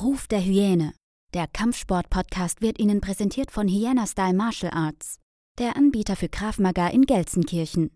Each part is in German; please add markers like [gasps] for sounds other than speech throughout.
Ruf der Hyäne. Der Kampfsport-Podcast wird Ihnen präsentiert von Hyena Style Martial Arts, der Anbieter für Krav Maga in Gelsenkirchen.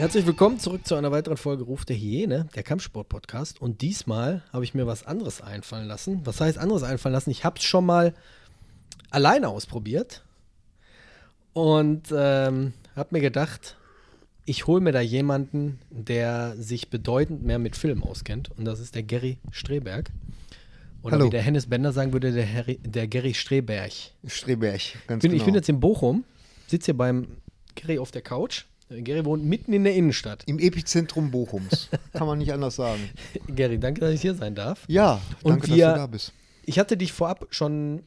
Herzlich willkommen zurück zu einer weiteren Folge Ruf der Hyäne, der Kampfsport-Podcast. Und diesmal habe ich mir was anderes einfallen lassen. Was heißt anderes einfallen lassen? Ich habe es schon mal alleine ausprobiert und ähm, habe mir gedacht, ich hole mir da jemanden, der sich bedeutend mehr mit Film auskennt. Und das ist der Gary Streberg. Oder Hallo. wie der Hennes Bender sagen würde, der, Harry, der Gary Streberg. Streberg, ganz bin, genau. Ich bin jetzt in Bochum, sitze hier beim Gary auf der Couch. Gary wohnt mitten in der Innenstadt. Im Epizentrum Bochums. [laughs] Kann man nicht anders sagen. Gary, danke, dass ich hier sein darf. Ja, Und danke, wir- dass du da bist. Ich hatte dich vorab schon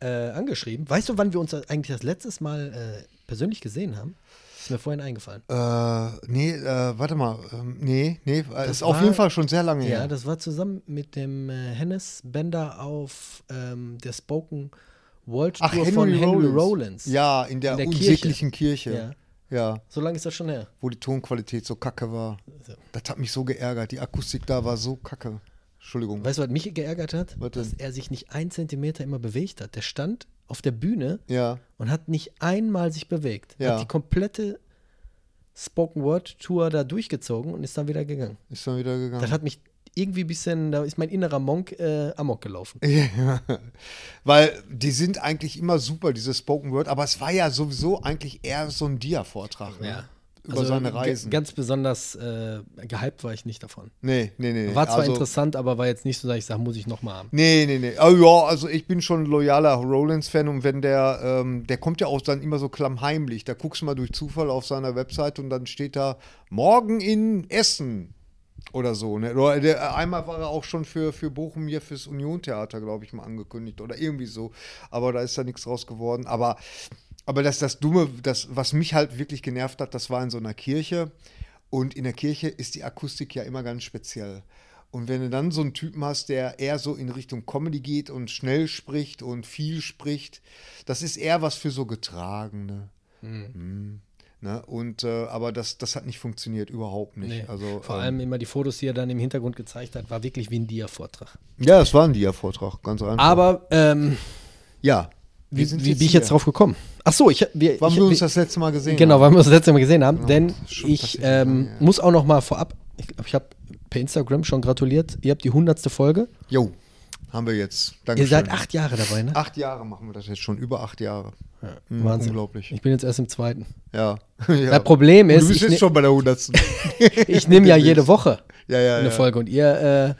äh, angeschrieben. Weißt du, wann wir uns eigentlich das letztes Mal äh, persönlich gesehen haben? Ist mir vorhin eingefallen. Äh, nee, äh, warte mal. Ähm, nee, nee, äh, ist auf war- jeden Fall schon sehr lange Ja, her. das war zusammen mit dem äh, Hennes Bender auf ähm, der Spoken World Tour von Henry Rollins. Ja, in der, In der unsäglichen Kirche. Ja. Ja. So lange ist das schon her. wo die Tonqualität so kacke war. So. Das hat mich so geärgert. Die Akustik da war so kacke. Entschuldigung. Weißt du, was mich geärgert hat? Was denn? Dass er sich nicht ein Zentimeter immer bewegt hat. Der stand auf der Bühne Ja, und hat nicht einmal sich bewegt. Ja. Hat die komplette Spoken Word Tour da durchgezogen und ist dann wieder gegangen. ist dann wieder gegangen. Das hat mich irgendwie ein bisschen, da ist mein innerer Monk äh, amok gelaufen. [laughs] Ja, weil die sind eigentlich immer super, diese Spoken Word, aber es war ja sowieso eigentlich eher so ein Dia-Vortrag ne? über Also, seine Reisen. Ganz besonders äh, gehypt war ich nicht davon. nee, nee, nee. War zwar also, interessant, aber war jetzt nicht so, dass ich sage, muss ich nochmal haben. Nee, nee, nee. Oh, ja, also ich bin schon ein loyaler Rollins-Fan und wenn der, ähm, der kommt ja auch dann immer so klammheimlich. Da guckst du mal durch Zufall auf seiner Website und dann steht da morgen in Essen oder so. Ne? Oder der, einmal war er auch schon für, für Bochum hier fürs Union-Theater, glaube ich, mal angekündigt oder irgendwie so. Aber da ist da nichts draus geworden. Aber, aber das, das Dumme, das, was mich halt wirklich genervt hat, das war in so einer Kirche. Und in der Kirche ist die Akustik ja immer ganz speziell. Und wenn du dann so einen Typen hast, der eher so in Richtung Comedy geht und schnell spricht und viel spricht, das ist eher was für so Getragene. Mhm. Ne? Und, äh, aber das, das hat nicht funktioniert, überhaupt nicht. Nee. Also, Vor ähm, allem immer die Fotos, die er dann im Hintergrund gezeigt hat, war wirklich wie ein Dia-Vortrag. Ja, es war ein Dia-Vortrag, ganz einfach. Aber ähm, ja. wie, wie jetzt bin ich jetzt drauf gekommen? Ach so, ich, wir, Wann ich, wir uns das letzte Mal gesehen Genau, haben. weil wir uns das letzte Mal gesehen haben. denn ist schon ich ähm, her. muss auch noch mal vorab, ich ich habe per Instagram schon gratuliert. Ihr habt die hundertste Folge. Jo, haben wir jetzt. Ihr Dankeschön. seid acht Jahre dabei, ne? Acht Jahre machen wir das jetzt schon, über acht Jahre. Mhm, Wahnsinn. Unglaublich. Ich bin jetzt erst im zweiten. Ja. [laughs] ja. Das Problem ist, du bist jetzt ne, schon bei der hundertsten. [laughs] ich nehme ja [laughs] jede Woche Ja, ja, eine ja. Folge und ihr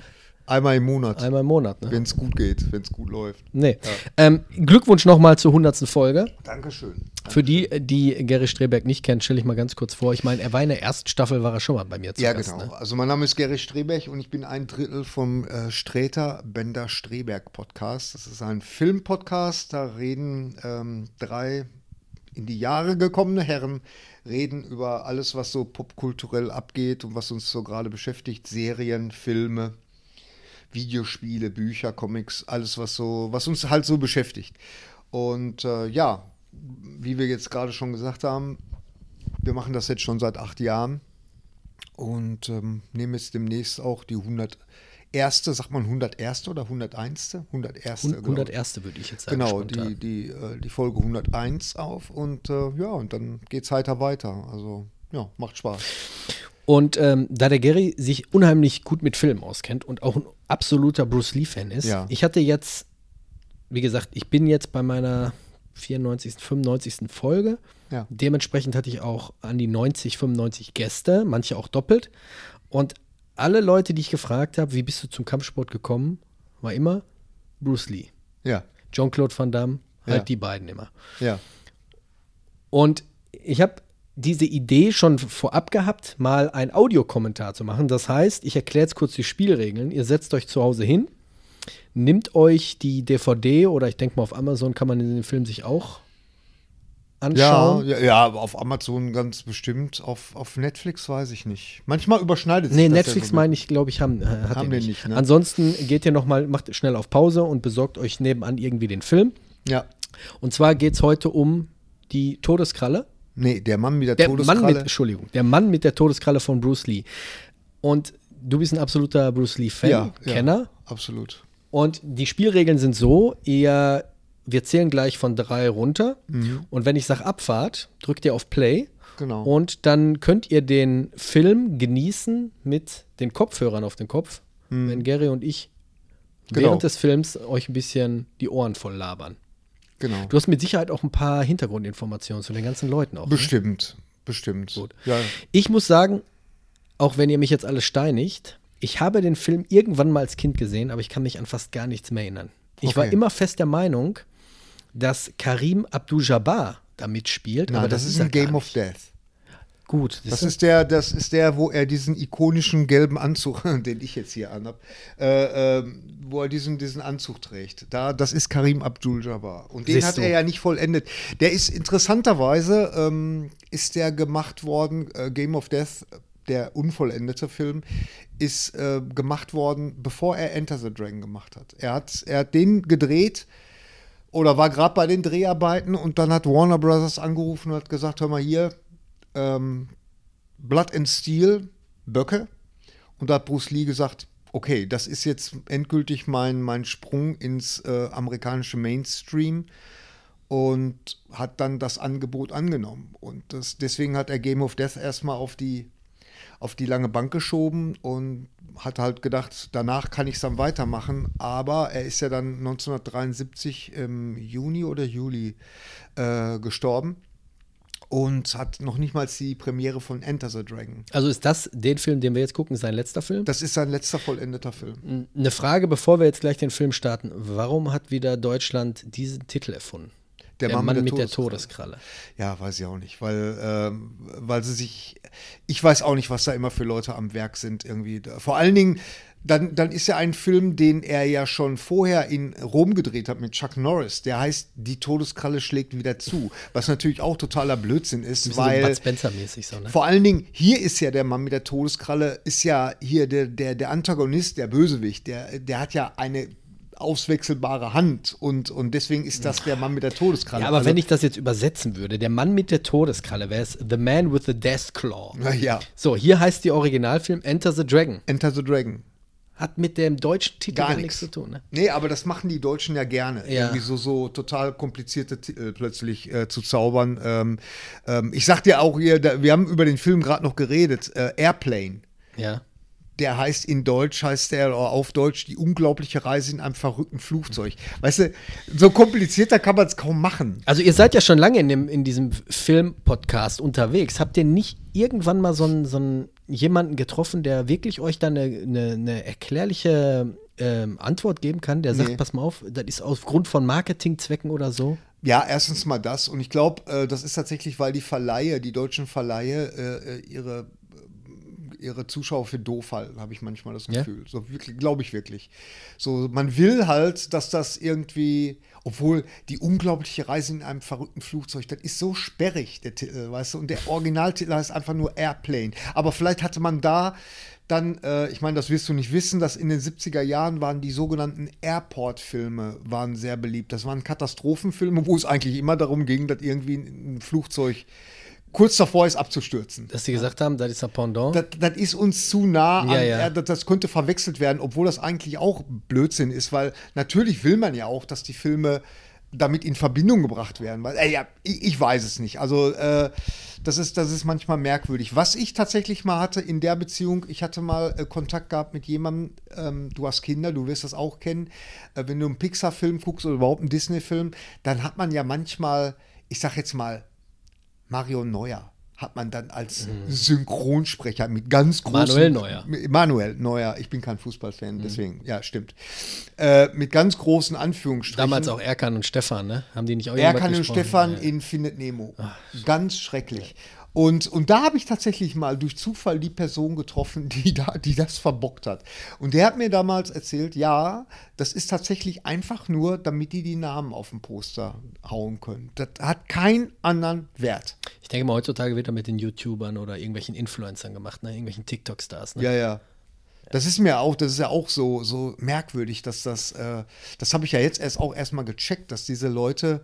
Einmal im Monat, einmal im Monat. Ne? wenn es gut geht, wenn es gut läuft. Nee. Ähm, Glückwunsch nochmal zur hundertsten Folge. Dankeschön. Für die, die Gary Streberg nicht kennen, stelle ich mal ganz kurz vor. Ich meine, er war in der ersten Staffel, war er schon mal bei mir zu Ja, Gast. genau. Ne? Also mein Name ist Gary Streberg und ich bin ein Drittel vom äh, Sträter Bender Streberg Podcast. Das ist ein Filmpodcast. Da reden ähm, drei in die Jahre gekommene Herren reden über alles, was so popkulturell abgeht und was uns so gerade beschäftigt. Serien, Filme, Videospiele, Bücher, Comics, alles, was so, was uns halt so beschäftigt. Und äh, ja, wie wir jetzt gerade schon gesagt haben, wir machen das jetzt schon seit acht Jahren und ähm, nehmen jetzt demnächst auch die 101. Sagt man 101. oder 101. 101. Hun- genau. 101. würde ich jetzt sagen. Genau, spontan. die, die, äh, die Folge 101 auf und äh, ja, und dann geht's heiter weiter. Also ja, macht Spaß. Und ähm, da der Gary sich unheimlich gut mit Filmen auskennt und auch ein absoluter Bruce Lee-Fan ist, Ja. ich hatte jetzt, wie gesagt, ich bin jetzt bei meiner 94., 95. Folge. Ja. Dementsprechend hatte ich auch an die 90, 95 Gäste, manche auch doppelt. Und alle Leute, die ich gefragt habe, wie bist du zum Kampfsport gekommen, war immer Bruce Lee. Ja, Jean-Claude Van Damme, halt Ja. die beiden immer. ja, Und ich habe diese Idee schon vorab gehabt, mal einen Audiokommentar zu machen. Das heißt, ich erkläre jetzt kurz die Spielregeln. Ihr setzt euch zu Hause hin, nimmt euch die DVD oder ich denke mal auf Amazon kann man den Film sich auch Ja, anschauen. ja, ja, auf Amazon ganz bestimmt. Auf, auf Netflix weiß ich nicht. Manchmal überschneidet sich Nee, das Netflix ja so meine ich, glaube ich, haben, äh, hat Haben den nicht. nicht, ne? Ansonsten geht ihr noch mal, macht schnell auf Pause und besorgt euch nebenan irgendwie den Film. Ja. Und zwar geht es heute um die Todeskralle. Nee, der Mann mit der, Der Mann mit, Todeskralle. Entschuldigung, der Mann mit der Todeskralle von Bruce Lee. Und du bist ein absoluter Bruce Lee-Fan, ja, ja, Kenner. Absolut. Und die Spielregeln sind so, ihr, wir zählen gleich von drei runter. Und wenn ich sage Abfahrt, drückt ihr auf Play. Mhm. Genau. Und dann könnt ihr den Film genießen mit den Kopfhörern auf den Kopf, wenn Gary und ich Mhm. Genau. während des Films euch ein bisschen die Ohren voll labern. Genau. Du hast mit Sicherheit auch ein paar Hintergrundinformationen zu den ganzen Leuten auch. Ne? Bestimmt. Bestimmt. Gut. Ja. Ich muss sagen, auch wenn ihr mich jetzt alle steinigt, ich habe den Film irgendwann mal als Kind gesehen, aber ich kann mich an fast gar nichts mehr erinnern. Ich war Okay. immer fest der Meinung, dass Karim Abdul-Jabbar da mitspielt, Nein, aber das, das, ist ein Game of. Death. Gut, Das ist der, das ist der, wo er diesen ikonischen gelben Anzug, [laughs] den ich jetzt hier anhab, äh, ähm, wo er diesen, diesen Anzug trägt. Da, das ist Karim Abdul-Jabbar. Und den Siehst hat du. er ja nicht vollendet. Der ist interessanterweise, ähm, ist der gemacht worden, äh, Game of Death, der unvollendete Film, ist äh, gemacht worden, bevor er Enter the Dragon gemacht hat. Er hat, er hat den gedreht oder war gerade bei den Dreharbeiten und dann hat Warner Brothers angerufen und hat gesagt, hör mal hier, ähm, Blood and Steel, Böcke. Und da hat Bruce Lee gesagt, okay, das ist jetzt endgültig mein, mein Sprung ins äh, amerikanische Mainstream und hat dann das Angebot angenommen. Und das, deswegen hat er Game of Death erstmal auf die, auf die lange Bank geschoben und hat halt gedacht, danach kann ich es dann weitermachen. Aber er ist ja dann 1973 im Juni oder Juli äh, gestorben und hat noch nicht mal die Premiere von Enter the Dragon. Also ist das den Film, den wir jetzt gucken, sein letzter Film? Das ist sein letzter vollendeter Film. Eine Frage, bevor wir jetzt gleich den Film starten. Warum hat wieder Deutschland diesen Titel erfunden? Der Der Mann Mann, mit der mit der Todeskralle. Todeskralle. Ja, weiß ich auch nicht, weil, ähm, weil sie sich, ich weiß auch nicht, was da immer für Leute am Werk sind irgendwie. Vor allen Dingen, dann, dann ist ja ein Film, den er ja schon vorher in Rom gedreht hat mit Chuck Norris, der heißt Die Todeskralle schlägt wieder zu, was natürlich auch totaler Blödsinn ist, weil so Spencer-mäßig so, ne? vor allen Dingen, hier ist ja der Mann mit der Todeskralle, ist ja hier der, der, der Antagonist, der Bösewicht, der, der hat ja eine auswechselbare Hand und, und deswegen ist das der Mann mit der Todeskralle. Ja, aber Also- wenn ich das jetzt übersetzen würde, der Mann mit der Todeskralle wäre es The Man with the Death Claw. Ja, So, hier heißt die Originalfilm Enter the Dragon. Enter the Dragon. Hat mit dem deutschen Titel Gar gar, nichts. zu tun, ne? Nee, aber das machen die Deutschen ja gerne. Ja. Irgendwie so, so total komplizierte Titel plötzlich äh, zu zaubern. Ähm, ähm, ich sag dir auch hier, da, wir haben über den Film gerade noch geredet, äh, Airplane. Ja. Der heißt in Deutsch, heißt der auf Deutsch die unglaubliche Reise in einem verrückten Flugzeug. Weißt du, so komplizierter kann man es kaum machen. Also ihr seid ja schon lange in, dem, in diesem Film-Podcast unterwegs. Habt ihr nicht irgendwann mal so einen, so einen jemanden getroffen, der wirklich euch dann eine, eine, eine erklärliche ähm, Antwort geben kann, der sagt, Nee. pass mal auf, das ist aufgrund von Marketingzwecken oder so? Ja, erstens mal das. Und ich glaube, äh, das ist tatsächlich, weil die Verleihe, die deutschen Verleihe, äh, äh, ihre, ihre Zuschauer für doof halten, habe ich manchmal das Ja? Gefühl. So wirklich, glaube ich wirklich. So, man will halt, dass das irgendwie, obwohl die unglaubliche Reise in einem verrückten Flugzeug, das ist so sperrig, der Titel, weißt du, und der Originaltitel heißt einfach nur Airplane. Aber vielleicht hatte man da dann, äh, ich meine, das wirst du nicht wissen, dass in den 70er Jahren waren die sogenannten Airport-Filme waren sehr beliebt. Das waren Katastrophenfilme, wo es eigentlich immer darum ging, dass irgendwie ein Flugzeug kurz davor ist abzustürzen. Dass sie gesagt haben, das ist ein Pendant. Das, das ist uns zu nah an, Ja, ja. äh, das, das könnte verwechselt werden, obwohl das eigentlich auch Blödsinn ist, weil natürlich will man ja auch, dass die Filme damit in Verbindung gebracht werden. Weil, äh, ja, ich, ich weiß es nicht. Also äh, das, ist, das ist manchmal merkwürdig. Was ich tatsächlich mal hatte in der Beziehung, ich hatte mal äh, Kontakt gehabt mit jemandem, ähm, du hast Kinder, du wirst das auch kennen, äh, wenn du einen Pixar-Film guckst oder überhaupt einen Disney-Film, dann hat man ja manchmal, ich sag jetzt mal, Mario Neuer hat man dann als Synchronsprecher mit ganz großen... Manuel Neuer. Manuel Neuer, ich bin kein Fußballfan, deswegen, ja, stimmt. Äh, mit ganz großen Anführungsstrichen. Damals auch Erkan und Stefan, ne? Haben die nicht auch Erkan und? Stefan Ja. in Findet Nemo. Ganz schrecklich. Und, und da habe ich tatsächlich mal durch Zufall die Person getroffen, [laughs] die, da, die das verbockt hat. Und der hat mir damals erzählt, ja, das ist tatsächlich einfach nur, damit die die Namen auf dem Poster hauen können. Das hat keinen anderen Wert. Ich denke mal, heutzutage wird er mit den YouTubern oder irgendwelchen Influencern gemacht, ne? irgendwelchen TikTok-Stars. Ne? Ja, ja. Das ist mir auch, das ist ja auch so, so merkwürdig, dass das, äh, das habe ich ja jetzt erst auch erstmal gecheckt, dass diese Leute,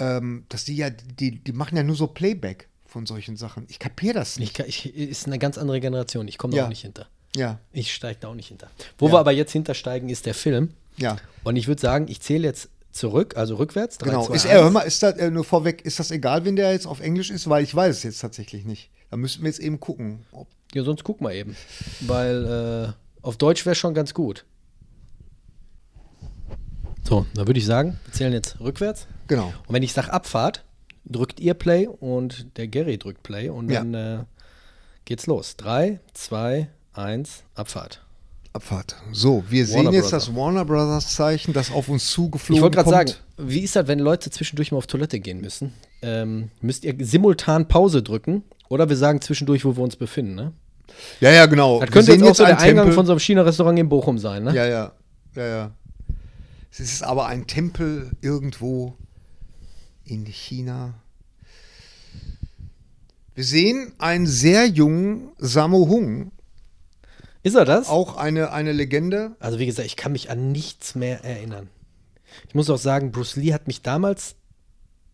ähm, dass die ja, die, die machen ja nur so Playback von solchen Sachen. Ich kapiere das Ich, nicht. kann- ich, ist eine ganz andere Generation. Ich komme da Ja. auch nicht hinter. Ja, Ich steige da auch nicht hinter. Wo Ja. wir aber jetzt hintersteigen, ist der Film. ja. Und ich würde sagen, ich zähle jetzt zurück, also rückwärts. Drei, Genau. zwei, Ist eins. er, hör mal, ist das, äh, nur vorweg, ist das egal, wenn der jetzt auf Englisch ist? Weil ich weiß es jetzt tatsächlich nicht. Da müssten wir jetzt eben gucken. Ob, Ja, sonst guck mal eben. Weil äh, auf Deutsch wäre schon ganz gut. So, dann würde ich sagen, wir zählen jetzt rückwärts. genau. Und wenn ich sage Abfahrt, drückt ihr Play und der Gary drückt Play und Ja. dann äh, geht's los. Drei, zwei, eins, Abfahrt. Abfahrt. So, wir Warner sehen jetzt Brother. das Warner Brothers Zeichen, das auf uns zugeflogen Ich wollte gerade kommt. sagen, wie ist das, wenn Leute zwischendurch mal auf Toilette gehen müssen? Ähm, müsst ihr simultan Pause drücken oder wir sagen zwischendurch, wo wir uns befinden, ne? Ja, ja, genau. Das könnte jetzt auch so der einen Eingang Tempel. von so einem China-Restaurant in Bochum sein, ne? Ja, ja, ja, ja. Es ist aber ein Tempel irgendwo in China. Wir sehen einen sehr jungen Sammo Hung, Ist er das? auch eine, eine Legende. Also wie gesagt, ich kann mich an nichts mehr erinnern. Ich muss auch sagen, Bruce Lee hat mich damals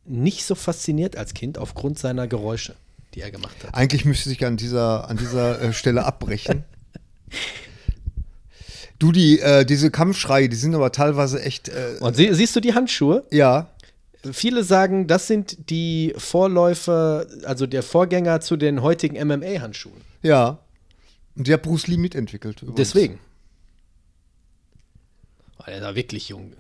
nicht so fasziniert als Kind aufgrund seiner Geräusche, die er gemacht hat. Eigentlich müsste ich an dieser, an dieser äh, Stelle abbrechen. [laughs] Du, die, äh, diese Kampfschreie, die sind aber teilweise echt, äh, Und sie, siehst du die Handschuhe? ja, Viele sagen, das sind die Vorläufer, also der Vorgänger zu den heutigen MMA-Handschuhen. ja. Und die hat Bruce Lee mitentwickelt. übrigens. Deswegen. Oh, der war wirklich jung.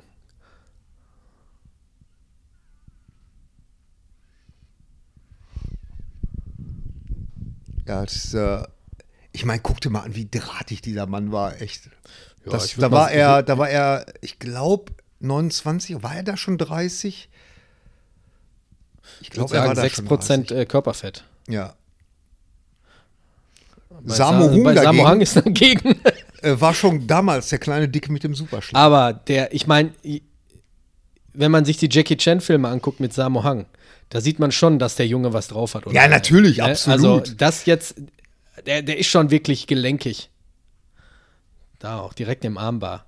Ja, das äh, ich meine, guck dir mal an, wie drahtig dieser Mann war, echt. Ja, das, da war er, da war er, ich glaube, 29, war er da schon 30? Ich glaube, er war sagen, da 6% schon äh, Körperfett. 30. Ja. Bei Sammo Sa- Hung Bei dagegen- Hung ist dagegen. [laughs] Äh, war schon damals der kleine Dicke mit dem Superschlag. Aber der, ich meine, wenn man sich die Jackie Chan-Filme anguckt mit Sammo Hung, da sieht man schon, dass der Junge was drauf hat. oder? Ja, natürlich, Ne? absolut. Also das jetzt, der, der ist schon wirklich gelenkig. Da auch, direkt im Armbar.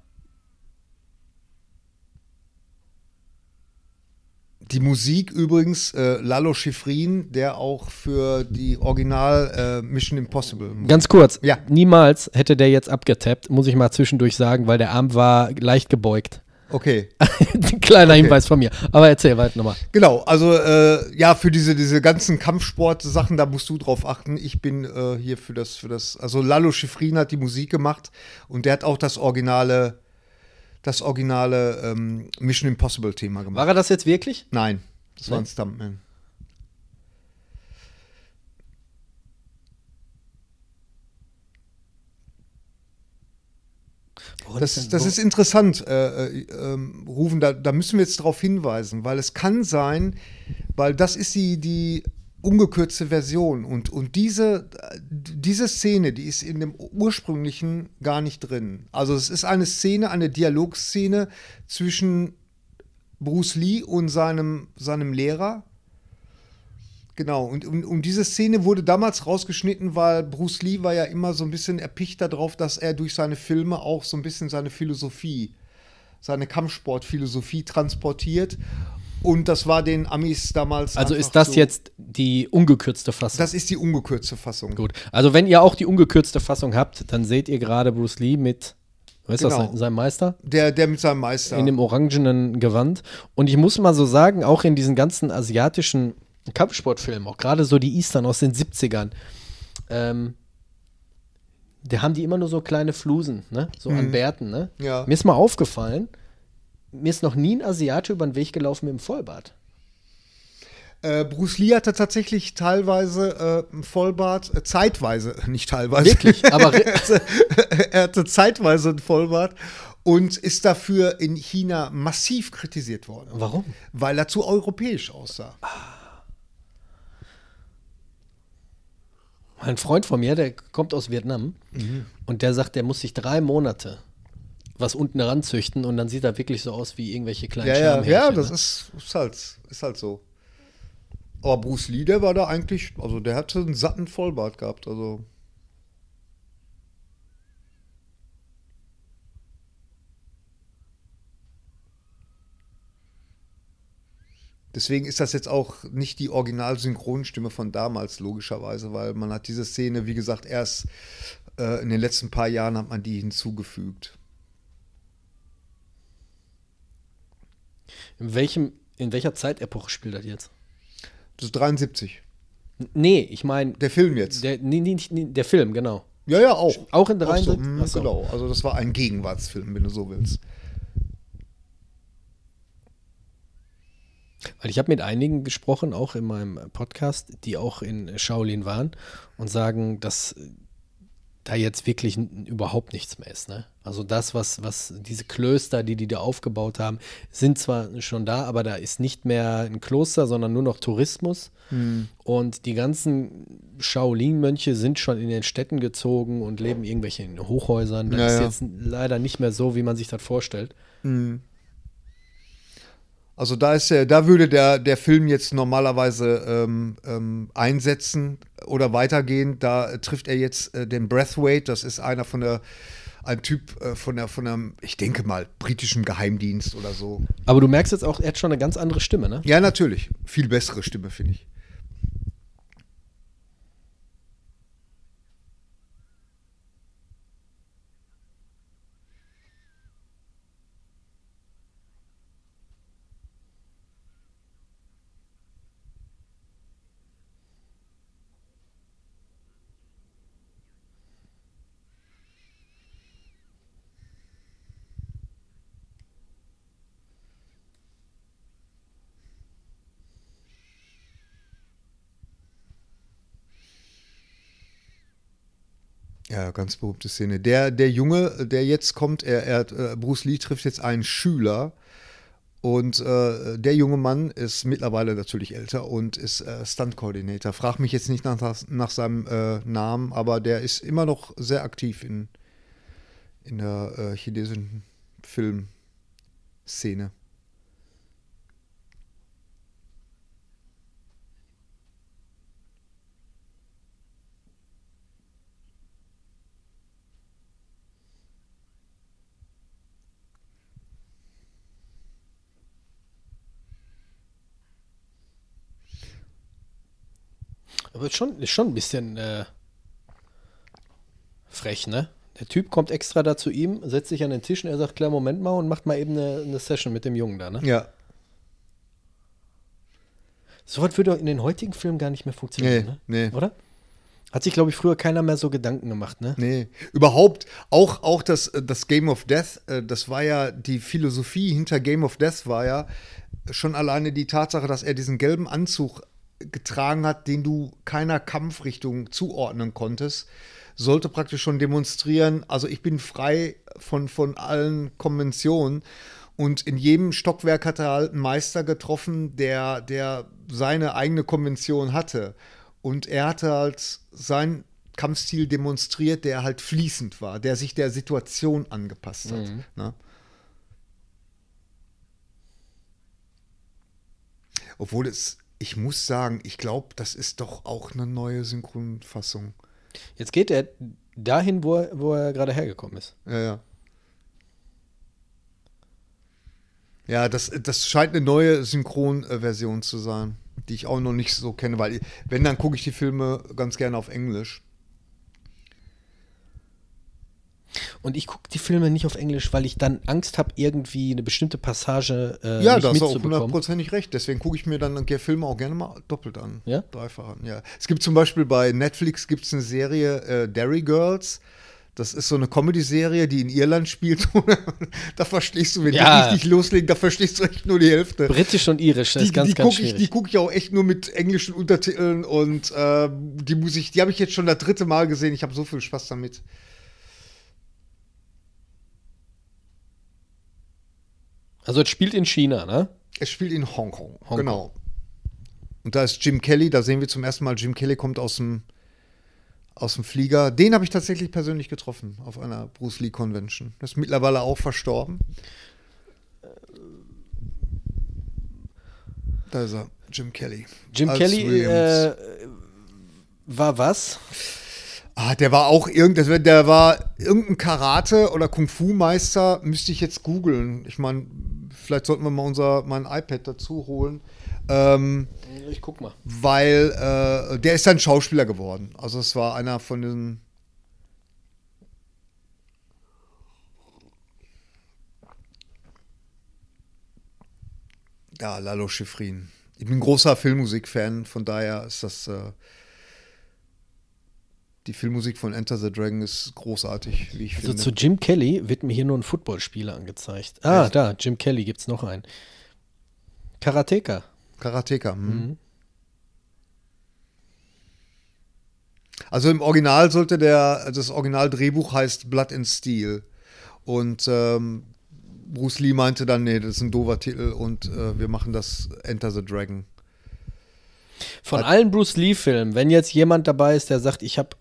Die Musik übrigens, äh, Lalo Schifrin, der auch für die Original äh, Mission Impossible. Ganz kurz, Ja. niemals hätte der jetzt abgetappt, muss ich mal zwischendurch sagen, weil der Arm war leicht gebeugt. Okay. [laughs] Kleiner Hinweis von mir. Aber erzähl weiter nochmal. Genau, also äh, ja, für diese, diese ganzen Kampfsport-Sachen, da musst du drauf achten. Ich bin äh, hier für das, für das, also Lalo Schifrin hat die Musik gemacht und der hat auch das originale, das originale ähm, Mission Impossible-Thema gemacht. War er das jetzt wirklich? Nein, das war ein Nee? Stuntman. Das, ist- das ist interessant, äh, äh, ähm, Rufen, da, da müssen wir jetzt darauf hinweisen, weil es kann sein, weil das ist die, die ungekürzte Version und, und diese, diese Szene, die ist in dem ursprünglichen gar nicht drin. Also es ist eine Szene, eine Dialogszene zwischen Bruce Lee und seinem, seinem Lehrer. Genau, und um, um diese Szene wurde damals rausgeschnitten, weil Bruce Lee war ja immer so ein bisschen erpicht darauf, dass er durch seine Filme auch so ein bisschen seine Philosophie, seine Kampfsportphilosophie transportiert. Und das war den Amis damals. Also ist das so, jetzt die ungekürzte Fassung? Das ist die ungekürzte Fassung. Gut. Also wenn ihr auch die ungekürzte Fassung habt, dann seht ihr gerade Bruce Lee mit, weißt du, Genau. was, seinem Meister? Der, der mit seinem Meister. In dem orangenen Gewand. Und ich muss mal so sagen, auch in diesen ganzen asiatischen Kampfsportfilmen, auch gerade so die Eastern aus den 70ern, ähm, da haben die immer nur so kleine Flusen, ne? So an Bärten, ne? Mhm. Ja. Mir ist mal aufgefallen, mir ist noch nie ein Asiate über den Weg gelaufen mit dem Vollbart. Äh, Bruce Lee hatte tatsächlich teilweise äh, einen Vollbart, äh, zeitweise, [laughs] nicht teilweise. Wirklich, aber [laughs] er, hatte, [laughs] er hatte zeitweise einen Vollbart und ist dafür in China massiv kritisiert worden, Warum? weil er zu europäisch aussah. Ein Freund von mir, der kommt aus Vietnam und der sagt, der muss sich drei Monate was unten ranzüchten und dann sieht er wirklich so aus wie irgendwelche kleinen Ja, ja, ja, das ne? ist, ist, halt, ist halt so. Aber Bruce Lee, der war da eigentlich, also der hatte einen satten Vollbart gehabt, also. Deswegen ist das jetzt auch nicht die Original-Synchronstimme von damals, logischerweise, weil man hat diese Szene, wie gesagt, erst äh, in den letzten paar Jahren hat man die hinzugefügt. In, welchem, in welcher Zeitepoche spielt das jetzt? Das ist 73. N- Nee, ich meine, Der Film jetzt. der, nee, nee, nee, der Film, genau. ja, ja, auch. Auch in Auch so, 73? mm, Ach so. Genau, also das war ein Gegenwartsfilm, wenn du so willst. Weil ich habe mit einigen gesprochen, auch in meinem Podcast, die auch in Shaolin waren und sagen, dass da jetzt wirklich überhaupt nichts mehr ist. Ne? Also das, was, was diese Klöster, die die da aufgebaut haben, sind zwar schon da, aber da ist nicht mehr ein Kloster, sondern nur noch Tourismus. Und die ganzen Shaolin-Mönche sind schon in den Städten gezogen und leben irgendwelche in Hochhäusern. Das Ja, ist jetzt leider nicht mehr so, wie man sich das vorstellt. Also da ist der, da würde der, der Film jetzt normalerweise ähm, ähm, einsetzen oder weitergehen. Da trifft er jetzt äh, den Breathwaite, das ist einer von der, ein Typ äh, von der, von der, ich denke mal, britischen Geheimdienst oder so. Aber du merkst jetzt auch, er hat schon eine ganz andere Stimme, ne? Ja, natürlich. Viel bessere Stimme, finde ich. Ja, ganz berühmte Szene. Der, der Junge, der jetzt kommt, er, er äh, Bruce Lee trifft jetzt einen Schüler und äh, der junge Mann ist mittlerweile natürlich älter und ist äh, Stunt-Coordinator. Frag mich jetzt nicht nach, nach seinem äh, Namen, aber der ist immer noch sehr aktiv in, in der äh, chinesischen Filmszene. Aber ist schon, ist schon ein bisschen äh, frech, ne? Der Typ kommt extra da zu ihm, setzt sich an den Tisch und er sagt, klar, Moment mal und macht mal eben eine, eine Session mit dem Jungen da, ne? Ja, So was würde in den heutigen Filmen gar nicht mehr funktionieren, Nee, ne? nee. Oder? Hat sich, glaube ich, früher keiner mehr so Gedanken gemacht, ne? Nee, überhaupt, auch, auch das, das Game of Death, äh, das war ja, die Philosophie hinter Game of Death war ja schon alleine die Tatsache, dass er diesen gelben Anzug getragen hat, den du keiner Kampfrichtung zuordnen konntest, sollte praktisch schon demonstrieren, also ich bin frei von, von allen Konventionen. Und in jedem Stockwerk hat er halt einen Meister getroffen, der, der seine eigene Konvention hatte. Und er hatte halt seinen Kampfstil demonstriert, der halt fließend war, der sich der Situation angepasst hat. Ne? Obwohl es, ich muss sagen, ich glaube, das ist doch auch eine neue Synchronfassung. Jetzt geht er dahin, wo er, wo er gerade hergekommen ist. Ja, ja. Ja, das, das scheint eine neue Synchronversion zu sein, die ich auch noch nicht so kenne, weil wenn, dann gucke ich die Filme ganz gerne auf Englisch. Und ich gucke die Filme nicht auf Englisch, weil ich dann Angst habe, irgendwie eine bestimmte Passage äh, ja, nicht da hast du auch mitzubekommen. hundertprozentig recht. Deswegen gucke ich mir dann die Filme auch gerne mal doppelt an. Ja? Dreifach an, ja. Es gibt zum Beispiel bei Netflix gibt's eine Serie äh, Derry Girls. Das ist so eine Comedy-Serie, die in Irland spielt. [laughs] da verstehst du, wenn Ja. die richtig loslegen, da verstehst du echt nur die Hälfte. Britisch und Irisch, das die, ist ganz, die ganz gucke ich, die guck ich auch echt nur mit englischen Untertiteln und äh, die muss ich, die habe ich jetzt schon das dritte Mal gesehen. Ich habe so viel Spaß damit. Also es spielt in China, ne? Es spielt in Hongkong, Hongkong. genau. Und da ist Jim Kelly, da sehen wir zum ersten Mal, Jim Kelly kommt aus dem aus dem Flieger. Den habe ich tatsächlich persönlich getroffen auf einer Bruce Lee Convention. Ist mittlerweile auch verstorben. Da ist er, Jim Kelly. Jim Als Kelly äh, war was? Ah, der war auch irgend, der war irgendein Karate- oder Kung-Fu-Meister, müsste ich jetzt googeln. Ich meine, vielleicht sollten wir mal unser mein iPad dazu holen. Ähm, Ich guck mal. weil äh, der ist dann Schauspieler geworden. Also es war einer von den Ja, Lalo Schifrin. Ich bin ein großer Filmmusik-Fan, von daher ist das äh, die Filmmusik von Enter the Dragon ist großartig, wie ich Also finde. zu Jim Kelly wird mir hier nur ein Footballspieler angezeigt. Ah, Echt? da, Jim Kelly gibt's noch einen. Karateka. Karateka. hm. Mhm. Also im Original sollte der, also das Originaldrehbuch heißt Blood and Steel. Und ähm, Bruce Lee meinte dann, nee, das ist ein doofer Titel und äh, wir machen das Enter the Dragon. Von allen Bruce Lee-Filmen, wenn jetzt jemand dabei ist, der sagt, ich habe,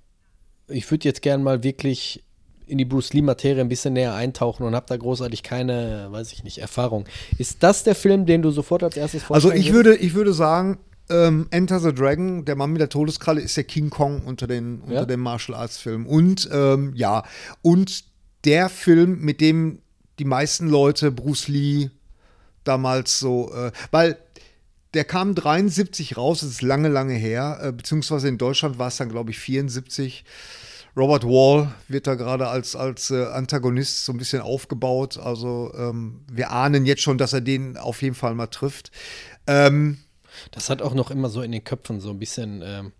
ich würde jetzt gern mal wirklich in die Bruce Lee-Materie ein bisschen näher eintauchen und habe da großartig keine, weiß ich nicht, Erfahrung. Ist das der Film, den du sofort als erstes Also vorstellen ich würde, ich würde sagen, ähm, Enter the Dragon, der Mann mit der Todeskralle, ist der King Kong unter den, unter Ja? den Martial Arts Filmen. Und ähm, ja, und der Film, mit dem die meisten Leute Bruce Lee damals so, äh, weil der kam 73 raus, das ist lange, lange her, äh, beziehungsweise in Deutschland war es dann, glaube ich, 74. Robert Wall wird da gerade als, als äh, Antagonist so ein bisschen aufgebaut. Also ähm, wir ahnen jetzt schon, dass er den auf jeden Fall mal trifft. Ähm, Das hat auch noch immer so in den Köpfen so ein bisschen ähm,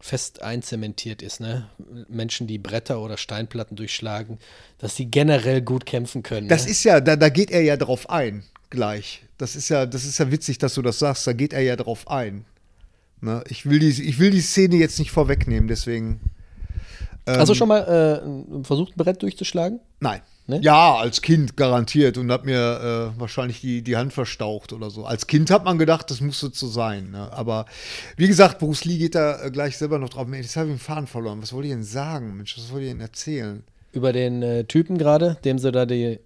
fest einzementiert ist, ne? Menschen, die Bretter oder Steinplatten durchschlagen, dass sie generell gut kämpfen können. das ne? ist ja, da, da geht er ja drauf ein, gleich. Das ist ja, das ist ja witzig, dass du das sagst. Da geht er ja drauf ein. Ne? Ich, will die, ich will die Szene jetzt nicht vorwegnehmen, deswegen. ähm, Hast du schon mal äh, versucht, ein Brett durchzuschlagen? Nein. Ne? Ja, als Kind garantiert und hab mir äh, wahrscheinlich die, die Hand verstaucht oder so. Als Kind hat man gedacht, das musste so sein. Ne? Aber wie gesagt, Bruce Lee geht da äh, gleich selber noch drauf. Jetzt habe ich den Faden verloren. Was wollte ich denn sagen? Mensch, was wollte ich denn erzählen? Über den äh, Typen gerade, dem sie da die,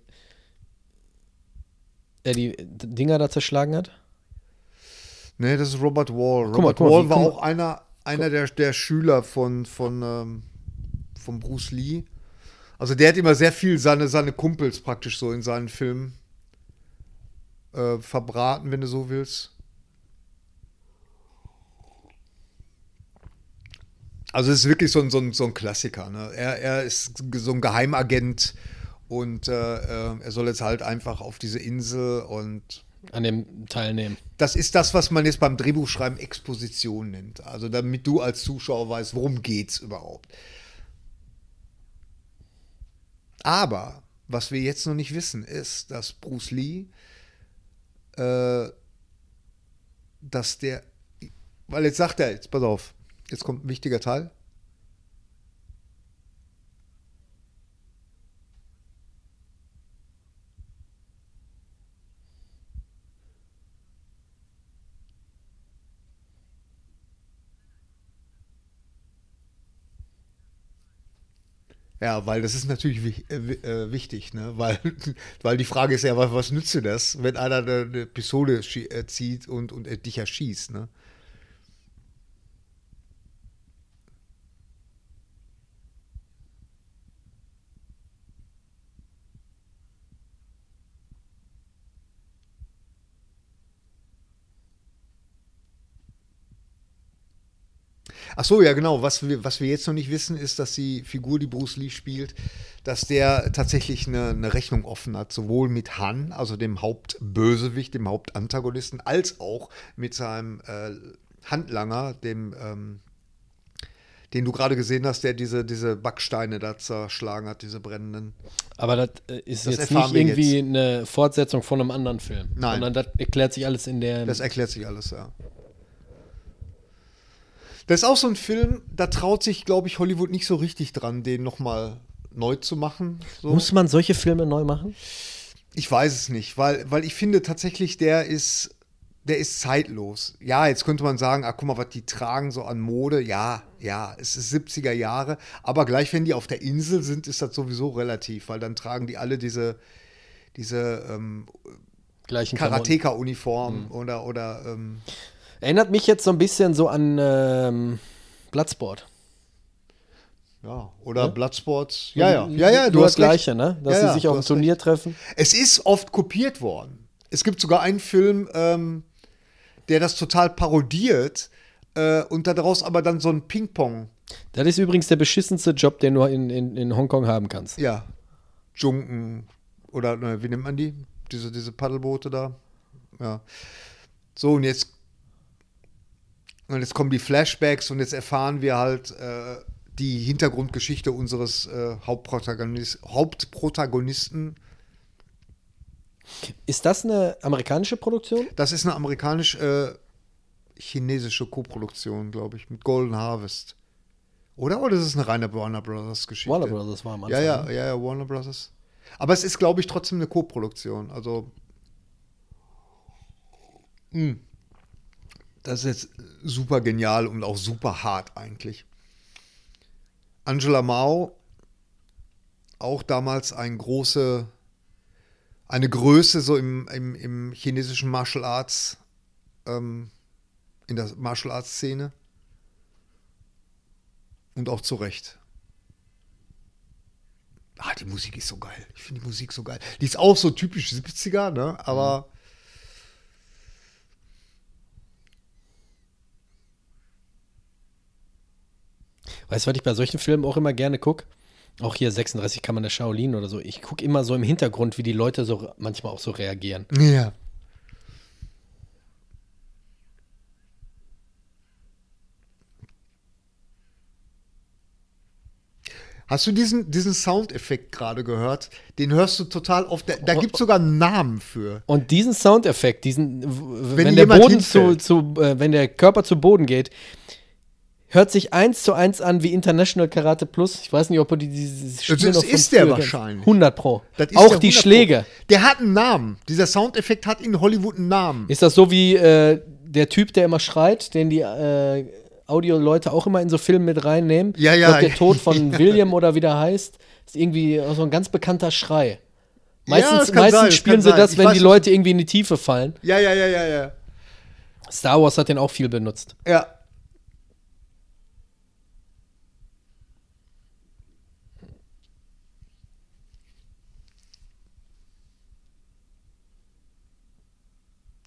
er die Dinger da zerschlagen hat? Nee, das ist Robert Wall. mal, Robert guck mal, Wall war guck auch einer, einer der, der Schüler von, von, ähm, von Bruce Lee. Also der hat immer sehr viel seine, seine Kumpels praktisch so in seinen Filmen äh, verbraten, wenn du so willst. Also es ist wirklich so ein, so ein, so ein Klassiker. Ne? Er, er ist so ein Geheimagent und äh, äh, er soll jetzt halt einfach auf diese Insel und An dem teilnehmen. das ist das, was man jetzt beim Drehbuchschreiben Exposition nennt. Also damit du als Zuschauer weißt, worum geht's überhaupt. Aber was wir jetzt noch nicht wissen, ist, dass Bruce Lee, äh, dass der, weil jetzt sagt er, jetzt pass auf, jetzt kommt ein wichtiger Teil. Ja, weil das ist natürlich äh, äh, wichtig, ne? Weil, [laughs] weil die Frage ist ja, was, nützt dir das, wenn einer eine, Pistole äh, zieht und, und dich erschießt, ne? Ach so, ja genau. Was wir, was wir jetzt noch nicht wissen, ist, dass die Figur, die Bruce Lee spielt, dass der tatsächlich eine, eine Rechnung offen hat, sowohl mit Han, also dem Hauptbösewicht, dem Hauptantagonisten, als auch mit seinem äh, Handlanger, dem, ähm, den du gerade gesehen hast, der diese, diese Backsteine da zerschlagen hat, diese brennenden. Aber das äh, ist Das jetzt nicht irgendwie eine Fortsetzung von einem anderen Film. Nein. Sondern das erklärt sich alles in der. Das erklärt sich alles, ja. Das ist auch so ein Film, da traut sich, glaube ich, Hollywood nicht so richtig dran, den nochmal neu zu machen. So. Muss man solche Filme neu machen? Ich weiß es nicht, weil, weil ich finde tatsächlich, der ist, der ist zeitlos. Ja, jetzt könnte man sagen, ach guck mal, was die tragen so an Mode. Ja, ja, es ist 70er Jahre. Aber gleich, wenn die auf der Insel sind, ist das sowieso relativ, weil dann tragen die alle diese, diese ähm, Gleichen Klamotten. Karateka-Uniform oder, oder ähm, Erinnert mich jetzt so ein bisschen so an ähm, Bloodsport. ja, oder Bloodsports. Ja, ja, ja, ja, du du das hast recht. Gleiche, ne? Dass Ja, sie ja, sich auf dem Turnier treffen. Es ist oft kopiert worden. Es gibt sogar einen Film, ähm, der das total parodiert äh, und daraus aber dann so ein Ping-Pong, Das ist übrigens der beschissenste Job, den du in, in, in Hongkong haben kannst. ja, Junken oder ne, wie nennt man die? Diese, diese Paddelboote da. Ja. So, und jetzt, und jetzt kommen die Flashbacks und jetzt erfahren wir halt äh, die Hintergrundgeschichte unseres äh, Hauptprotagonis Hauptprotagonisten. Ist das eine amerikanische Produktion? Das ist eine amerikanisch-chinesische Koproduktion, glaube ich, mit Golden Harvest. Oder? Oder ist es eine reine Warner Brothers Geschichte? Warner Brothers war am Anfang. Ja, ja, ja, ja, Warner Brothers. Aber es ist, glaube ich, trotzdem eine Koproduktion. Also. Hm. Das ist jetzt super genial und auch super hart eigentlich. Angela Mao, auch damals ein große, eine Größe so im, im, im chinesischen Martial Arts, ähm, in der Martial Arts Szene. Und auch zu Recht. Ah, die Musik ist so geil. Ich finde die Musik so geil. Die ist auch so typisch 70er, ne? Aber. Weißt du, was ich bei solchen Filmen auch immer gerne gucke? Auch hier 36 Kammern der Shaolin oder so. Ich gucke immer so im Hintergrund, wie die Leute so manchmal auch so reagieren. Ja. Hast du diesen, diesen Soundeffekt gerade gehört? Den hörst du total oft. Da, da gibt es sogar einen Namen für. Und diesen Soundeffekt, diesen, wenn, Wenn der Boden zu, zu äh, wenn der Körper zu Boden geht, hört sich eins zu eins an wie International Karate Plus. Ich weiß nicht, ob du die, dieses Spiel Das noch von ist der wahrscheinlich. 100 Pro. Das auch die 100 Pro. Schläge. Der hat einen Namen. Dieser Soundeffekt hat in Hollywood einen Namen. Ist das so wie äh, der Typ, der immer schreit, den die äh, Audio-Leute auch immer in so Filmen mit reinnehmen? Ja, ja. glaub, der Tod von [laughs] William oder wie der heißt, ist irgendwie so ein ganz bekannter Schrei. Meistens, das kann meistens sein, das spielen sie sein. das, Ich wenn die Leute irgendwie in die Tiefe fallen. Ja, ja, ja, ja, ja. Star Wars hat den auch viel benutzt. Ja.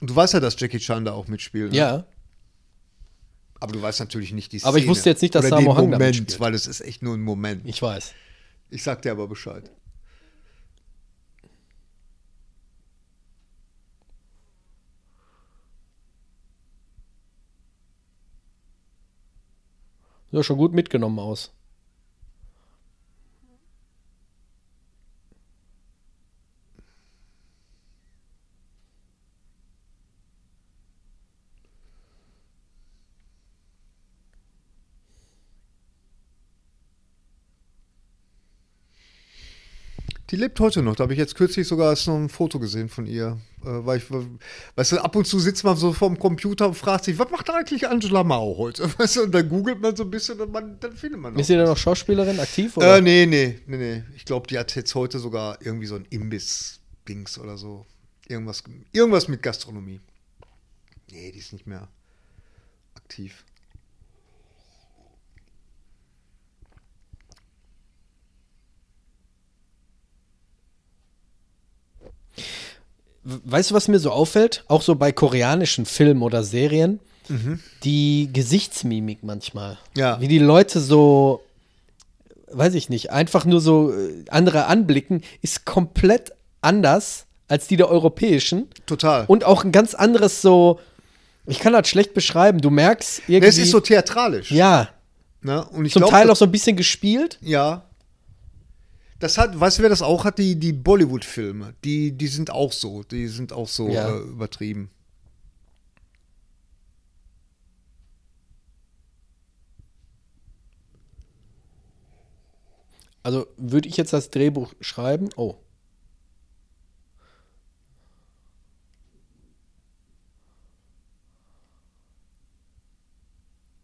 Du weißt ja, dass Jackie Chan da auch mitspielt. Ne? Ja. Aber du weißt natürlich nicht die Szene. Aber ich wusste jetzt nicht, dass Oder Sammo Hung da mitspielt. weil es ist echt nur ein Moment. Ich weiß. Ich sag dir aber Bescheid. Sieht schon gut mitgenommen aus. Die lebt heute noch. Da habe ich jetzt kürzlich sogar erst noch ein Foto gesehen von ihr. Äh, weil ich, weißt du, ab und zu sitzt man so vorm Computer und fragt sich, was macht eigentlich Angela Mao heute? [laughs] Weißt du, und dann googelt man so ein bisschen und man, dann findet man Ist sie denn noch Schauspielerin aktiv? Oder? Äh, nee, nee, nee, nee. Ich glaube, die hat jetzt heute sogar irgendwie so ein Imbiss-Dings oder so. Irgendwas, irgendwas mit Gastronomie. Nee, die ist nicht mehr aktiv. Weißt du, was mir so auffällt? Auch so bei koreanischen Filmen oder Serien, die Gesichtsmimik manchmal. Ja. Wie die Leute so, weiß ich nicht, einfach nur so äh, andere anblicken, ist komplett anders als die der europäischen. Total. Und auch ein ganz anderes so, ich kann das schlecht beschreiben. Du merkst irgendwie. es ist so theatralisch. ja, Ne? Und ich zum glaub, Teil auch so ein bisschen gespielt. Ja. Das hat, weißt du, wer das auch hat? Die, die Bollywood-Filme. Die, die sind auch so. Die sind auch so ja. äh, übertrieben. Also würde ich jetzt das Drehbuch schreiben? Oh.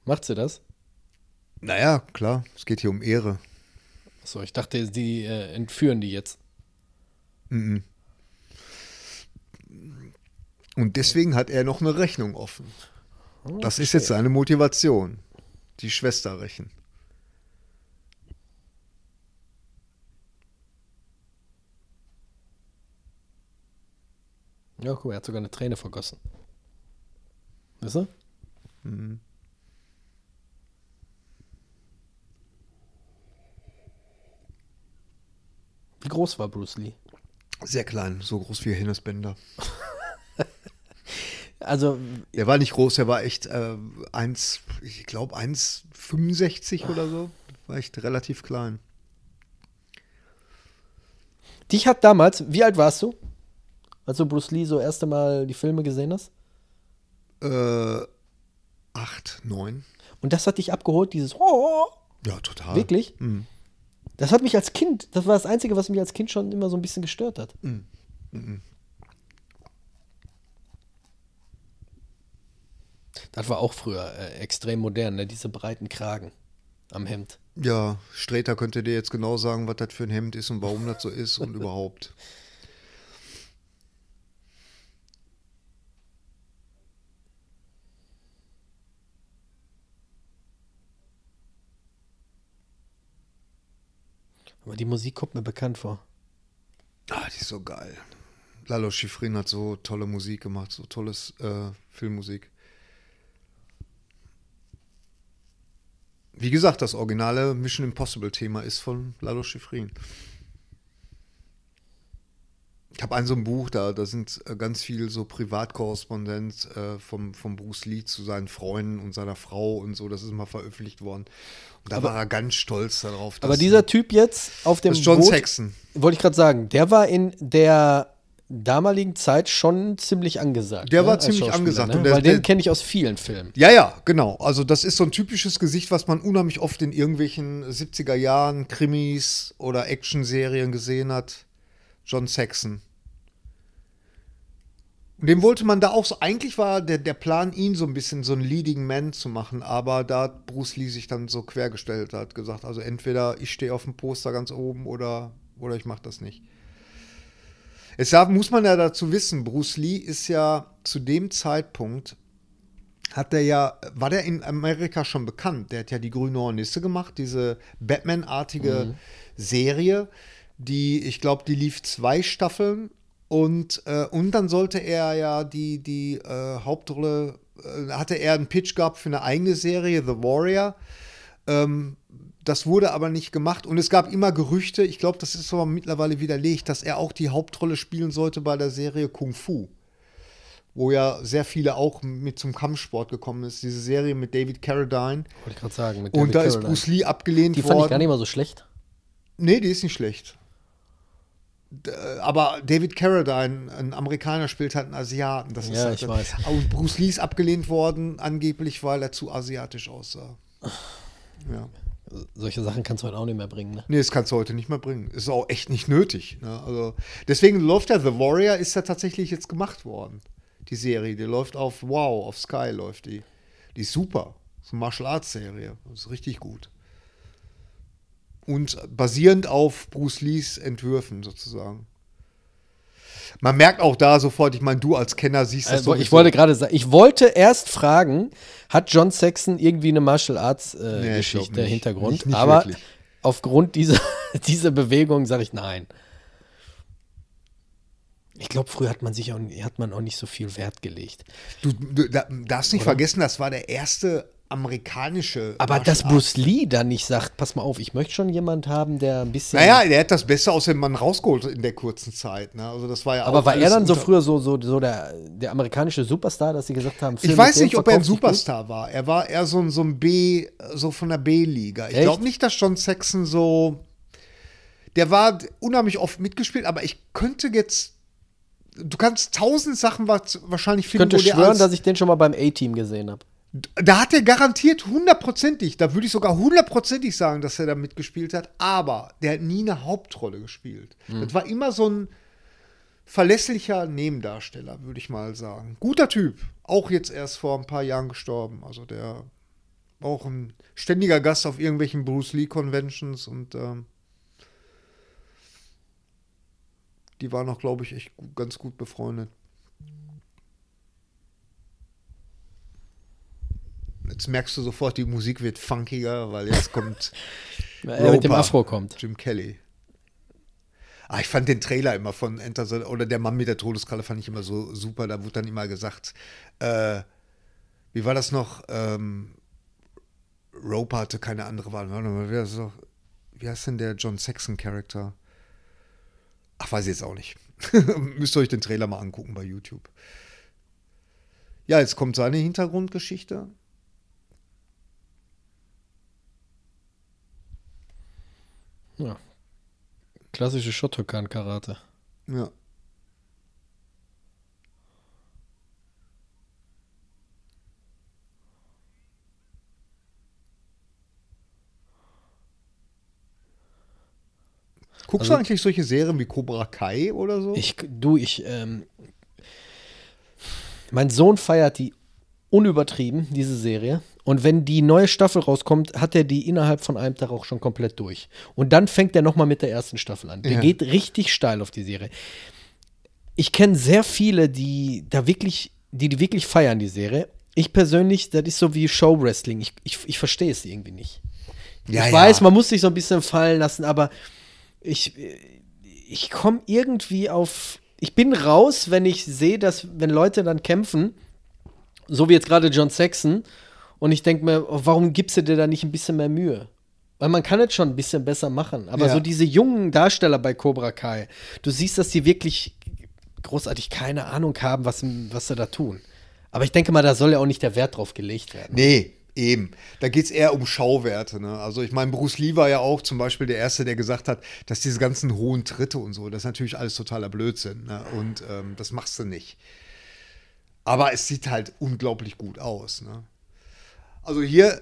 Macht sie das? Naja, klar. Es geht hier um Ehre. Achso, ich dachte, die äh, entführen die jetzt. Und deswegen hat er noch eine Rechnung offen. Das ist jetzt seine Motivation. Die Schwester rächen. Ja, guck mal, er hat sogar eine Träne vergossen. Weißt du? Wie groß war Bruce Lee? Sehr klein, so groß wie Hennes Bender. [laughs] Also, Der war nicht groß, der war echt äh, 1, ich glaube 1,65 oder so. War echt relativ klein. dich hat damals, wie alt warst du? Als du Bruce Lee so erste Mal die Filme gesehen hast? Äh, 8, 9. Und das hat dich abgeholt, dieses Ja, total. Wirklich? Mhm. Das hat mich als Kind, das war das Einzige, was mich als Kind schon immer so ein bisschen gestört hat. Das war auch früher äh, extrem modern, ne? diese breiten Kragen am Hemd. Ja, Streter könnte dir jetzt genau sagen, was das für ein Hemd ist und warum das so ist und [laughs] überhaupt. Aber die Musik kommt mir bekannt vor. Ah, die ist so geil. Lalo Schifrin hat so tolle Musik gemacht, so tolles äh, Filmmusik. Wie gesagt, das originale Mission Impossible Thema ist von Lalo Schifrin. Ich habe ein so ein Buch, da, da sind äh, ganz viel so Privatkorrespondenz äh, vom, vom Bruce Lee zu seinen Freunden und seiner Frau und so. Das ist mal veröffentlicht worden. Und da war er ganz stolz darauf. Aber dieser Typ jetzt auf dem das ist John Boot, Saxon. wollte ich gerade sagen, der war in der damaligen Zeit schon ziemlich angesagt. Der ne, war ziemlich angesagt. Ne? Der- Weil den kenne ich aus vielen Filmen. Ja, ja, genau. Also das ist so ein typisches Gesicht, was man unheimlich oft in irgendwelchen 70er Jahren Krimis oder Actionserien gesehen hat. John Saxon. Und dem wollte man da auch so, eigentlich war der, der Plan, ihn so ein bisschen so ein Leading Man zu machen, aber da hat Bruce Lee sich dann so quergestellt, hat gesagt, also entweder ich stehe auf dem Poster ganz oben oder, oder ich mache das nicht. Es muss man ja dazu wissen, Bruce Lee ist ja zu dem Zeitpunkt hat der ja, war der in Amerika schon bekannt. Der hat ja die Grüne Hornisse gemacht, diese Batman-artige Serie, die, ich glaube, die lief zwei Staffeln und, äh, und dann sollte er ja die, die äh, Hauptrolle, äh, hatte er einen Pitch gehabt für eine eigene Serie, The Warrior. Ähm, das wurde aber nicht gemacht und es gab immer Gerüchte, ich glaube, das ist aber mittlerweile widerlegt, dass er auch die Hauptrolle spielen sollte bei der Serie Kung Fu wo ja sehr viele auch mit zum Kampfsport gekommen ist. Diese Serie mit David Carradine. Wollte ich gerade sagen. Mit Und David da ist Carradine. Bruce Lee abgelehnt Die worden. fand ich gar nicht mal so schlecht. Nee, die ist nicht schlecht. Äh, Aber David Carradine, ein Amerikaner, spielt halt einen Asiaten. Das ist Ja, halt ich weiß. Und Bruce Lee ist abgelehnt worden, angeblich, weil er zu asiatisch aussah. Ja. Solche Sachen kannst du heute auch nicht mehr bringen. Ne? Nee, das kannst du heute nicht mehr bringen. Ist auch echt nicht nötig. Ne? Also, deswegen läuft ja The Warrior, ist ja tatsächlich jetzt gemacht worden. Die Serie, die läuft auf Wow, auf Sky läuft die. Die ist super. Das ist eine Martial Arts Serie. Das ist richtig gut. Und basierend auf Bruce Lees Entwürfen sozusagen. Man merkt auch da sofort, ich meine, du als Kenner siehst das Also, ich wollte gerade sagen, ich wollte erst fragen, hat John Saxon irgendwie eine Martial Arts äh, Nee, Geschichte, nicht. Hintergrund? Nicht- nicht aber wirklich. aufgrund dieser, [laughs] dieser Bewegung sage ich nein. Ich glaube, früher hat man sich auch, hat man auch nicht so viel Wert gelegt. Du, du da- darfst nicht vergessen, das war der erste amerikanische. Aber dass Bruce Lee da nicht sagt, pass mal auf, ich möchte schon jemand haben, der ein bisschen. Naja, der hat das Beste aus dem Mann rausgeholt in der kurzen Zeit. Ne? Also das war ja aber war er dann so früher so, so, so der, der amerikanische Superstar, dass sie gesagt haben, Film Ich weiß nicht, ob er ein? Superstar war. Er war eher so ein, so ein B, so von der B-Liga. Ich glaube nicht, dass John Saxon so. Der war unheimlich oft mitgespielt, aber ich könnte jetzt. Du kannst tausend Sachen was- wahrscheinlich Ich finden, könnte wo der schwören, dass ich den schon mal beim A-Team gesehen habe. Da hat er garantiert hundertprozentig, da würde ich sogar hundertprozentig sagen, dass er da mitgespielt hat, aber der hat nie eine Hauptrolle gespielt. Hm. Das war immer so ein verlässlicher Nebendarsteller, würde ich mal sagen. Guter Typ, auch jetzt erst vor ein paar Jahren gestorben. Also der auch ein ständiger Gast auf irgendwelchen Bruce Lee Conventions und ähm, die waren auch, glaube ich, echt gut, ganz gut befreundet. Jetzt merkst du sofort, die Musik wird funkiger, weil jetzt kommt [laughs] Weil er mit dem Afro kommt. Jim Kelly. Ah, ich fand den Trailer immer von Enter the, oder der Mann mit der Todeskralle fand ich immer so super. Da wurde dann immer gesagt, äh, wie war das noch? Ähm, Roper hatte keine andere Wahl. Warte mal, wie heißt denn der John Saxon-Charakter? Ach, weiß ich jetzt auch nicht. [laughs] Müsst ihr euch den Trailer mal angucken bei YouTube. Ja, jetzt kommt seine Hintergrundgeschichte. Ja. Klassische Shotokan-Karate. Ja. Guckst Also- du eigentlich solche Serien wie Cobra Kai oder so? Ich, du, ich, ähm, mein Sohn feiert die unübertrieben, diese Serie. Und wenn die neue Staffel rauskommt, hat er die innerhalb von einem Tag auch schon komplett durch. Und dann fängt er nochmal mit der ersten Staffel an. Der Ja. geht richtig steil auf die Serie. Ich kenne sehr viele, die da wirklich, die, die wirklich feiern, die Serie. Ich persönlich, das ist so wie Showwrestling. Ich, ich, ich verstehe es irgendwie nicht. Ja, ich ja. weiß, man muss sich so ein bisschen fallen lassen, aber ich, ich komme irgendwie auf. Ich bin raus, wenn ich sehe, dass, wenn Leute dann kämpfen, so wie jetzt gerade John Saxon, und ich denke mir, warum gibst du dir da nicht ein bisschen mehr Mühe? Weil man kann es schon ein bisschen besser machen. Aber Ja. so diese jungen Darsteller bei Cobra Kai, du siehst, dass die wirklich großartig keine Ahnung haben, was, was sie da tun. Aber ich denke mal, da soll ja auch nicht der Wert drauf gelegt werden. Nee, eben. Da geht es eher um Schauwerte. Ne? Also ich meine, Bruce Lee war ja auch zum Beispiel der Erste, der gesagt hat, dass diese ganzen hohen Tritte und so, das ist natürlich alles totaler Blödsinn. Ne? Und ähm, das machst du nicht. Aber es sieht halt unglaublich gut aus. Ne? Also hier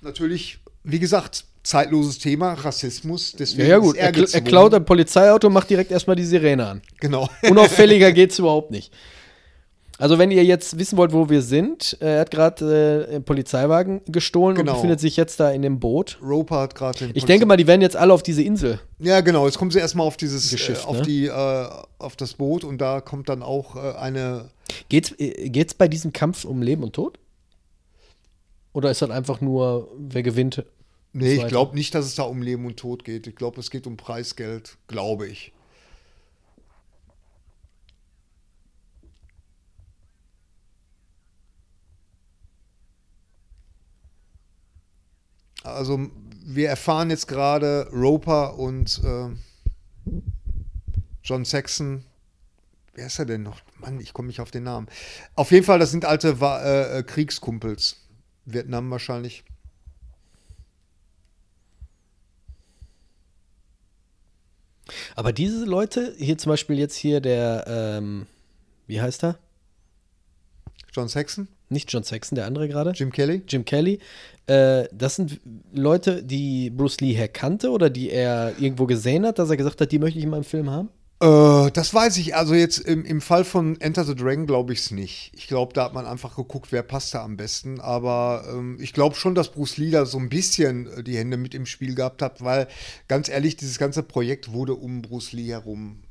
natürlich, wie gesagt, zeitloses Thema, Rassismus. Deswegen Ja, ja gut, er, er, er klaut ein Polizeiauto, macht direkt erstmal die Sirene an. Genau. [laughs] Unauffälliger geht's überhaupt nicht. Also, wenn ihr jetzt wissen wollt, wo wir sind, äh, er hat gerade äh, einen Polizeiwagen gestohlen Genau. und befindet sich jetzt da in dem Boot. Roper hat gerade den Ich denke mal, die werden jetzt alle auf diese Insel. Ja, genau. Jetzt kommen sie erstmal auf dieses, Geschifft, äh, auf ne? die, äh, auf das Boot und da kommt dann auch äh, eine. Geht's, äh, geht's bei diesem Kampf um Leben und Tod? Oder ist das einfach nur, wer gewinnt? Nee, ich glaube nicht, dass es da um Leben und Tod geht. Ich glaube, es geht um Preisgeld, glaube ich. Also, wir erfahren jetzt gerade Roper und äh, John Saxon. Wer ist er denn noch? Mann, ich komme nicht auf den Namen. Auf jeden Fall, das sind alte äh, äh, Kriegskumpels. Vietnam wahrscheinlich. Aber diese Leute, hier zum Beispiel jetzt hier der, ähm, wie heißt er? John Saxon, Nicht John Saxon, der andere gerade. Jim Kelly. Jim Kelly. Äh, das sind Leute, die Bruce Lee herkannte oder die er irgendwo gesehen hat, dass er gesagt hat, die möchte ich in meinem Film haben? Äh, das weiß ich. Also jetzt im, im Fall von Enter the Dragon glaube ich es nicht. Ich glaube, da hat man einfach geguckt, wer passt da am besten. Aber ähm, ich glaube schon, dass Bruce Lee da so ein bisschen äh, die Hände mit im Spiel gehabt hat, weil ganz ehrlich, dieses ganze Projekt wurde um Bruce Lee herum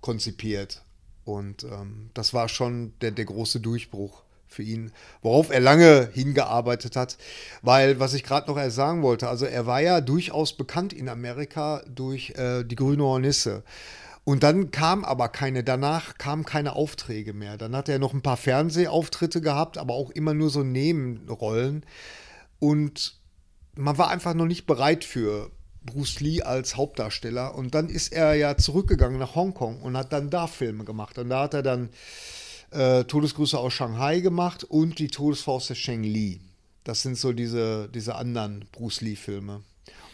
konzipiert. Und ähm, das war schon der, der große Durchbruch für ihn, worauf er lange hingearbeitet hat. Weil, was ich gerade noch erst sagen wollte, also er war ja durchaus bekannt in Amerika durch äh, die Grüne Hornisse. Und dann kam aber keine, danach kamen keine Aufträge mehr. Dann hat er noch ein paar Fernsehauftritte gehabt, aber auch immer nur so Nebenrollen. Und man war einfach noch nicht bereit für Bruce Lee als Hauptdarsteller. Und dann ist er ja zurückgegangen nach Hongkong und hat dann da Filme gemacht. Und da hat er dann äh, Todesgrüße aus Shanghai gemacht und die Todesfaust der Sheng Li. Das sind so diese, diese anderen Bruce Lee-Filme.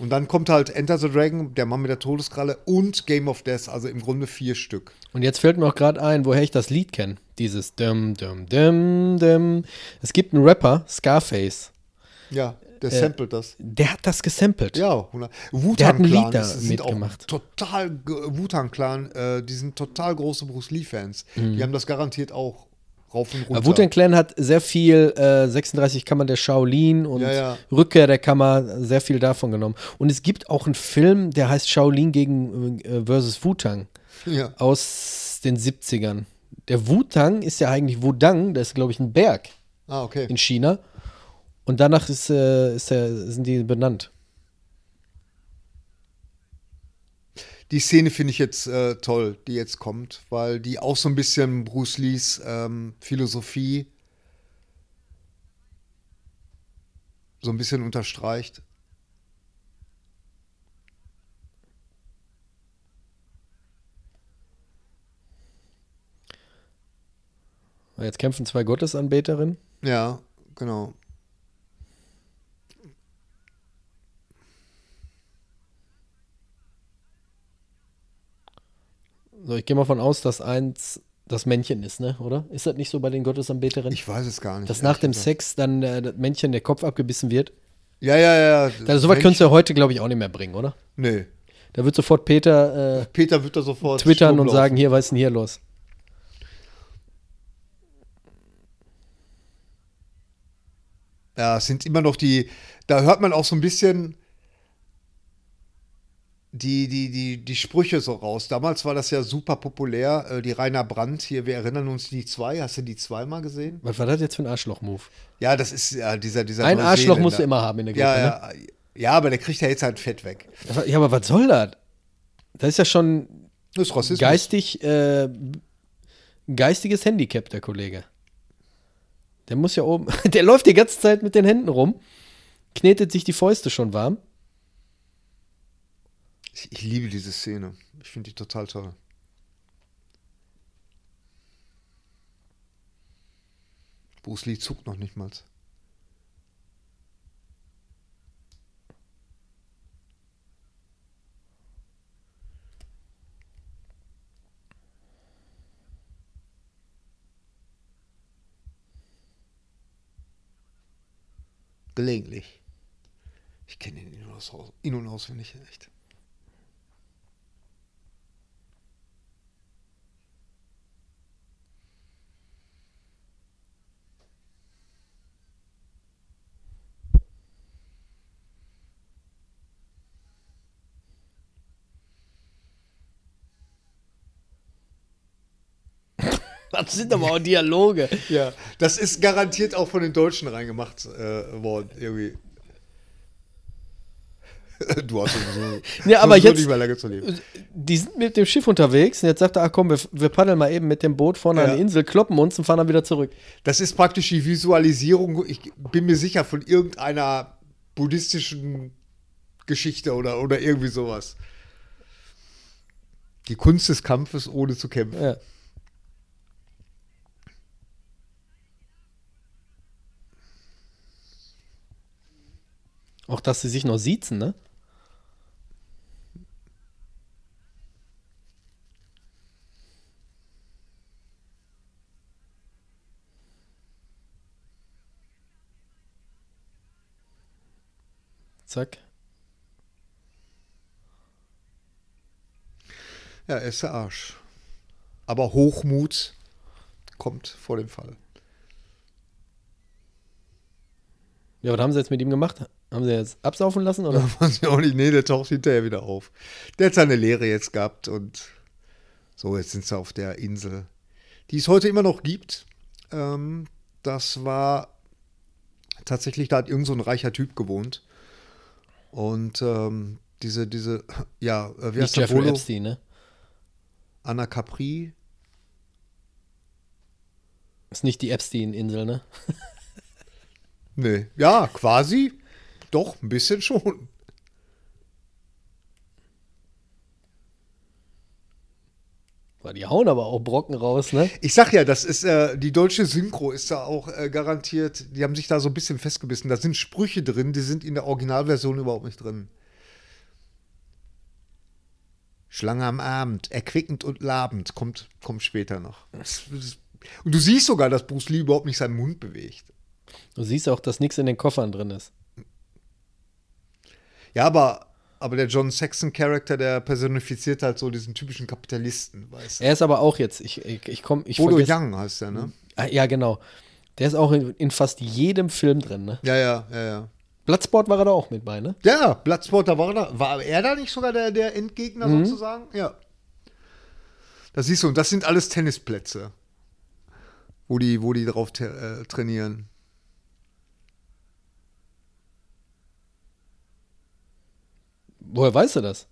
Und dann kommt halt Enter the Dragon, der Mann mit der Todeskralle und Game of Death, also im Grunde vier Stück. Und jetzt fällt mir auch gerade ein, woher ich das Lied kenne. Dieses Dum, Dum, Dum, Dum. Es gibt einen Rapper, Scarface, Ja, der samplet das. der hat das gesampelt. Ja, 100. Der hat ein Lied Clan da das sind auch mitgemacht. total Wu-Tang Clan, äh, die sind total große Bruce Lee Fans. Die haben das garantiert auch rauf und runter. Wu-Tang Clan hat sehr viel, äh, 36 Kammern der Shaolin und Ja, ja. Rückkehr der Kammer, sehr viel davon genommen. Und es gibt auch einen Film, der heißt Shaolin gegen äh, versus Wu-Tang ja. aus den 70ern. Der Wu-Tang ist ja eigentlich Wudang, das ist, glaube ich, ein Berg Ah, okay. in China. Und danach ist, äh, ist der, sind die benannt. Die Szene finde ich jetzt äh, toll, die jetzt kommt, weil die auch so ein bisschen Bruce Lees ähm, Philosophie so ein bisschen unterstreicht. Jetzt kämpfen zwei Gottesanbeterinnen. Ja, genau. So, ich gehe mal von aus, dass eins das Männchen ist, ne? Oder? Ist das nicht so bei den Gottesanbeterinnen? Ich weiß es gar nicht. dass nach dem gesagt. Sex dann äh, das Männchen der Kopf abgebissen wird? Ja, ja, ja. Also, sowas könntest du heute, glaube ich, auch nicht mehr bringen, oder? Nee. Da wird sofort Peter äh, Peter wird da sofort twittern Sturm und laufen. sagen: Hier, was ist denn hier los? Ja, es sind immer noch die, da hört man auch so ein bisschen die, die, die, die Sprüche so raus. Damals war das ja super populär, äh, die Rainer Brandt hier, wir erinnern uns die zwei, hast du die zweimal gesehen? Was war das jetzt für ein Arschloch-Move? Ja, das ist ja dieser, dieser Ein Arschloch musst du immer haben in der Gruppe, Ja, ne? ja, ja, aber der kriegt ja jetzt halt Fett weg. Ja, aber was soll das? Das ist ja schon Das ist Rassismus. geistig, äh, geistiges Handicap, der Kollege. Der muss ja oben, [laughs] der läuft die ganze Zeit mit den Händen rum, knetet sich die Fäuste schon warm. Ich, ich liebe diese Szene. Ich finde die total toll. Bruce Lee zuckt noch nicht mal. Gelegentlich. Ich kenne ihn in- und auswendig, echt. [laughs] Das sind aber auch Dialoge. Ja, das ist garantiert auch von den Deutschen reingemacht äh, worden, irgendwie. [laughs] Du hast sowieso, [laughs] Ja, aber sowieso jetzt- nicht mehr lange zu leben. Die sind mit dem Schiff unterwegs und jetzt sagt er, ach komm, wir, wir paddeln mal eben mit dem Boot vorne an Ja. die Insel, kloppen uns und fahren dann wieder zurück. Das ist praktisch die Visualisierung, ich bin mir sicher, von irgendeiner buddhistischen Geschichte oder, oder irgendwie sowas. Die Kunst des Kampfes ohne zu kämpfen. Ja. Auch, dass sie sich noch siezen, ne? Zack. Ja, er ist der Arsch. Aber Hochmut kommt vor dem Fall. Ja, was haben sie jetzt mit ihm gemacht? Haben sie jetzt absaufen lassen oder? [laughs] Ich auch nicht. Nee, der taucht hinterher wieder auf. Der hat seine Lehre jetzt gehabt und so, jetzt sind sie auf der Insel, die es heute immer noch gibt. Ähm, das war tatsächlich, da hat irgend so ein reicher Typ gewohnt. Und ähm, diese, diese, [laughs] ja, äh, wie heißt der Jeffrey Bolo? Epstein, ne? Anna Capri. Ist nicht die Epstein-Insel, ne? [laughs] Nee, ja, quasi. Doch, ein bisschen schon. Die hauen aber auch Brocken raus, ne? Ich sag ja, das ist äh, die deutsche Synchro ist da auch äh, garantiert. Die haben sich da so ein bisschen festgebissen. Da sind Sprüche drin, die sind in der Originalversion überhaupt nicht drin. Schlange am Abend, erquickend und labend, kommt, kommt später noch. Und du siehst sogar, dass Bruce Lee überhaupt nicht seinen Mund bewegt. Du siehst auch, dass nichts in den Koffern drin ist. Ja, aber, aber der John Saxon-Charakter, der personifiziert halt so diesen typischen Kapitalisten, weißt du? Er ist aber auch jetzt, ich, ich, ich komme, ich Bodo Young heißt der, ne? Ah, ja, genau. Der ist auch in, in fast jedem Film drin, ne? Ja, ja, ja, ja. Bloodsport war er da auch mit bei, ne? Ja, Bloodsport, da war, da, war er da nicht sogar der, der Endgegner sozusagen? Ja. Das siehst du, und das sind alles Tennisplätze, wo die, wo die drauf äh, trainieren. Woher weißt du das?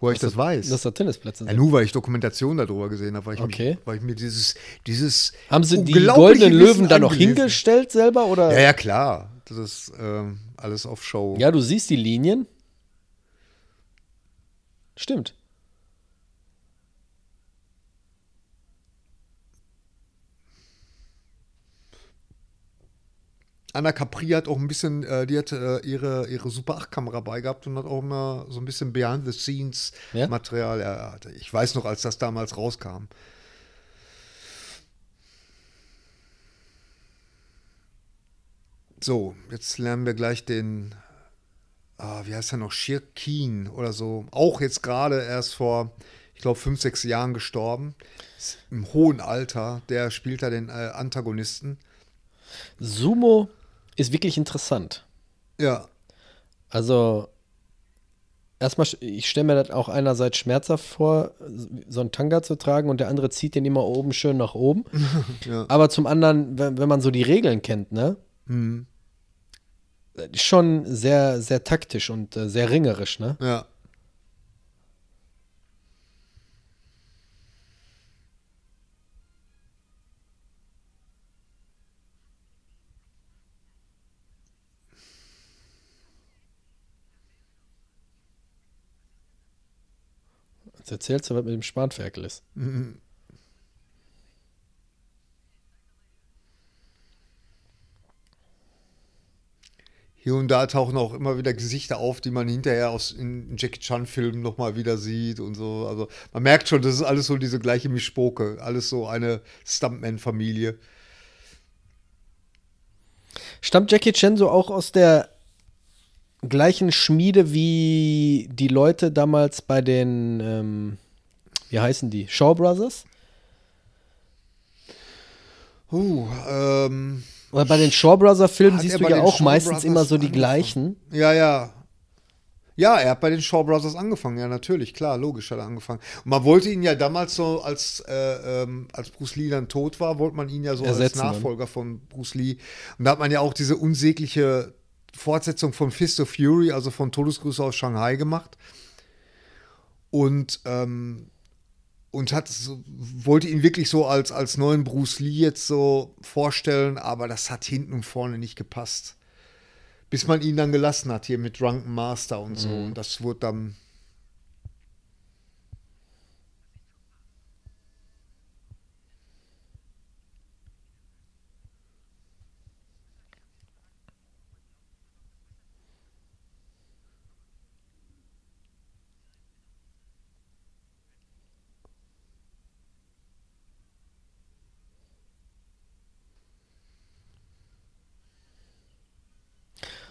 Woher ich das weiß. Dass da Tennisplätze ja, sind. nur weil ich Dokumentation darüber gesehen habe, weil ich, Okay. mich, weil ich mir dieses, dieses Haben sie die goldenen Löwen Wissen da noch angelesen. hingestellt selber? Oder? Ja, ja, klar. Das ist ähm, alles auf Show. Ja, du siehst die Linien. Stimmt. Anna Capri hat auch ein bisschen, äh, die hat äh, ihre, ihre Super 8-Kamera bei gehabt und hat auch immer so ein bisschen? Behind-the-Scenes-Material. Ja? ich weiß noch, als das damals rauskam. So, jetzt lernen wir gleich den, ah, wie heißt er noch, Shir Keen oder so. Auch jetzt gerade erst vor, ich glaube, fünf, sechs Jahren gestorben. Im hohen Alter, der spielt da den äh, Antagonisten. Sumo ist wirklich interessant. Ja, Also, erstmal, ich stelle mir das auch einerseits schmerzhaft vor, so einen Tanga zu tragen und der andere zieht den immer oben schön nach oben. [laughs] Ja. Aber zum anderen, wenn, wenn man so die Regeln kennt, ne? Mhm. ist Schon sehr, sehr taktisch und äh, sehr ringerisch, ne? ja. Jetzt erzählst du, was mit dem Spanferkel ist. [laughs] Hier und da tauchen auch immer wieder Gesichter auf, die man hinterher aus in Jackie Chan-Filmen nochmal wieder sieht und so. Also man merkt schon, das ist alles so diese gleiche Mischpoke. Alles so eine Stuntman-Familie. Stammt Jackie Chan so auch aus der gleichen Schmiede wie die Leute damals bei den, ähm, wie heißen die? Shaw Brothers? Uh, ähm, Weil bei den Shaw Brothers Filmen siehst du ja auch Shaw meistens Brothers immer so die angefangen? gleichen. ja, ja. Ja, er hat bei den Shaw Brothers angefangen, ja, natürlich, klar, logisch hat er angefangen. Und man wollte ihn ja damals so, als, äh, ähm, als Bruce Lee dann tot war, wollte man ihn ja so Ersetzen dann. als Nachfolger von Bruce Lee. Und da hat man ja auch diese unsägliche Fortsetzung von Fist of Fury, also von Todesgrüße aus Shanghai gemacht. Und, ähm, und hat wollte ihn wirklich so als, als neuen Bruce Lee jetzt so vorstellen, aber das hat hinten und vorne nicht gepasst. Bis man ihn dann gelassen hat, hier mit Drunken Master und so. Und das wurde dann.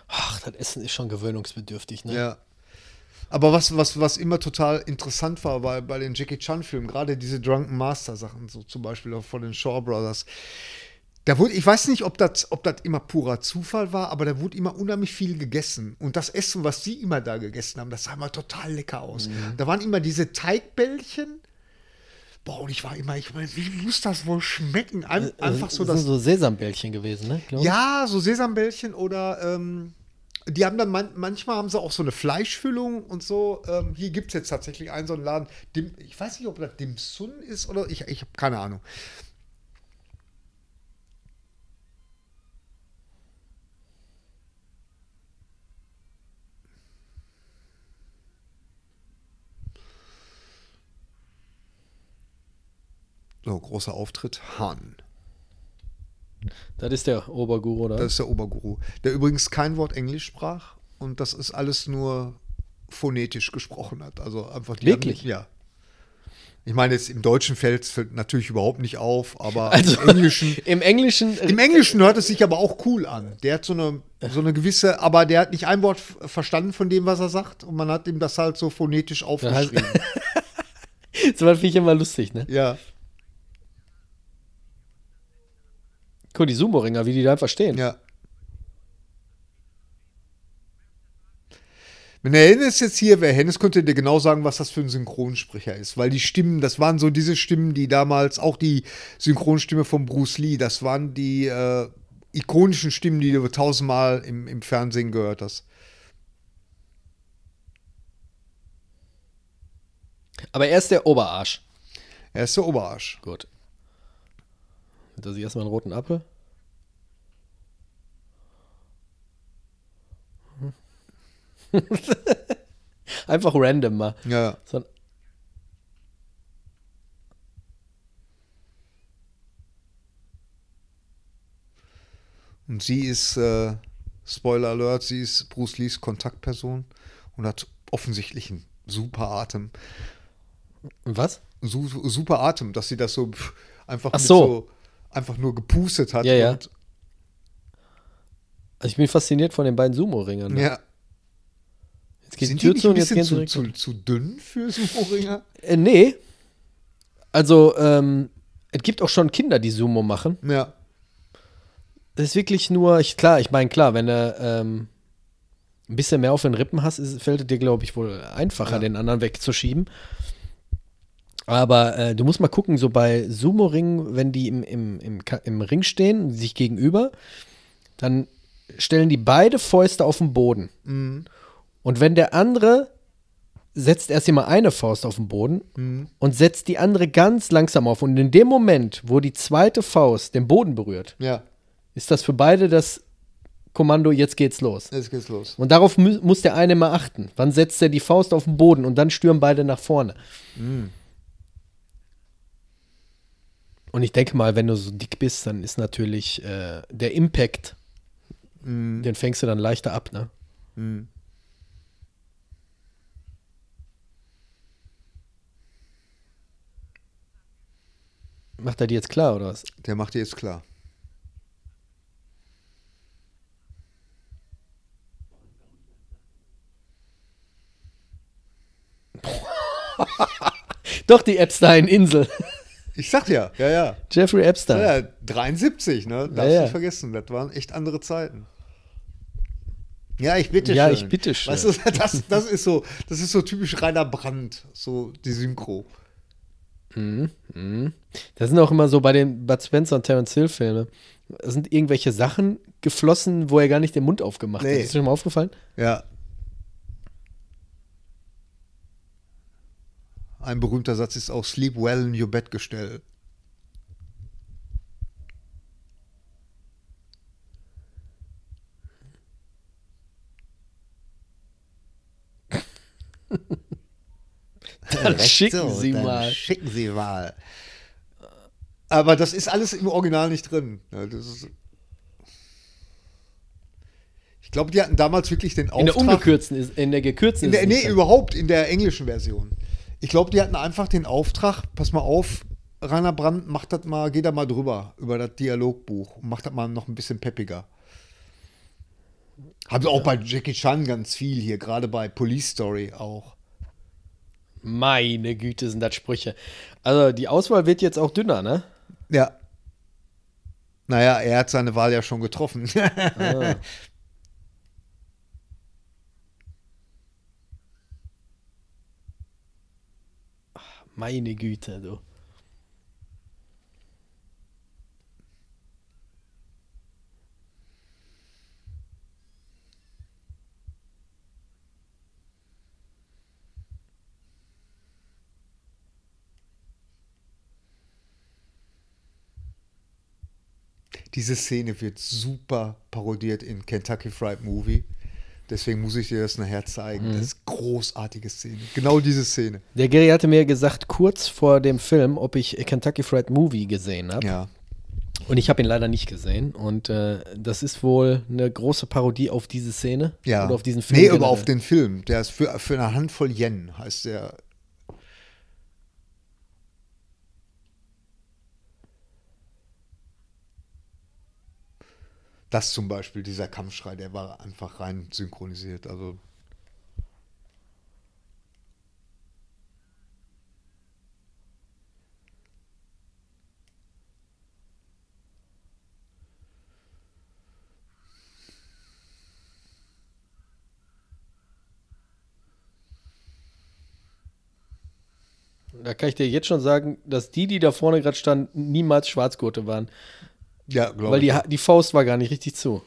Ach, das Essen ist schon gewöhnungsbedürftig, ne? Ja. Aber was, was, was immer total interessant war bei, bei den Jackie Chan-Filmen, gerade diese Drunken Master-Sachen, so zum Beispiel auch von den Shaw Brothers, da wurde, ich weiß nicht, ob das ob das immer purer Zufall war, aber da wurde immer unheimlich viel gegessen. Und das Essen, was die immer da gegessen haben, das sah immer total lecker aus. Da waren immer diese Teigbällchen. Boah, und ich war immer, ich meine, wie muss das wohl schmecken? Ein, einfach so das sind so Sesambällchen gewesen, ne? glaub ja, so Sesambällchen oder ähm, die haben dann man, manchmal haben sie auch so eine Fleischfüllung und so. Ähm, hier gibt es jetzt tatsächlich einen so einen Laden. Dim, ich weiß nicht, ob das Dim Sun ist oder ich, ich habe keine Ahnung. So, großer Auftritt. Han. Das ist der Oberguru, oder? Das ist der Oberguru, der übrigens kein Wort Englisch sprach und das ist alles nur phonetisch gesprochen hat. Also einfach die Wirklich? Haben, ja. Ich meine, jetzt im Deutschen fällt es natürlich überhaupt nicht auf, aber Also im Englischen. [laughs] Im Englischen. Im Englischen hört es sich aber auch cool an. Der hat so eine, so eine gewisse, aber der hat nicht ein Wort verstanden von dem, was er sagt. Und man hat ihm das halt so phonetisch aufgeschrieben. [laughs] so was finde ich immer lustig, ne? ja. Guck, die Sumo-Ringer, wie die da einfach stehen. Ja. Wenn der Hennes jetzt hier wäre, Hennes könnte dir genau sagen, was das für ein Synchronsprecher ist. Weil die Stimmen, das waren so diese Stimmen, die damals, auch die Synchronstimme von Bruce Lee, das waren die äh, ikonischen Stimmen, die du tausendmal im, im Fernsehen gehört hast. Aber er ist der Oberarsch. Er ist der Oberarsch. Gut. Da sehe ich erstmal einen roten Apfel. [laughs] Einfach random mal. Ja. So ein Und sie ist, äh, Spoiler Alert, sie ist Bruce Lees Kontaktperson und hat offensichtlich einen super Atem. Was? Su super Atem, dass sie das so einfach Ach mit so. Einfach nur gepustet hat. Ja, ja. Und, Also ich bin fasziniert von den beiden Sumo-Ringern. ne? ja. Jetzt geht Sind die nicht zu ein bisschen zu, zu, zu dünn für Sumo-Ringer? Äh, nee. Also, ähm, es gibt auch schon Kinder, die Sumo machen. Ja. Es ist wirklich nur, ich, klar, ich meine, klar, wenn du ähm, ein bisschen mehr auf den Rippen hast, ist, fällt es dir, glaube ich, wohl einfacher, Ja. den anderen wegzuschieben. Aber äh, du musst mal gucken, so bei Sumo-Ringen, wenn die im, im, im, im Ring stehen, sich gegenüber, dann stellen die beide Fäuste auf den Boden. Und wenn der andere setzt erst immer eine Faust auf den Boden und setzt die andere ganz langsam auf. Und in dem Moment, wo die zweite Faust den Boden berührt, Ja. ist das für beide das Kommando, jetzt geht's los. Jetzt geht's los. Und darauf mu muss der eine mal achten. Wann setzt er die Faust auf den Boden und dann stürmen beide nach vorne. Und ich denke mal, wenn du so dick bist, dann ist natürlich äh, der Impact, den fängst du dann leichter ab, ne? Macht er dir jetzt klar, oder was? Der macht dir jetzt klar. [laughs] Doch, die Epstein-Insel. Ich sag ja, ja, ja. Jeffrey Epstein. Ja, 73, ne? Darfst Ja, ja. nicht vergessen. Das waren echt andere Zeiten. Ja, ich bitte Ja, schön. ich bitte schön. Weißt du, [laughs] das, das ist so, das ist so typisch Rainer Brandt, so die Synchro. Das sind auch immer so bei den Bud Spencer und Terence Hill Filme. Da sind irgendwelche Sachen geflossen, wo er gar nicht den Mund aufgemacht hat. Nee. Ist dir schon mal aufgefallen? Ja. Ein berühmter Satz ist auch Sleep well in your Bettgestell. Dann [laughs] schicken Sie dann mal. Schicken Sie mal. Aber das ist alles im Original nicht drin. Ich glaube, die hatten damals wirklich den Auftrag. In der ungekürzten, ist, in der gekürzten In der, nee, überhaupt in der englischen Version. Ich glaube, die hatten einfach den Auftrag, pass mal auf, Rainer Brandt, macht das mal, geht da mal drüber, über das Dialogbuch und macht das mal noch ein bisschen peppiger. Haben sie auch bei Jackie Chan ganz viel hier, gerade bei Police Story auch. Meine Güte, sind das Sprüche. Also die Auswahl wird jetzt auch dünner, ne? Ja. Naja, er hat seine Wahl ja schon getroffen. Ah. [laughs] Meine Güte, du. Diese Szene wird super parodiert in Kentucky Fried Movie. Deswegen muss ich dir das nachher zeigen. Das ist großartige Szene. Genau diese Szene. Der Gary hatte mir gesagt, kurz vor dem Film, ob ich Kentucky Fried Movie gesehen habe. Ja. Und ich habe ihn leider nicht gesehen. Und äh, das ist wohl eine große Parodie auf diese Szene. Ja. Oder auf diesen Film. Nee, aber auf den Film. Der ist für, für eine Handvoll Yen, heißt der. das zum Beispiel, dieser Kampfschrei, der war einfach rein synchronisiert. Also da kann ich dir jetzt schon sagen, dass die, die da vorne gerade standen, niemals Schwarzgurte waren. Ja, glaube Weil ich. die, Ha- die Faust war gar nicht richtig zu.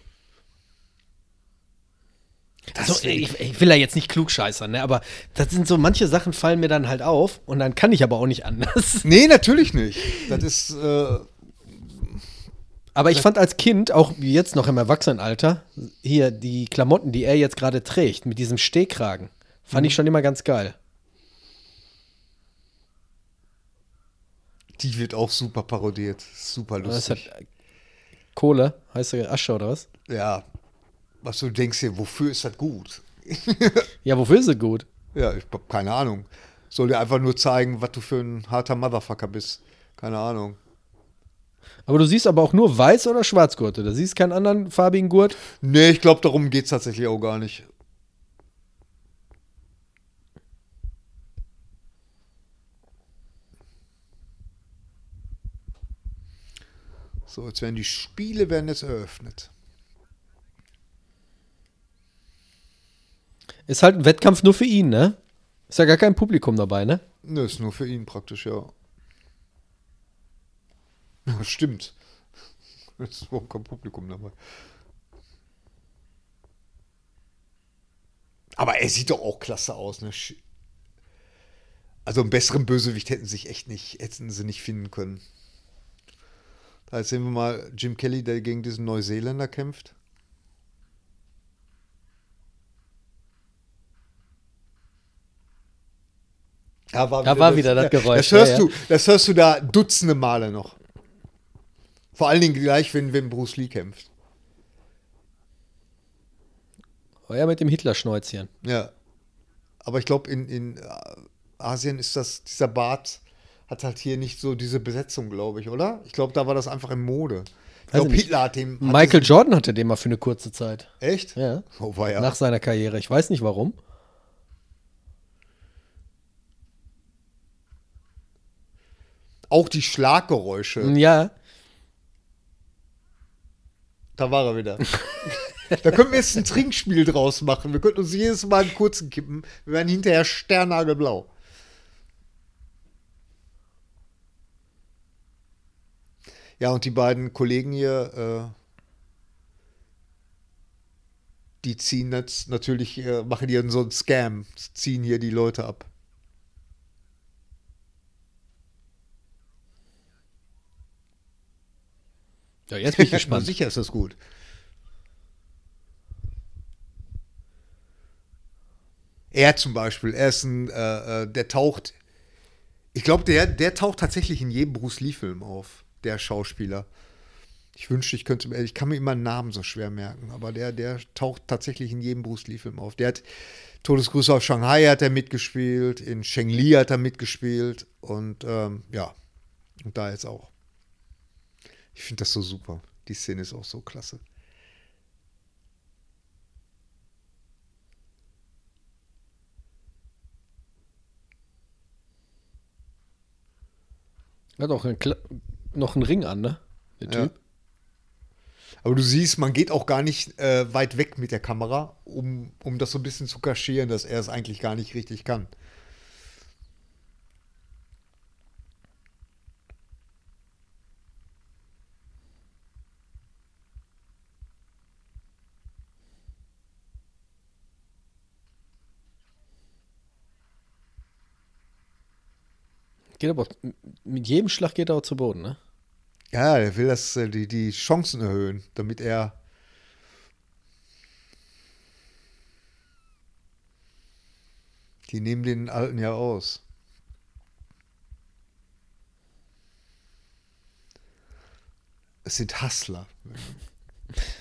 Das Also, ich, ich will da jetzt nicht klugscheißern, ne? aber das sind so, manche Sachen fallen mir dann halt auf und dann kann ich aber auch nicht anders. [laughs] Nee, natürlich nicht. Das ist, äh, Aber ich fand als Kind, auch jetzt noch im Erwachsenenalter, hier die Klamotten, die er jetzt gerade trägt, mit diesem Stehkragen, fand ich schon immer ganz geil. die wird auch super parodiert. Super Das hat lustig. Kohle, heißt der Asche oder was? Ja. Was du denkst dir, wofür ist das gut? [laughs] Ja, wofür ist es gut? Ja, ich hab keine Ahnung. Soll dir einfach nur zeigen, was du für ein harter Motherfucker bist. Keine Ahnung. Aber du siehst aber auch nur weiß oder Schwarzgurte. Da siehst keinen anderen farbigen Gurt. Nee, ich glaube, darum geht es tatsächlich auch gar nicht. So, jetzt werden die Spiele werden jetzt eröffnet. Ist halt ein Wettkampf nur für ihn, ne? Ist ja gar kein Publikum dabei, ne? Ne, ist nur für ihn praktisch, ja. Ja, [laughs] stimmt. Es ist überhaupt kein Publikum dabei. Aber er sieht doch auch klasse aus, ne? Also einen besseren Bösewicht hätten sich echt nicht, hätten sie nicht finden können. Da jetzt sehen wir mal Jim Kelly, der gegen diesen Neuseeländer kämpft. Da war, Da war wieder das Geräusch, Das hörst, ja, du, das hörst du da dutzende Male noch. Vor allen Dingen gleich, wenn, wenn Bruce Lee kämpft. Oh ja, mit dem Hitler-Schnäuzchen. Ja. Aber ich glaube, in, in äh, Asien ist das, dieser Bart hat halt hier nicht so diese Besetzung, glaube ich, oder? Ich glaube, da war das einfach in Mode. Ich glaube. Hitler hat den. Michael Jordan hatte den mal für eine kurze Zeit. Echt? Ja. Oh, war ja. Nach seiner Karriere. Ich weiß nicht warum. Auch die Schlaggeräusche. Ja. Da war er wieder. da könnten wir jetzt ein Trinkspiel draus machen. Wir könnten uns jedes Mal einen kurzen kippen. Wir werden hinterher sternnagelblau. Ja, und die beiden Kollegen hier, äh, die ziehen jetzt natürlich, äh, machen hier so einen Scam, ziehen hier die Leute ab. Ja, jetzt bin ich [laughs] gespannt. sicher ist das gut. Er zum Beispiel, er ist ein, äh, äh, der taucht, ich glaube, der, der taucht tatsächlich in jedem Bruce Lee-Film auf, der Schauspieler. Ich wünschte, ich könnte, ich kann mir immer einen Namen so schwer merken, aber der, der taucht tatsächlich in jedem Bruce Lee-Film auf. Der hat Todesgrüße auf Shanghai hat er mitgespielt, in Sheng Li hat er mitgespielt und ähm, ja, und da jetzt auch. Ich finde das so super. Die Szene ist auch so klasse. Er hat auch einen noch einen Ring an, ne? Der Ja. Typ. Aber du siehst, man geht auch gar nicht äh, weit weg mit der Kamera, um, um das so ein bisschen zu kaschieren, dass er es eigentlich gar nicht richtig kann. Geht aber mit jedem Schlag geht er auch zu Boden, ne? Ja, er will das, äh, die, die Chancen erhöhen, damit er. Die nehmen den Alten ja aus. Es sind Hustler. [laughs]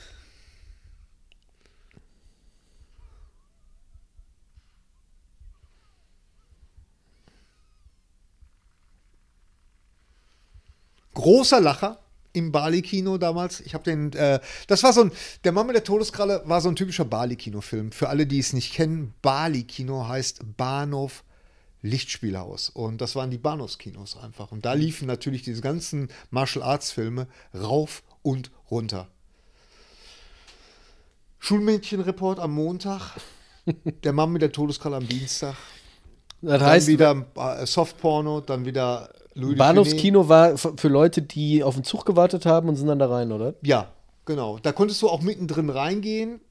großer Lacher im Bali-Kino damals. Ich habe den, äh, das war so ein, der Mann mit der Todeskralle war so ein typischer Bali-Kino-Film. Für alle, die es nicht kennen, Bali-Kino heißt Bahnhof Lichtspielhaus. Und das waren die Bahnhofskinos einfach. Und da liefen natürlich diese ganzen Martial Arts-Filme rauf und runter. Schulmädchenreport am Montag, [laughs] der Mann mit der Todeskralle am Dienstag. Das dann heißt, wieder äh, Softporno, dann wieder Louis. Bahnhofskino war für Leute, die auf den Zug gewartet haben und sind dann da rein, oder? Ja, genau. Da konntest du auch mittendrin reingehen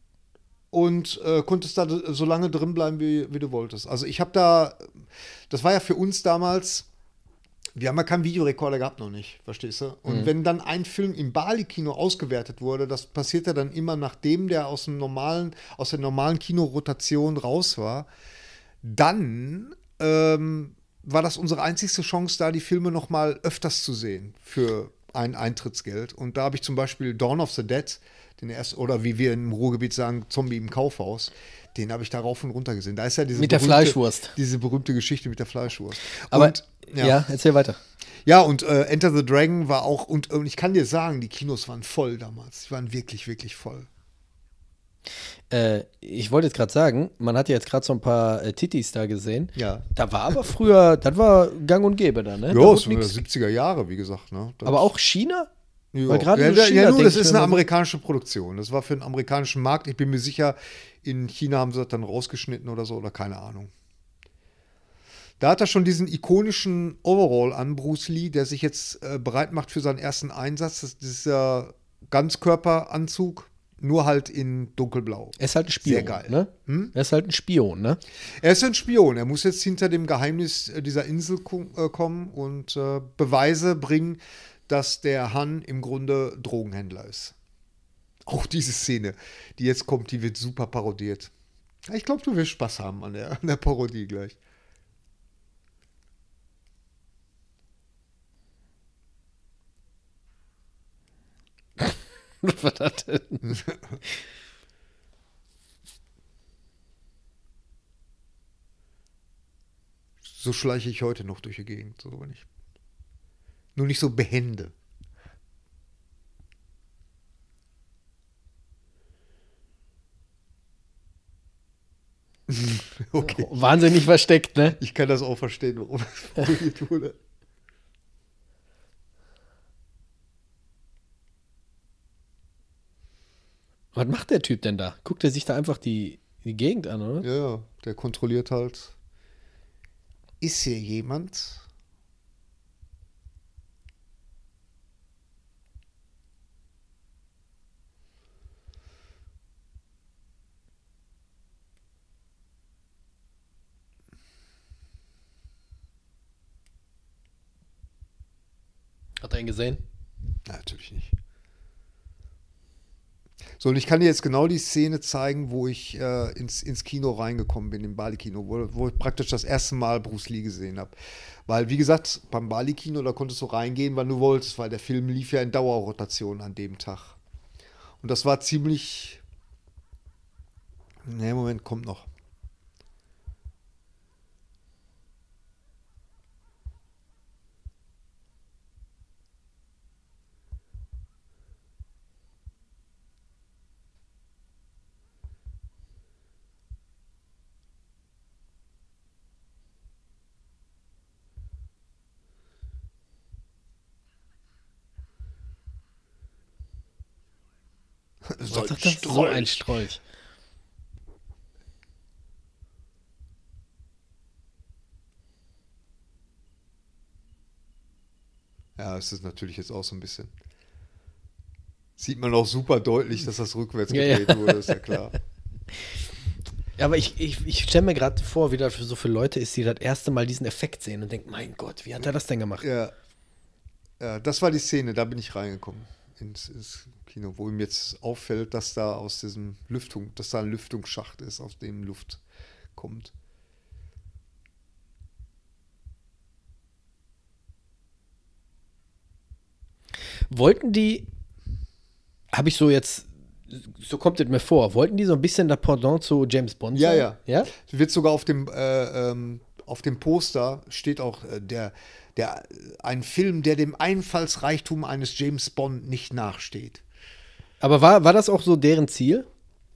und äh, konntest da so lange drin bleiben, wie, wie du wolltest. Also ich habe da, das war ja für uns damals, wir haben ja keinen Videorekorder gehabt noch nicht, verstehst du? Und wenn dann ein Film im Bali-Kino ausgewertet wurde, das passierte dann immer nachdem der aus dem normalen, aus der normalen Kinorotation raus war, dann ähm, war das unsere einzigste Chance, da die Filme noch mal öfters zu sehen für ein Eintrittsgeld. Und da habe ich zum Beispiel Dawn of the Dead, den ersten, oder wie wir im Ruhrgebiet sagen, Zombie im Kaufhaus, den habe ich da rauf und runter gesehen. Da ist ja diese Mit der Fleischwurst. Diese berühmte Geschichte mit der Fleischwurst. Aber und, ja. erzähl weiter. ja, und äh, Enter the Dragon war auch, und, und ich kann dir sagen, die Kinos waren voll damals. Die waren wirklich, wirklich voll. Äh, ich wollte jetzt gerade sagen, man hat ja jetzt gerade so ein paar äh, Titis da gesehen. Ja. Da war aber früher, das war gang und gäbe da, ne? da Ja, wurde das nix- 70er Jahre, wie gesagt. Ne? Das- aber auch China? Ja, Weil gerade ja, ja, China ja, nur, das ist eine amerikanische Produktion. Das war für den amerikanischen Markt. Ich bin mir sicher, in China haben sie das dann rausgeschnitten oder so oder keine Ahnung. Da hat er schon diesen ikonischen Overall an, Bruce Lee, der sich jetzt äh, bereit macht für seinen ersten Einsatz. Das ist dieser Ganzkörperanzug, nur halt in dunkelblau. Er ist halt ein Spion. Sehr geil. Ne? Er ist halt ein Spion, ne? Er ist ein Spion. Er muss jetzt hinter dem Geheimnis äh, dieser Insel äh, kommen und äh, Beweise bringen, dass der Han im Grunde Drogenhändler ist. Auch diese Szene, die jetzt kommt, die wird super parodiert. Ich glaube, du wirst Spaß haben an der, an der Parodie gleich. [laughs] Was das denn? So schleiche ich heute noch durch die Gegend. So nicht. Nur nicht so behende. [laughs] okay. Wahnsinnig versteckt, ne? Ich kann das auch verstehen, warum das [laughs] wurde. Was macht der Typ denn da? Guckt er sich da einfach die, die Gegend an, oder? Ja, ja, der kontrolliert halt. Ist hier jemand? Hat er ihn gesehen? Na, natürlich nicht. So, und ich kann dir jetzt genau die Szene zeigen, wo ich äh, ins, ins Kino reingekommen bin, im Bali-Kino, wo, wo ich praktisch das erste Mal Bruce Lee gesehen habe. Weil, wie gesagt, beim Bali-Kino, da konntest du reingehen, wann du wolltest, weil der Film lief ja in Dauerrotation an dem Tag. Und das war ziemlich. Ne, Moment, kommt noch. So sagt das? So ein Strolch. Ja, es ist natürlich jetzt auch so ein bisschen. Sieht man auch super deutlich, dass das rückwärts Ja, ja. gedreht wurde, ist ja klar. Ja, aber ich, ich, ich stelle mir gerade vor, wie das für so viele Leute ist, die das erste Mal diesen Effekt sehen und denken, mein Gott, wie hat er das denn gemacht? Ja. ja, das war die Szene, da bin ich reingekommen ins, ins Kino, wo ihm jetzt auffällt, dass da aus diesem Lüftung, dass da ein Lüftungsschacht ist, aus dem Luft kommt. Wollten die, habe ich so jetzt, so kommt es mir vor, wollten die so ein bisschen der Pendant zu James Bond Ja, sein? ja. Ja? Wird sogar auf dem, äh, ähm, auf dem Poster steht auch äh, der, der, ein Film, der dem Einfallsreichtum eines James Bond nicht nachsteht. Aber war, war das auch so deren Ziel?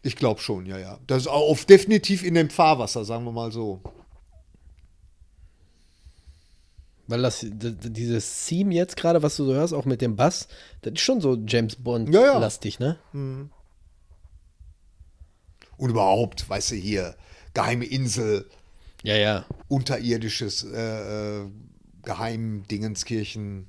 Ich glaube schon, ja, ja. Das ist auf, definitiv in dem Fahrwasser, sagen wir mal so. Weil das, dieses Theme jetzt gerade, was du so hörst, auch mit dem Bass, das ist schon so James Ja, ja. Bond-lastig, ne? Und überhaupt, weißt du, hier, geheime Insel. Ja, ja. unterirdisches äh, Geheimdingenskirchen.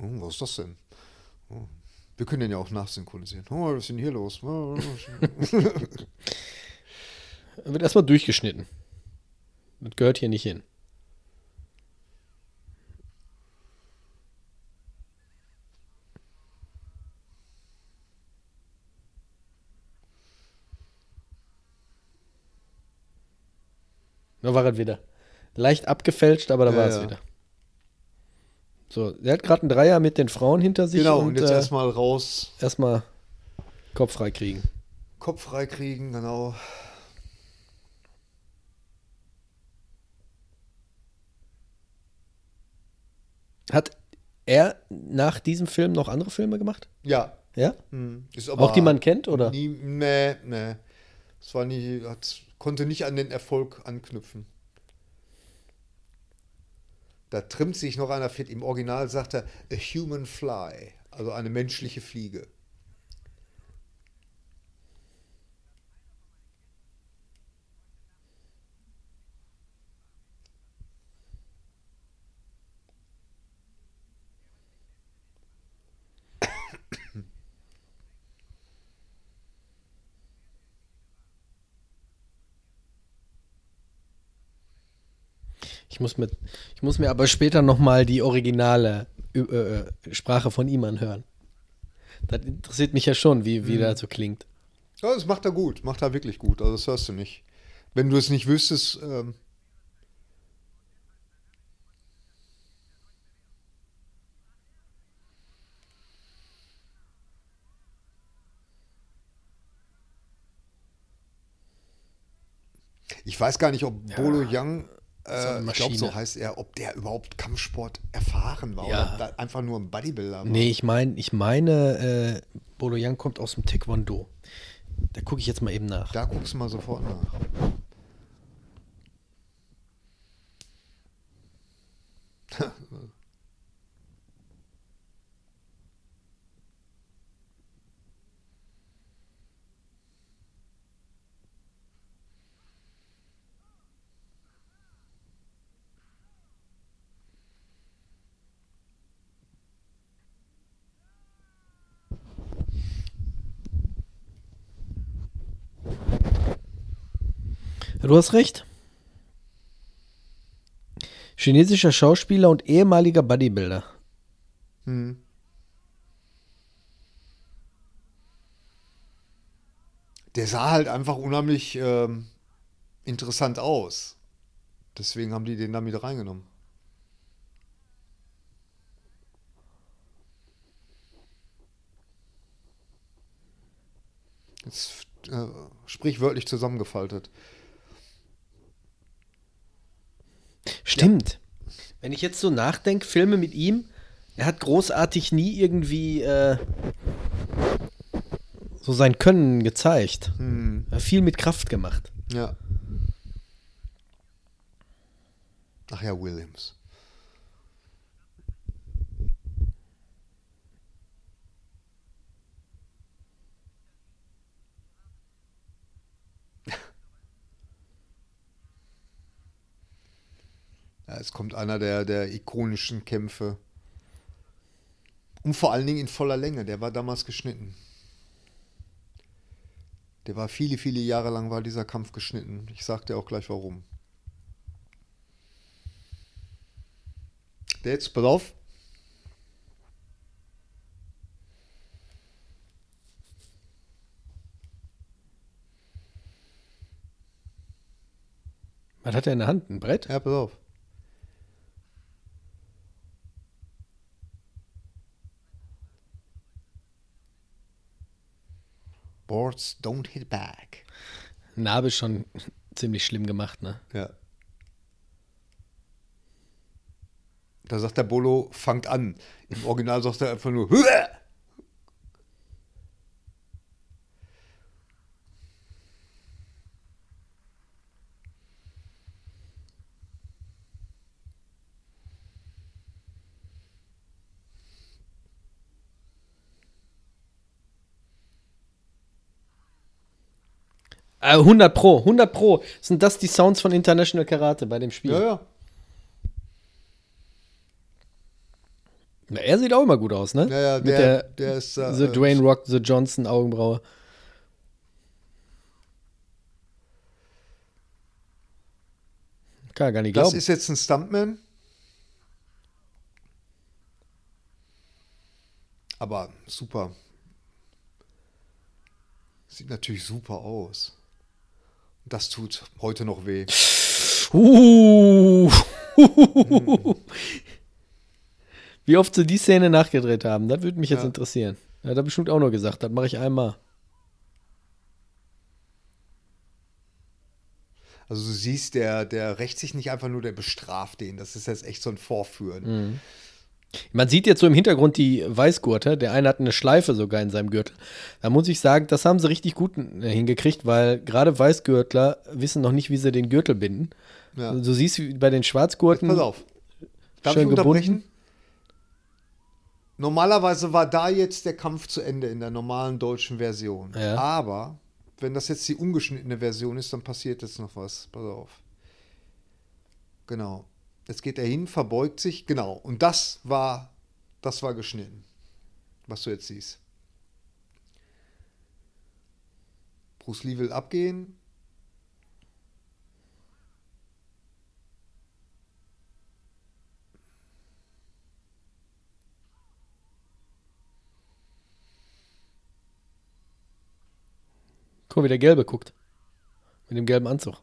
Oh, was ist das denn? Oh. Wir können den ja auch nachsynchronisieren. Oh, was ist denn hier los? Oh, [laughs] Wird erstmal durchgeschnitten. Das gehört hier nicht hin. Da war es wieder. Leicht abgefälscht, aber da Ja, war es ja. wieder. So, der hat gerade einen Dreier mit den Frauen hinter sich genau, und, und jetzt äh, erstmal raus, erstmal Kopf frei kriegen. Kopf frei kriegen, genau. Hat er nach diesem Film noch andere Filme gemacht? Ja. Ja? hm, Ist Auch die man kennt, oder? Nie, nee, nee. Es war nie, hat, konnte nicht an den Erfolg anknüpfen. Da trimmt sich noch einer fit. Im Original sagt er a human fly, also eine menschliche Fliege. Ich muss, mit, ich muss mir aber später nochmal die originale äh, äh, Sprache von ihm anhören. Das interessiert mich ja schon, wie, wie das so klingt. Ja, das macht er gut, macht er wirklich gut. Also das hörst du nicht. Wenn du es nicht wüsstest, ähm, Ich weiß gar nicht, ob Bolo Young, äh, ich glaube, so heißt er, ob der überhaupt Kampfsport erfahren war Ja. oder da einfach nur ein Bodybuilder war. Nee, ich meine, ich meine, äh, Bolo Yang kommt aus dem Taekwondo. Da gucke ich jetzt mal eben nach. Da guckst du mal sofort nach. [laughs] Du hast recht. Chinesischer Schauspieler und ehemaliger Bodybuilder. Hm. Der sah halt einfach unheimlich ähm, interessant aus. Deswegen haben die den da mit reingenommen. Jetzt äh, sprichwörtlich zusammengefaltet. Stimmt. Wenn ich jetzt so nachdenke, Filme mit ihm, er hat großartig nie irgendwie äh, so sein Können gezeigt. Hm, Er hat viel mit Kraft gemacht. ja. Ach ja, Williams. Ja, es kommt einer der, der ikonischen Kämpfe. Und vor allen Dingen in voller Länge. Der war damals geschnitten. Der war viele, viele Jahre lang war dieser Kampf geschnitten. Ich sag dir auch gleich warum. Der jetzt, pass auf. Was hat er in der Hand? Ein Brett? Ja, pass auf. Boards don't hit back. Nabel schon ziemlich schlimm gemacht, ne? Ja. Da sagt der Bolo, fangt an. Im Original sagt er einfach nur, Hühe! 100 Pro, 100 Pro. Sind das die Sounds von International Karate bei dem Spiel? Ja, ja. Na, er sieht auch immer gut aus, ne? Ja, ja, Mit der- der, der ist, äh, The Dwayne Rock, The Johnson Augenbraue. Kann er gar nicht Das glauben. ist jetzt ein Stuntman. Aber super. Sieht natürlich super aus. Das tut heute noch weh. Uh. Wie oft sie die Szene nachgedreht haben, das würde mich jetzt Ja. interessieren. Er hat er bestimmt auch nur gesagt, das mache ich einmal. Also du siehst, der, der rächt sich nicht einfach nur, der bestraft den. Das ist jetzt echt so ein Vorführen. Man sieht jetzt so im Hintergrund die Weißgurte. Der eine hat eine Schleife sogar in seinem Gürtel. Da muss ich sagen, das haben sie richtig gut äh, hingekriegt, weil gerade Weißgürtler wissen noch nicht, wie sie den Gürtel binden. Ja. Du siehst wie bei den Schwarzgurten. Pass auf. Darf Schön ich unterbrechen? gebunden. Normalerweise war da jetzt der Kampf zu Ende in der normalen deutschen Version. Ja. Aber wenn das jetzt die ungeschnittene Version ist, dann passiert jetzt noch was. Pass auf. Genau. Jetzt geht er hin, verbeugt sich. Genau. Und das war, das war geschnitten. Was du jetzt siehst. Bruce Lee will abgehen. Guck mal, wie der Gelbe guckt. Mit dem gelben Anzug.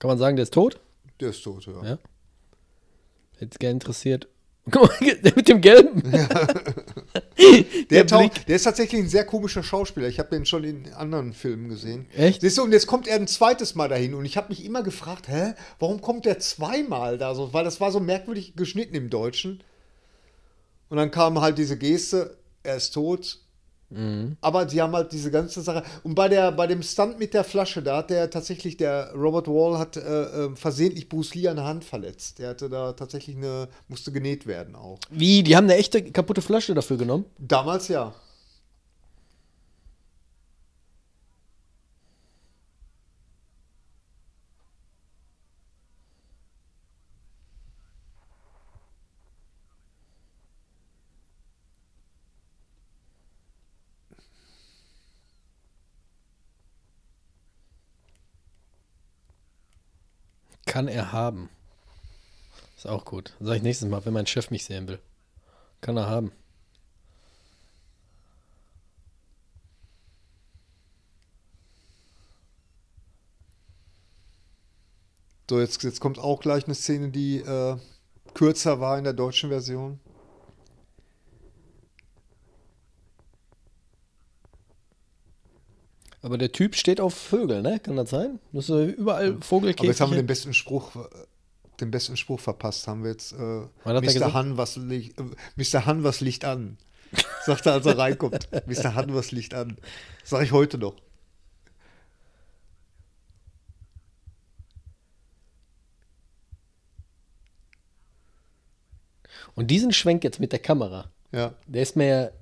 Kann man sagen, der ist tot? Der ist tot, ja. Ja. Hätte gerne interessiert. [laughs] Guck mal, der mit dem Gelben. [laughs] Der, Der Blick. der ist tatsächlich ein sehr komischer Schauspieler. Ich habe den schon in anderen Filmen gesehen. Echt? Siehst du, und jetzt kommt er ein zweites Mal dahin. Und ich habe mich immer gefragt, hä, warum kommt der zweimal da so? Weil das war so merkwürdig geschnitten im Deutschen. Und dann kam halt diese Geste, er ist tot. Mhm. Aber die haben halt diese ganze Sache. Und bei, der, bei dem Stunt mit der Flasche, da hat der tatsächlich, der Robert Wall hat äh, äh, versehentlich Bruce Lee an der Hand verletzt. Der hatte da tatsächlich eine, musste genäht werden auch. Wie? Die haben eine echte kaputte Flasche dafür genommen? Damals ja. Kann er haben. Ist auch gut. Sag ich nächstes Mal, wenn mein Chef mich sehen will. Kann er haben. So, jetzt, jetzt kommt auch gleich eine Szene, die äh, kürzer war in der deutschen Version. Aber der Typ steht auf Vögel, ne? Kann das sein? Das ist überall Vogelkäfige. Aber jetzt haben wir den besten Spruch, den besten Spruch verpasst. Haben wir jetzt äh? Mr. Han, was Licht, äh, Mr. Han, was Licht an. [laughs] Sagt er, als er reinkommt. Mr. Han, was Licht an. Sag ich heute noch. Und diesen Schwenk jetzt mit der Kamera, Ja. der ist mir,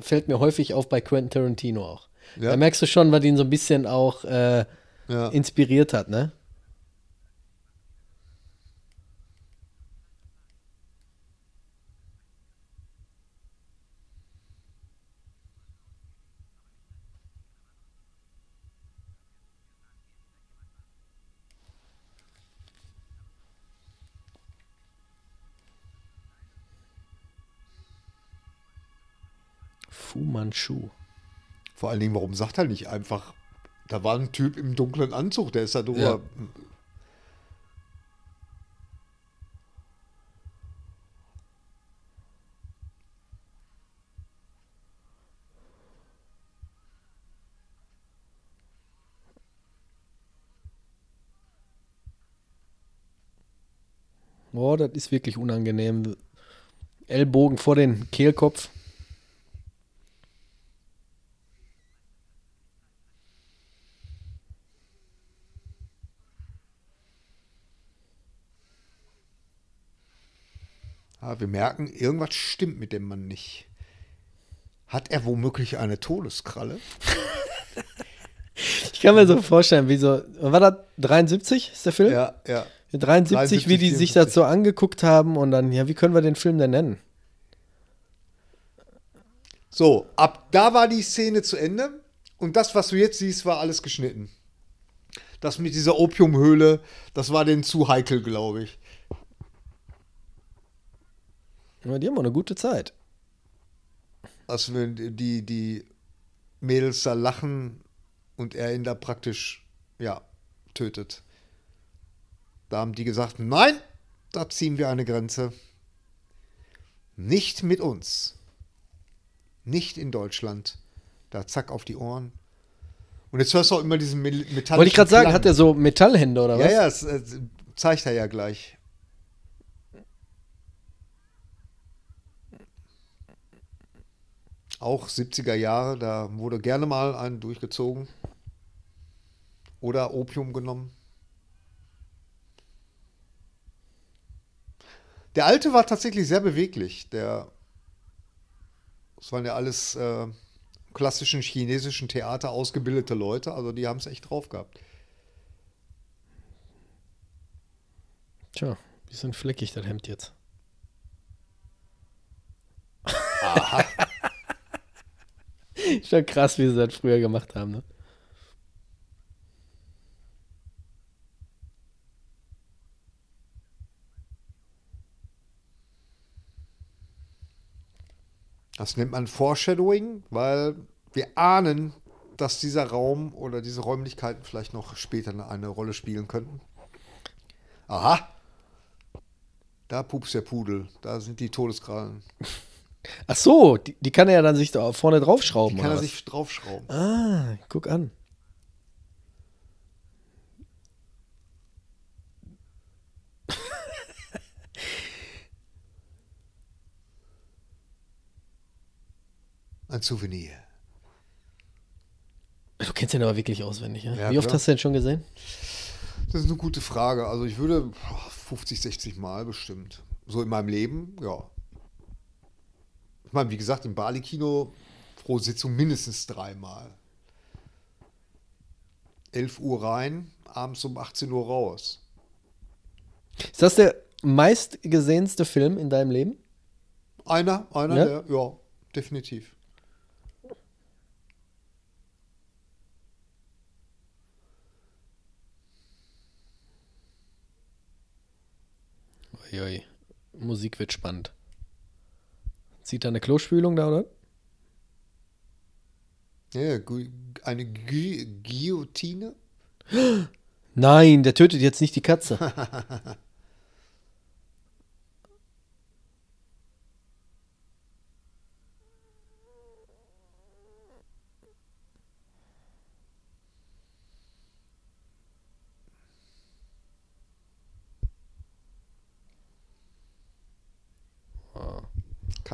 fällt mir häufig auf bei Quentin Tarantino auch. Ja. Da merkst du schon, was ihn so ein bisschen auch äh, Ja. inspiriert hat, ne? Fu Manchu. Vor allen Dingen, warum sagt er nicht einfach Da war ein Typ im dunklen Anzug, der ist da drüber. Ja. Boah, das ist wirklich unangenehm. Ellbogen vor den Kehlkopf. Ja, wir merken, irgendwas stimmt mit dem Mann nicht. Hat er womöglich eine Todeskralle? [laughs] Ich kann mir so vorstellen, wie so, war das 73 ist der Film? Ja, ja. 73, wie die 73, sich das so angeguckt haben und dann, ja, wie können wir den Film denn nennen? So, ab da war die Szene zu Ende und das, was du jetzt siehst, war alles geschnitten. Das mit dieser Opiumhöhle, das war denen zu heikel, glaube ich. Ja, die haben auch eine gute Zeit. Als wenn die, die Mädels da lachen und er ihn da praktisch, ja, tötet. Da haben die gesagt, nein, da ziehen wir eine Grenze. Nicht mit uns. Nicht in Deutschland. Da zack auf die Ohren. Und jetzt hörst du auch immer diesen Me- metallischen Wollte ich gerade sagen, hat er so Metallhände oder was? Ja, ja, das äh, zeigt er ja gleich. Auch 70er Jahre, da wurde gerne mal ein durchgezogen. Oder Opium genommen. Der alte war tatsächlich sehr beweglich. Der, das waren ja alles äh, klassischen chinesischen Theater ausgebildete Leute, also die haben es echt drauf gehabt. Tja, bisschen fleckig das Hemd jetzt. [laughs] Schon krass, wie sie das früher gemacht haben, ne? Das nennt man Foreshadowing, weil wir ahnen, dass dieser Raum oder diese Räumlichkeiten vielleicht noch später eine, eine Rolle spielen könnten. Aha. Da pupst der Pudel. Da sind die Todeskrallen. [laughs] Ach so, die, die kann er ja dann sich da vorne draufschrauben. Die kann er was? sich draufschrauben. Ah, guck an. [laughs] Ein Souvenir. Du kennst den aber wirklich auswendig, ja? Ja, Wie oft klar. hast du den schon gesehen? Das ist eine gute Frage. Also ich würde boah, 50, 60 Mal bestimmt. So in meinem Leben, ja. Ich meine, wie gesagt, im Bali-Kino pro Sitzung mindestens dreimal. 11 Uhr rein, abends um 18 Uhr raus. Ist das der meistgesehenste Film in deinem Leben? Einer, einer, Ja? der, ja, definitiv. Uiui. Musik wird spannend. Zieht da eine Klospülung da, oder? Ja, eine Gu Guillotine? [gasps] Nein, der tötet jetzt nicht die Katze. [laughs]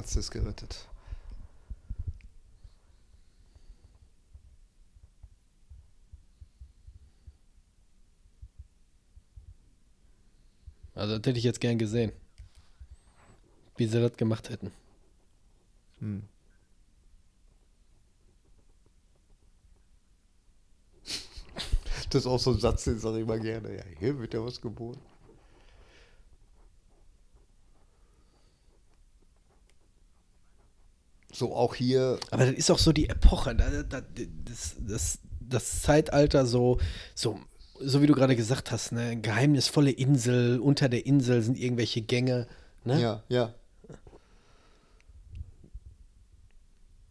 Katze ist gerettet. Also, das hätte ich jetzt gern gesehen. Wie sie das gemacht hätten. Das ist auch so ein Satz, den sage ich immer gerne. Ja, hier wird ja was geboren. So, auch hier, Aber das ist auch so die Epoche, da- da- das, das, das Zeitalter, so, so, so wie du gerade gesagt hast, ne? geheimnisvolle Insel, unter der Insel sind irgendwelche Gänge. Ne? ja, ja.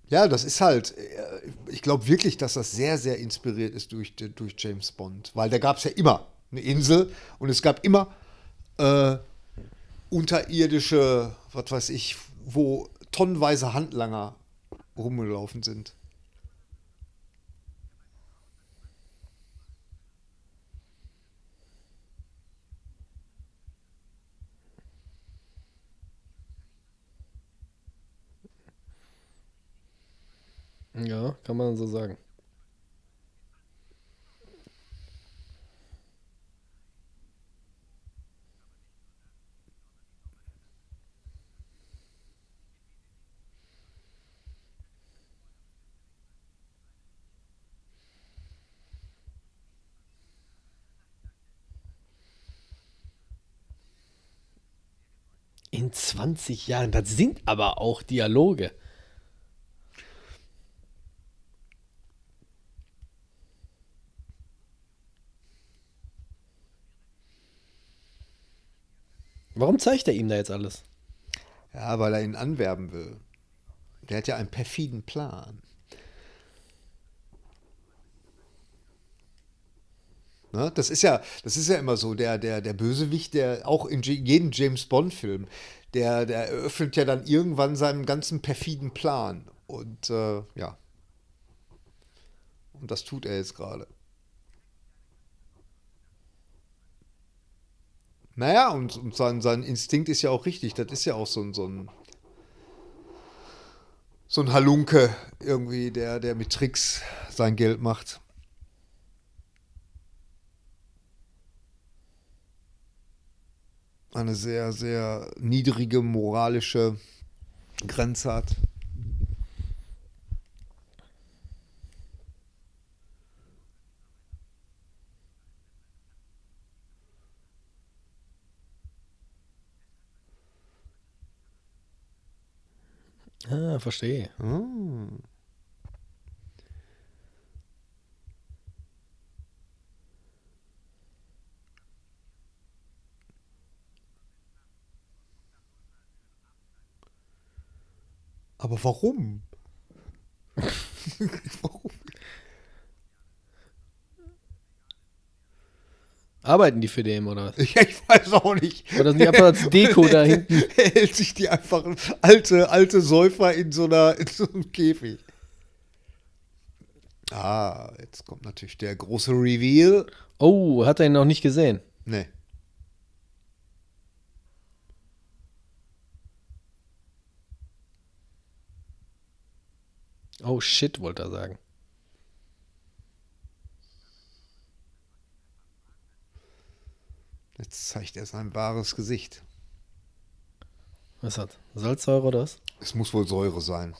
Ja, das ist halt, äh, ich glaube wirklich, dass das sehr, sehr inspiriert ist durch, durch James Bond, weil da gab es ja immer eine Insel und es gab immer äh, unterirdische, was weiß ich, wo tonnenweise Handlanger rumgelaufen sind. Ja, kann man so sagen. In 20 Jahren, das sind aber auch Dialoge. Warum zeigt er ihm da jetzt alles? Ja, weil er ihn anwerben will. Der hat ja einen perfiden Plan. Ne? Das, ist ja, das ist ja immer so, der, der, der Bösewicht, der auch in jedem James Bond-Film, der, der eröffnet ja dann irgendwann seinen ganzen perfiden Plan. Und äh, ja. Und das tut er jetzt gerade. Naja, und, und sein, sein Instinkt ist ja auch richtig. Das ist ja auch so ein, so ein, so ein Halunke irgendwie, der, der mit Tricks sein Geld macht. Eine sehr, sehr niedrige moralische Grenze hat. Ah, verstehe. Ah. Aber warum? [laughs] warum? Arbeiten die für den oder was? Ja, ich weiß auch nicht. Oder sind die einfach als Deko da [laughs] hinten? Er hält sich die einfach alte, alte Säufer in so, einer, in so einem Käfig. Ah, jetzt kommt natürlich der große Reveal. Oh, hat er ihn noch nicht gesehen? Nee. Oh shit, wollte er sagen. Jetzt zeigt er sein wahres Gesicht. Was hat? Salzsäure oder was? Es muss wohl Säure sein.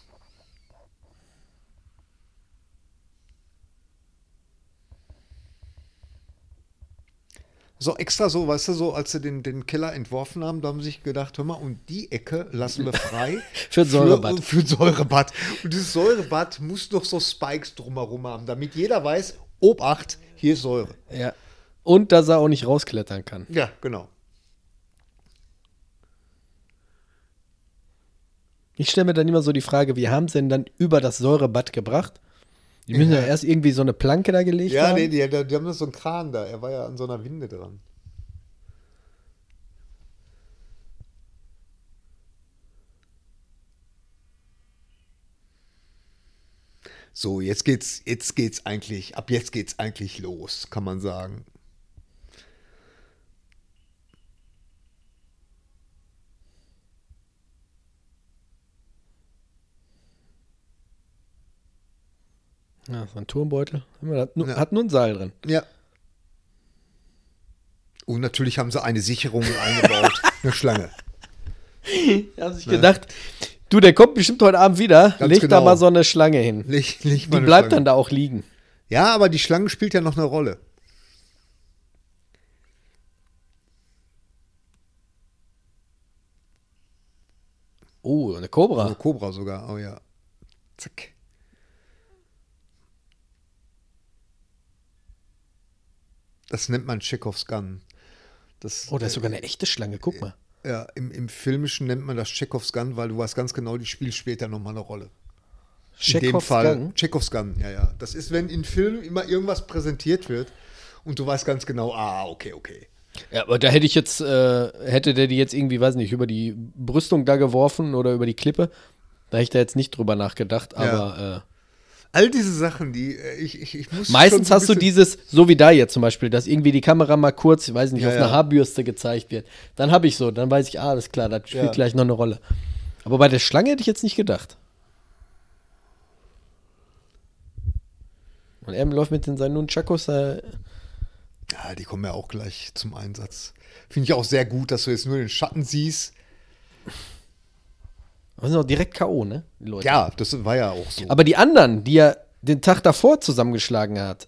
So extra so, weißt du, so als sie den, den Keller entworfen haben, da haben sie sich gedacht, hör mal, und die Ecke lassen wir frei [laughs] Für ein Säurebad. Für, für ein Säurebad. Und dieses Säurebad muss noch so Spikes drumherum haben, damit jeder weiß, Obacht, hier ist Säure. Ja. Und dass er auch nicht rausklettern kann. Ja, genau. Ich stelle mir dann immer so die Frage, wie haben sie denn dann über das Säurebad gebracht? Die müssen ja, Ja. erst irgendwie so eine Planke da gelegt Ja, haben. nee, die, die, die haben so einen Kran da. Er war ja an so einer Winde dran. So, jetzt geht's, jetzt geht's eigentlich, ab jetzt geht's eigentlich los, kann man sagen. Ja, so ein Turmbeutel. Hat nur, Ja. hat nur ein Seil drin. Ja. Und natürlich haben sie eine Sicherung eingebaut, [laughs] eine Schlange. Die haben sich gedacht, du, der kommt bestimmt heute Abend wieder. Ganz Leg da genau. mal so eine Schlange hin. Leg, leg Die bleibt Schlange. dann da auch liegen. Ja, aber die Schlange spielt ja noch eine Rolle. Oh, eine Cobra. Eine Cobra sogar, oh ja. Zack. Das nennt man Chekhovs Gun. Das, Oh, da ist sogar eine echte Schlange. Guck mal. Ja, im, im Filmischen nennt man das Chekhovs Gun, weil du weißt ganz genau, die spielt später nochmal eine Rolle. In dem Chekhovs Fall Gun? Chekhovs Gun, ja, ja. Das ist, wenn in Filmen immer irgendwas präsentiert wird und du weißt ganz genau, ah, okay, okay. Ja, aber da hätte ich jetzt, äh, hätte der die jetzt irgendwie, weiß nicht, über die Brüstung da geworfen oder über die Klippe, da hätte ich da jetzt nicht drüber nachgedacht, aber All diese Sachen, die äh, ich, ich, ich muss meistens hast du dieses, so wie da jetzt zum Beispiel, dass irgendwie die Kamera mal kurz, ich weiß nicht, Ja, auf ja. eine Haarbürste gezeigt wird. Dann habe ich so, dann weiß ich, ah, alles klar, das spielt Ja. gleich noch eine Rolle. Aber bei der Schlange hätte ich jetzt nicht gedacht. Und er läuft mit den seinen Nunchakos, äh, Ja, die kommen ja auch gleich zum Einsatz. Finde ich auch sehr gut, dass du jetzt nur den Schatten siehst. Das sind auch direkt K.O., ne? Die Leute. Ja, das war ja auch so. Aber die anderen, die er den Tag davor zusammengeschlagen hat,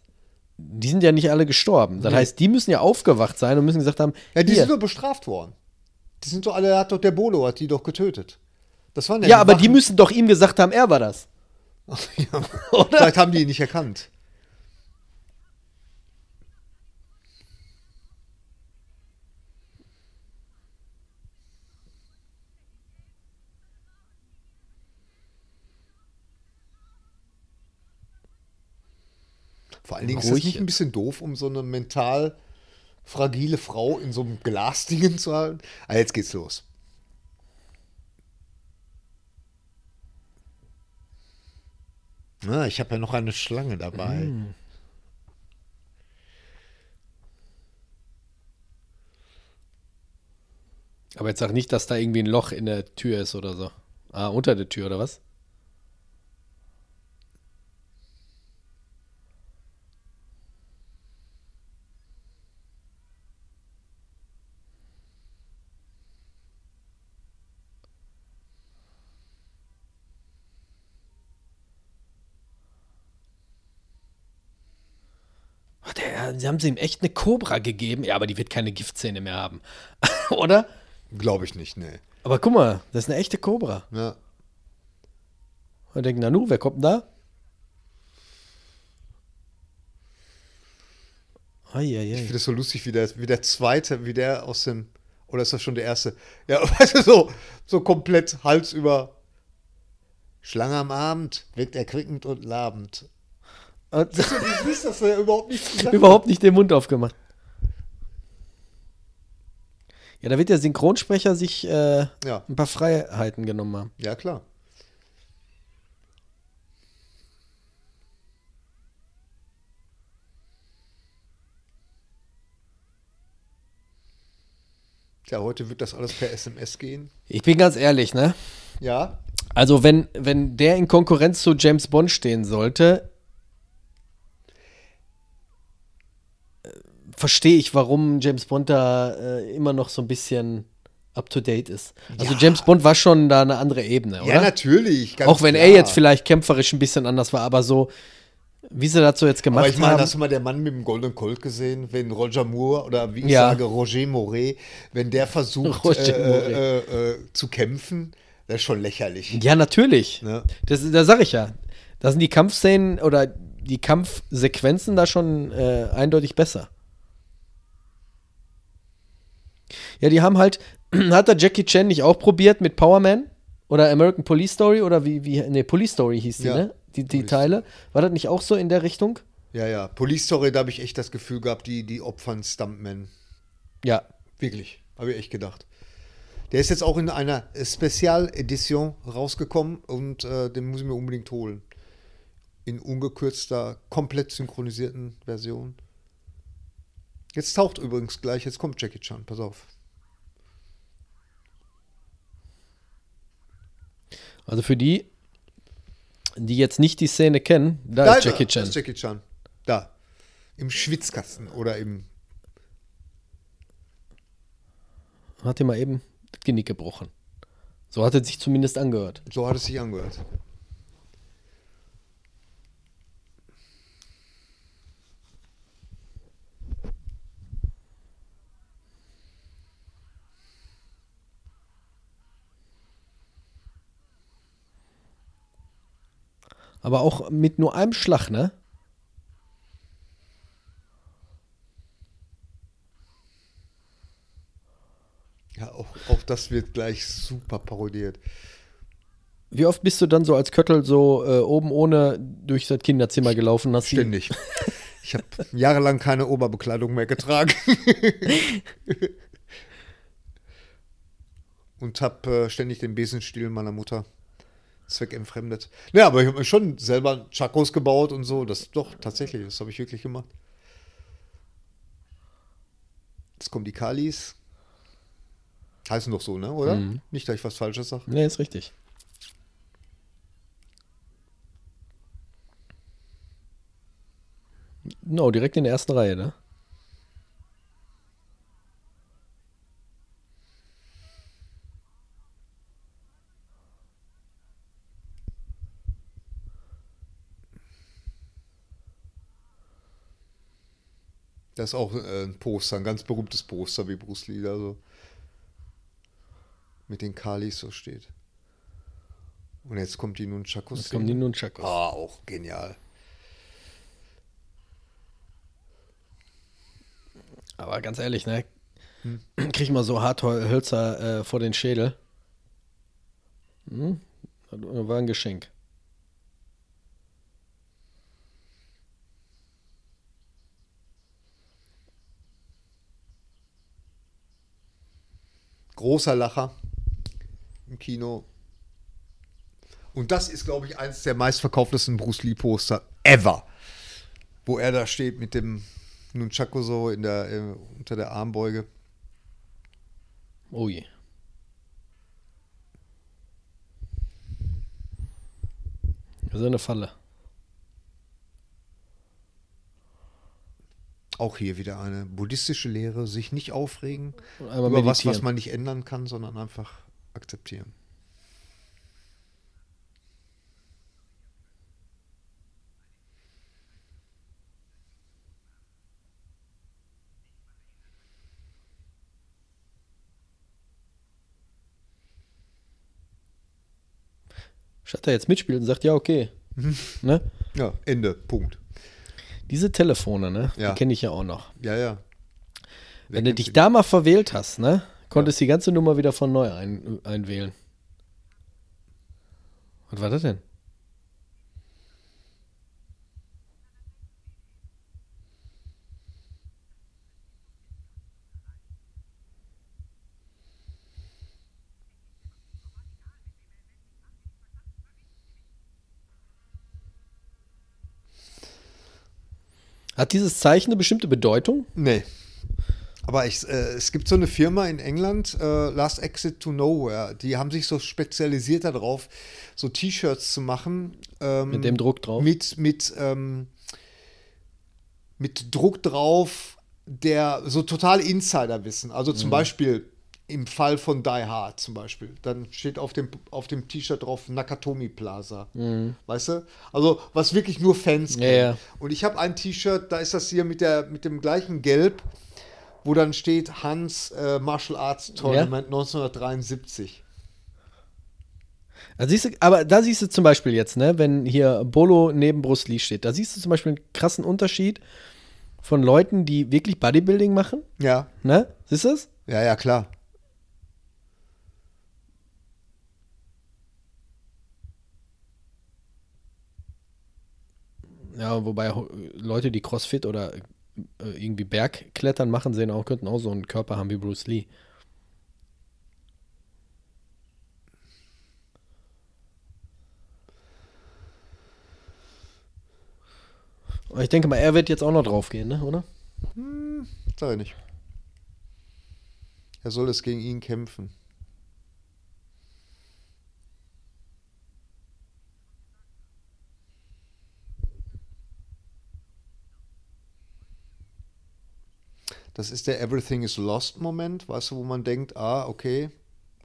die sind ja nicht alle gestorben. Das Nee. heißt, die müssen ja aufgewacht sein und müssen gesagt haben, ja, die hier. sind doch bestraft worden. Die sind doch alle, hat doch der Bolo, hat die doch getötet. Das waren ja, aber die Wachen- müssen doch ihm gesagt haben, er war das. [laughs] ja. Vielleicht haben die ihn nicht erkannt. Vor allen Dingen ist das nicht ein bisschen doof, um so eine mental fragile Frau in so einem Glasdingen [laughs] zu halten. Ah, jetzt geht's los. Na, ich habe ja noch eine Schlange dabei. Aber jetzt sag nicht, dass da irgendwie ein Loch in der Tür ist oder so. Ah, unter der Tür oder was? Ach, Der, sie haben sie ihm echt eine Cobra gegeben. Ja, aber die wird keine Giftzähne mehr haben. [laughs] Oder? Glaube ich nicht, nee. Aber guck mal, das ist eine echte Cobra. Ja. Und denken, Nanu, wer kommt denn da? Ich Eieiei. finde es so lustig, wie der, wie der zweite, wie der aus dem. Oder ist das schon der erste? Ja, [laughs] weißt du, so, so komplett Hals über. Schlange am Abend wirkt erquickend und labend. Und [laughs] Du siehst, dass er überhaupt hat. überhaupt nicht den Mund aufgemacht. Ja, da wird der Synchronsprecher sich äh, Ja. ein paar Freiheiten genommen haben. Ja, klar. Ja, heute wird das alles per SMS gehen. Ich bin ganz ehrlich, ne? Ja. Also, wenn, wenn der in Konkurrenz zu James Bond stehen sollte, verstehe ich, warum James Bond da äh, immer noch so ein bisschen up to date ist. Also, Ja. James Bond war schon da eine andere Ebene, oder? Ja, natürlich. Auch wenn er klar. jetzt vielleicht kämpferisch ein bisschen anders war, aber so, wie sie dazu jetzt gemacht Aber ich meine, haben. hast du mal der Mann mit dem Golden Colt gesehen, wenn Roger Moore oder wie ich Ja. sage, Roger Moret, wenn der versucht [laughs] äh, äh, äh, zu kämpfen, das ist schon lächerlich. Ja, natürlich. Ne? Das, da sag ich ja. Da sind die Kampfszenen oder die Kampfsequenzen da schon äh, eindeutig besser. Ja, die haben halt, [clears throat] hat der Jackie Chan nicht auch probiert mit Power Man oder American Police Story oder wie, wie, ne, Police Story hieß die, Ja, ne? Die, die Police Teile. War das nicht auch so in der Richtung? Ja, ja. Police Story, da habe ich echt das Gefühl gehabt, die, die opfern Stuntman. Ja. Wirklich. Habe ich echt gedacht. Der ist jetzt auch in einer Spezialedition rausgekommen und äh, den muss ich mir unbedingt holen. In ungekürzter, komplett synchronisierten Version. Jetzt taucht übrigens gleich, jetzt kommt Jackie Chan, pass auf. Also für die, die jetzt nicht die Szene kennen, da, Da ist Jackie er, Chan. Da ist Jackie Chan. Da. Im Schwitzkasten oder im. Hat ihm mal eben das Genick gebrochen. So hat es sich zumindest angehört. So hat es sich angehört. Aber auch mit nur einem Schlag, ne? Ja, auch, auch das wird gleich super parodiert. Wie oft bist du dann so als Köttel so äh, oben ohne durch das Kinderzimmer gelaufen? Hast Ständig. Ich habe jahrelang keine Oberbekleidung mehr getragen. [laughs] Und habe äh, ständig den Besenstiel meiner Mutter zweckentfremdet. Ja, aber ich habe mir schon selber Chakos gebaut und so. Das doch, tatsächlich, das habe ich wirklich gemacht. Jetzt kommen die Kalis. Heißen doch so, ne? Oder? Nicht, dass ich was Falsches sage. Nee, ist richtig. No, direkt in der ersten Reihe, ne? Das ist auch äh, ein Poster, ein ganz berühmtes Poster, wie Bruce Lee da so mit den Kalis so steht. Und jetzt kommt die Nunchakos. Jetzt kommen die Nunchakos. Ah, auch genial. Aber ganz ehrlich, ne? Krieg mal so Harthölzer äh, vor den Schädel. Hm? War ein Geschenk. Großer Lacher im Kino. Und das ist, glaube ich, eines der meistverkauftesten Bruce Lee-Poster ever. Wo er da steht mit dem Nunchaku so in der, äh, unter der Armbeuge. Oh je. Das ist eine Falle. Auch hier wieder eine buddhistische Lehre, sich nicht aufregen über was, was meditieren. man nicht ändern kann, sondern einfach akzeptieren. Statt er jetzt mitspielt und sagt, ja, okay. [laughs] ne? Ja, Ende, Punkt. Diese Telefone, ne? Ja. Die kenne ich ja auch noch. Ja, ja. Wer Wenn du dich da mal verwählt hast, ne? Konntest die ganze Nummer wieder von neu ein, einwählen. Was war das denn? Hat dieses Zeichen eine bestimmte Bedeutung? Nee. Aber ich, äh, es gibt so eine Firma in England, äh, Last Exit to Nowhere, die haben sich so spezialisiert darauf, so T-Shirts zu machen. Ähm, Mit dem Druck drauf? Mit, mit, ähm, mit Druck drauf, der so total Insiderwissen. Also Mhm. zum Beispiel im Fall von Die Hard zum Beispiel, dann steht auf dem, auf dem T-Shirt drauf Nakatomi Plaza. Weißt du? Also was wirklich nur Fans Mhm. Ja, kennen. ja. Und ich habe ein T-Shirt, da ist das hier mit, der, mit dem gleichen Gelb, wo dann steht Hans äh, Martial Arts Tournament 1973. Da siehst du, aber da siehst du zum Beispiel jetzt, ne, wenn hier Bolo neben Bruce Lee steht, da siehst du zum Beispiel einen krassen Unterschied von Leuten, die wirklich Bodybuilding machen, Ja, ne? Siehst du es? ja, ja, klar. Ja, wobei Leute, die Crossfit oder äh, irgendwie Bergklettern machen, sehen auch, könnten auch so einen Körper haben wie Bruce Lee. Aber ich denke mal, er wird jetzt auch noch draufgehen, ne, oder? Sag ich nicht. Er soll es gegen ihn kämpfen. Das ist der Everything is Lost Moment, weißt du, wo man denkt, ah, okay,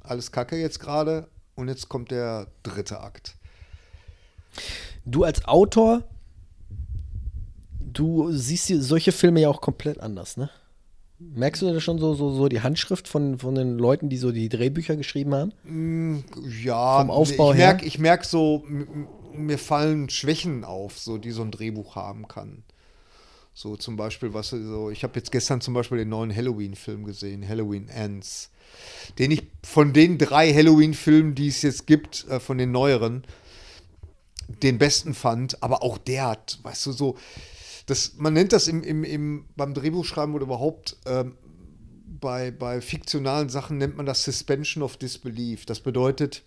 alles Kacke jetzt gerade und jetzt kommt der dritte Akt. Du als Autor, du siehst solche Filme ja auch komplett anders, ne? Merkst du da schon so, so, so die Handschrift von, von den Leuten, die so die Drehbücher geschrieben haben? Ja, Vom Aufbau ich merke ich merk so, mir fallen Schwächen auf, so die so ein Drehbuch haben kann. So zum Beispiel, was so, ich habe jetzt gestern zum Beispiel den neuen Halloween-Film gesehen, Halloween Ends, den ich von den drei Halloween-Filmen, die es jetzt gibt, äh, von den neueren, den besten fand, aber auch der hat, weißt du, so, das, man nennt das im, im, im, beim Drehbuchschreiben oder überhaupt ähm, bei, bei fiktionalen Sachen nennt man das Suspension of Disbelief. Das bedeutet,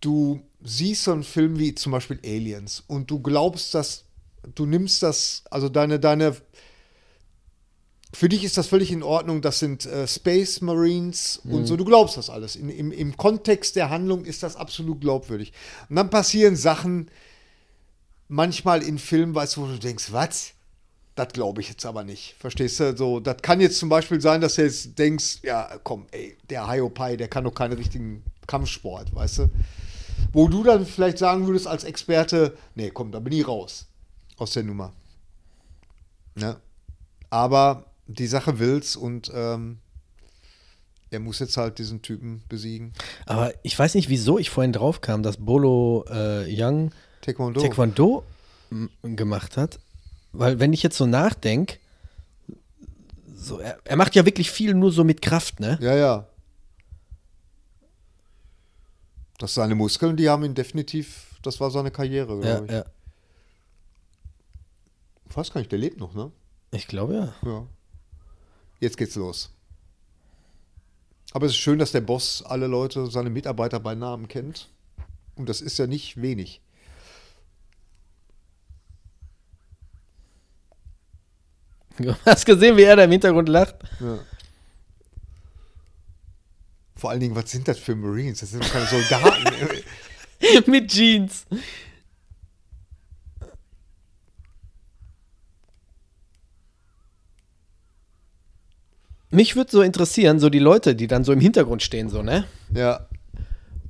du siehst so einen Film wie zum Beispiel Aliens und du glaubst, dass du nimmst das, also deine, deine, für dich ist das völlig in Ordnung, das sind äh, Space Marines mhm. und so, du glaubst das alles. In, im, Im Kontext der Handlung ist das absolut glaubwürdig. Und dann passieren Sachen, manchmal in Filmen, weißt du, wo du denkst, was? Das glaube ich jetzt aber nicht. Verstehst du? So, das kann jetzt zum Beispiel sein, dass du jetzt denkst, ja, komm, ey, der Hiopai, der kann doch keinen richtigen Kampfsport, weißt du? Wo du dann vielleicht sagen würdest als Experte, nee, komm, da bin ich raus aus der Nummer. Ja. Aber die Sache will's und ähm, er muss jetzt halt diesen Typen besiegen. Aber ich weiß nicht, wieso ich vorhin drauf kam, dass Bolo äh, Young Taekwondo, Taekwondo gemacht hat. Weil wenn ich jetzt so nachdenke, so, er, er, macht ja wirklich viel nur so mit Kraft, ne? Ja, ja. Das seine Muskeln, die haben ihn definitiv, das war seine Karriere, glaube ja, ich. Ja. Ich weiß gar nicht, der lebt noch, ne? Ich glaube ja. Ja. Jetzt geht's los. Aber es ist schön, dass der Boss alle Leute, seine Mitarbeiter bei Namen kennt. Und das ist ja nicht wenig. [laughs] Du hast gesehen, wie er da im Hintergrund lacht. Ja. Vor allen Dingen, was sind das für Marines? Das sind keine Soldaten. [laughs] Mit Jeans. Mich würde so interessieren, so die Leute, die dann so im Hintergrund stehen, so, ne? Ja.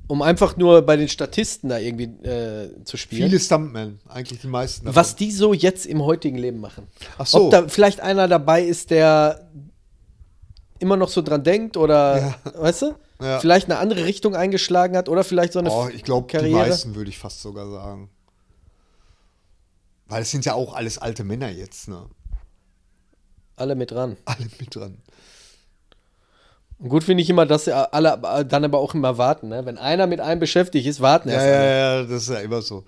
Um einfach nur bei den Statisten da irgendwie äh, zu spielen. Viele Stuntmen, eigentlich die meisten. Davon. Was die so jetzt im heutigen Leben machen. Ach so. Ob da vielleicht einer dabei ist, der immer noch so dran denkt oder, ja. weißt du? Ja. Vielleicht eine andere Richtung eingeschlagen hat oder vielleicht so eine oh, ich glaube, die meisten würde ich fast sogar sagen. Weil es sind ja auch alles alte Männer jetzt, ne? Alle mit dran. Alle mit dran. Gut finde ich immer, dass alle dann aber auch immer warten. Ne? Wenn einer mit einem beschäftigt ist, warten ja, erst ja, alle. Ja, das ist ja immer so.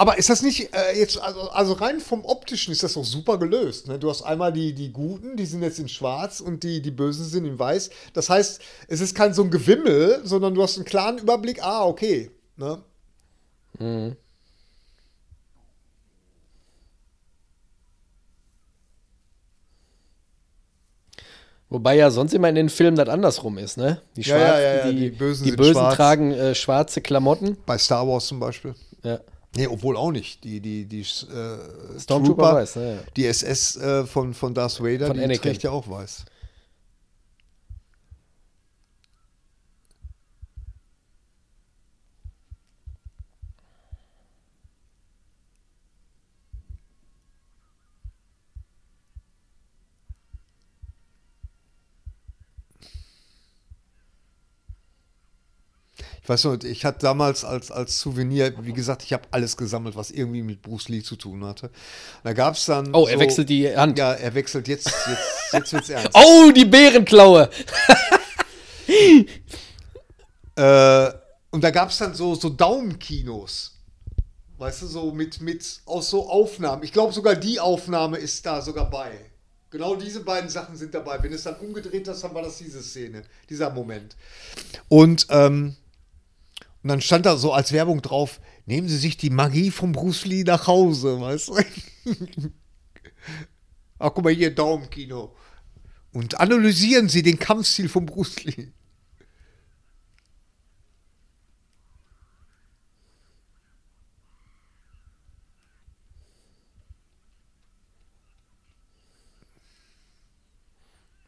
Aber ist das nicht äh, jetzt, also, also, rein vom Optischen ist das doch super gelöst. Ne? Du hast einmal die, die Guten, die sind jetzt in Schwarz und die, die Bösen sind in Weiß. Das heißt, es ist kein so ein Gewimmel, sondern du hast einen klaren Überblick, ah, okay. Ne? Mhm. Wobei ja sonst immer in den Filmen das andersrum ist, ne? Die, Schwarzen, ja, ja, ja, die, die, Bösen, die Bösen tragen äh, schwarze Klamotten. Bei Star Wars zum Beispiel. Ja. Nee, obwohl auch nicht. Die, die, die äh, Stormtrooper weiß, ne? Die SS äh, von, von Darth Vader, von die Anakin. trägt ja auch weiß. Weißt du, ich hatte damals als, als Souvenir, wie gesagt, ich habe alles gesammelt, was irgendwie mit Bruce Lee zu tun hatte. Da gab es dann. Oh, er so, wechselt die Hand. Ja, er wechselt jetzt, jetzt, jetzt wird's ernst. [laughs] oh, die Bärenklaue! [laughs] äh, und da gab es dann so, so Daumenkinos. Weißt du, so mit, mit aus so Aufnahmen. Ich glaube, sogar die Aufnahme ist da sogar bei. Genau diese beiden Sachen sind dabei. Wenn es dann umgedreht hast, dann war das diese Szene, dieser Moment. Und ähm, und dann stand da so als Werbung drauf, nehmen Sie sich die Magie von Bruce Lee nach Hause, weißt du? [laughs] Ach, guck mal hier, Daumenkino. Und analysieren Sie den Kampfstil von Bruce Lee.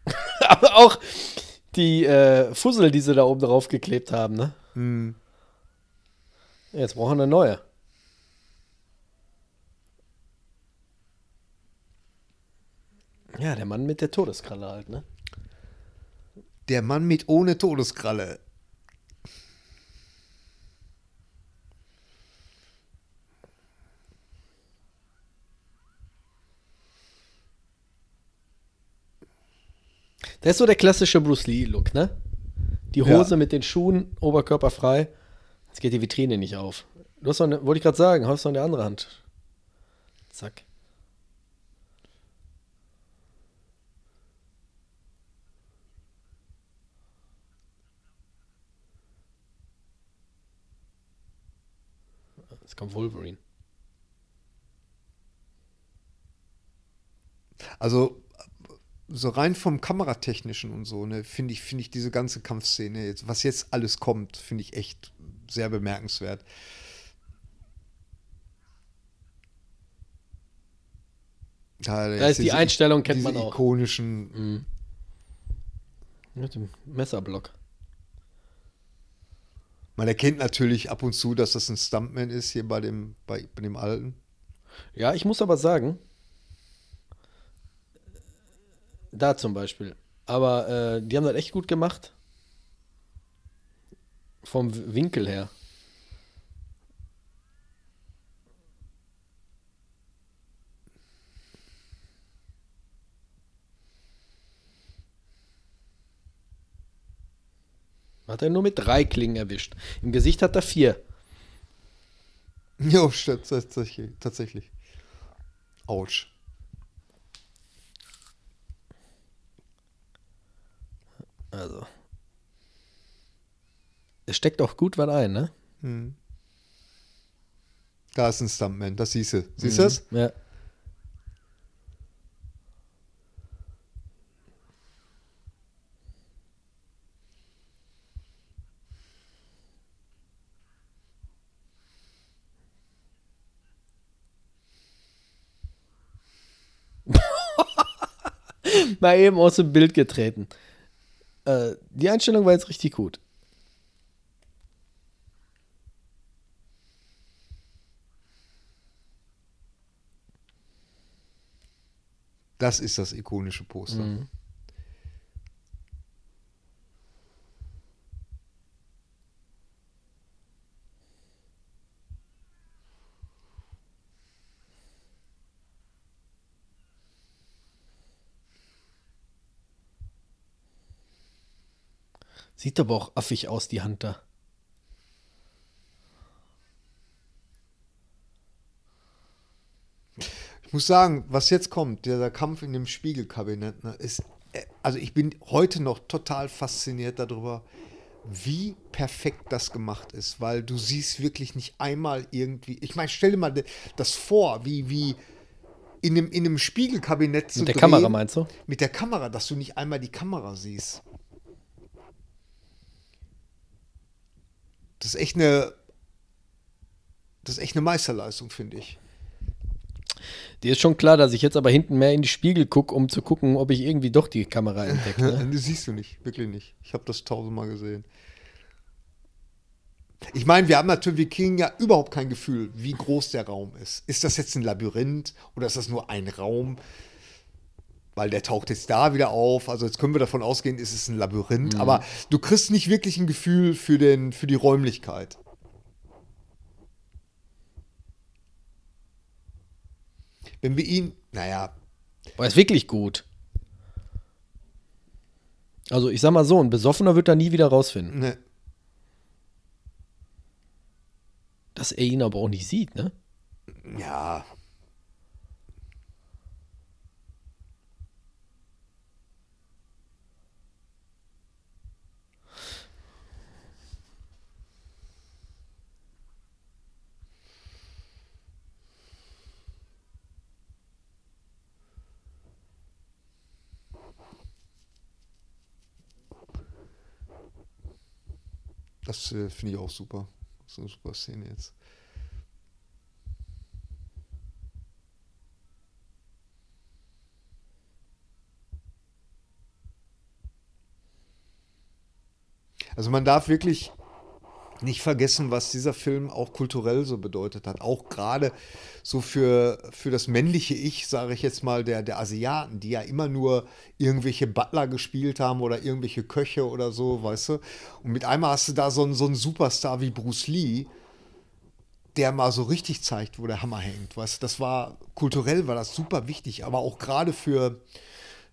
[laughs] Aber auch die äh, Fussel, die sie da oben drauf geklebt haben, ne? Hm. Jetzt brauchen wir eine neue. Ja, der Mann mit der Todeskralle halt, ne? Der Mann mit ohne Todeskralle. Das ist so der klassische Bruce Lee-Look, ne? Die Hose ja. mit den Schuhen, Oberkörper frei Jetzt geht die Vitrine nicht auf. Du hast doch eine, wollte ich gerade sagen, hast du noch eine andere Hand. Zack. Jetzt kommt Wolverine. Also so rein vom Kameratechnischen und so, ne, finde ich, finde ich diese ganze Kampfszene jetzt, was jetzt alles kommt, finde ich echt sehr bemerkenswert. Da, Da ist die Einstellung, kennt man auch. ikonischen. Mit dem Messerblock. Man erkennt natürlich ab und zu, dass das ein Stuntman ist hier bei dem, bei, bei dem Alten. Ja, ich muss aber sagen, da zum Beispiel. Aber äh, die haben das echt gut gemacht. Vom Winkel her. Hat er nur mit drei Klingen erwischt. Im Gesicht hat er vier. Ja, stimmt, tatsächlich. tatsächlich. Autsch. Also. Es steckt auch gut was ein, ne? Da ist ein Stuntman, das siehst du. Siehst du das? Ja. [laughs] Mal eben aus dem Bild getreten. Äh, die Einstellung war jetzt richtig gut. Das ist das ikonische Poster. Mhm. Sieht aber auch affig aus, die da. Ich muss sagen, was jetzt kommt, dieser Kampf in dem Spiegelkabinett, ne, ist, äh, also ich bin heute noch total fasziniert darüber, wie perfekt das gemacht ist, weil du siehst wirklich nicht einmal irgendwie, ich meine, stell dir mal das vor, wie, wie in einem, in einem Spiegelkabinett zu Mit der drehen, Kamera meinst du? Mit der Kamera, dass du nicht einmal die Kamera siehst. Das ist echt eine, das ist echt eine Meisterleistung, finde ich. Dir ist schon klar, dass ich jetzt aber hinten mehr in die Spiegel gucke, um zu gucken, ob ich irgendwie doch die Kamera entdecke. Ne? [laughs] Das siehst du nicht, wirklich nicht. Ich habe das tausendmal gesehen. Ich meine, wir haben natürlich, wir kriegen ja überhaupt kein Gefühl, wie groß der Raum ist. Ist das jetzt ein Labyrinth oder ist das nur ein Raum? Weil der taucht jetzt da wieder auf. Also jetzt können wir davon ausgehen, ist es ein Labyrinth. Aber du kriegst nicht wirklich ein Gefühl für, den, für die Räumlichkeit. Wenn wir ihn, naja, Aber ist wirklich gut. Also ich sag mal so, ein Besoffener wird da nie wieder rausfinden. ne, Dass er ihn aber auch nicht sieht, ne? ja, das äh, finde ich auch super. Ist eine super Szene jetzt. Also man darf wirklich nicht vergessen, was dieser Film auch kulturell so bedeutet hat. Auch gerade so für, für das männliche Ich, sage ich jetzt mal, der, der Asiaten, die ja immer nur irgendwelche Butler gespielt haben oder irgendwelche Köche oder so, weißt du. Und mit einmal hast du da so einen, so einen Superstar wie Bruce Lee, der mal so richtig zeigt, wo der Hammer hängt. Weißt du, das war kulturell war das super wichtig, aber auch gerade für,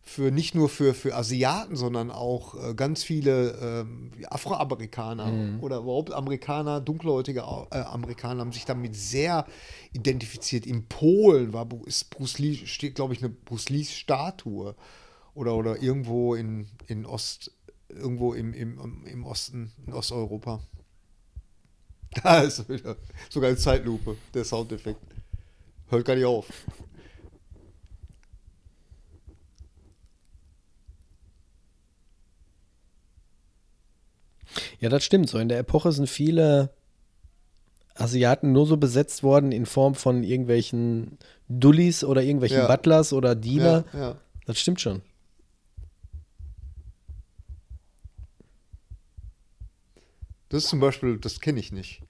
für nicht nur für, für Asiaten, sondern auch äh, ganz viele ähm, Afroamerikaner Mhm. oder überhaupt Amerikaner, dunkelhäutige äh, Amerikaner haben sich damit sehr identifiziert. In Polen war ist Bruce Lee, steht, glaube ich, eine Bruce Lee-Statue. Oder, oder irgendwo in, in Ost, irgendwo im, im, im Osten, in Osteuropa. [laughs] Da ist er wieder. Sogar in Zeitlupe, der Soundeffekt. Hört gar nicht auf. Ja, das stimmt. So in der Epoche sind viele Asiaten nur so besetzt worden in Form von irgendwelchen Dullis oder irgendwelchen Ja. Butlers oder Diener. Ja, ja. Das stimmt schon. Das ist zum Beispiel, das kenne ich nicht.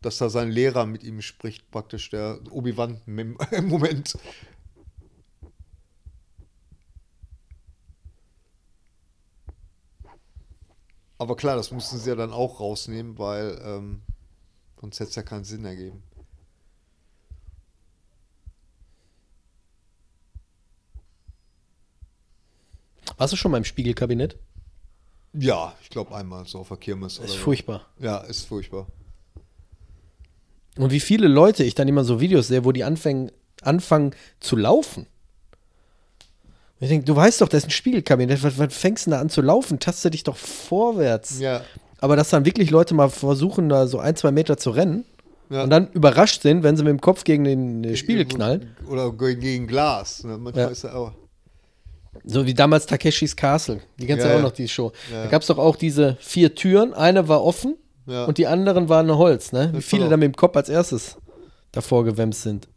Dass da sein Lehrer mit ihm spricht, praktisch der Obi-Wan im [laughs] im Moment. Aber klar, das mussten sie ja dann auch rausnehmen, weil ähm, sonst hätte es ja keinen Sinn ergeben. Warst du schon mal im Spiegelkabinett? Ja, ich glaube einmal so auf der Kirmes. Ist oder so. furchtbar. Ja, ist furchtbar. Und wie viele Leute ich dann immer so Videos sehe, wo die anfangen, anfangen zu laufen. Ich denke, du weißt doch, das ist ein Spiegelkabinett. Was, was fängst du denn da an zu laufen? Taste dich doch vorwärts. Ja, Aber dass dann wirklich Leute mal versuchen, da so ein, zwei Meter zu rennen ja. und dann überrascht sind, wenn sie mit dem Kopf gegen den äh, Spiegel knallen. Oder ge- gegen Glas. Ne? Manchmal Ja. ist er auch. So wie damals Takeshis Castle. Die du Ja, auch ja. noch, die Show. Ja. Da gab es doch auch diese vier Türen. Eine war offen Ja. und die anderen waren Holz. Ne? Wie viele da mit dem Kopf als erstes davor gewämst sind.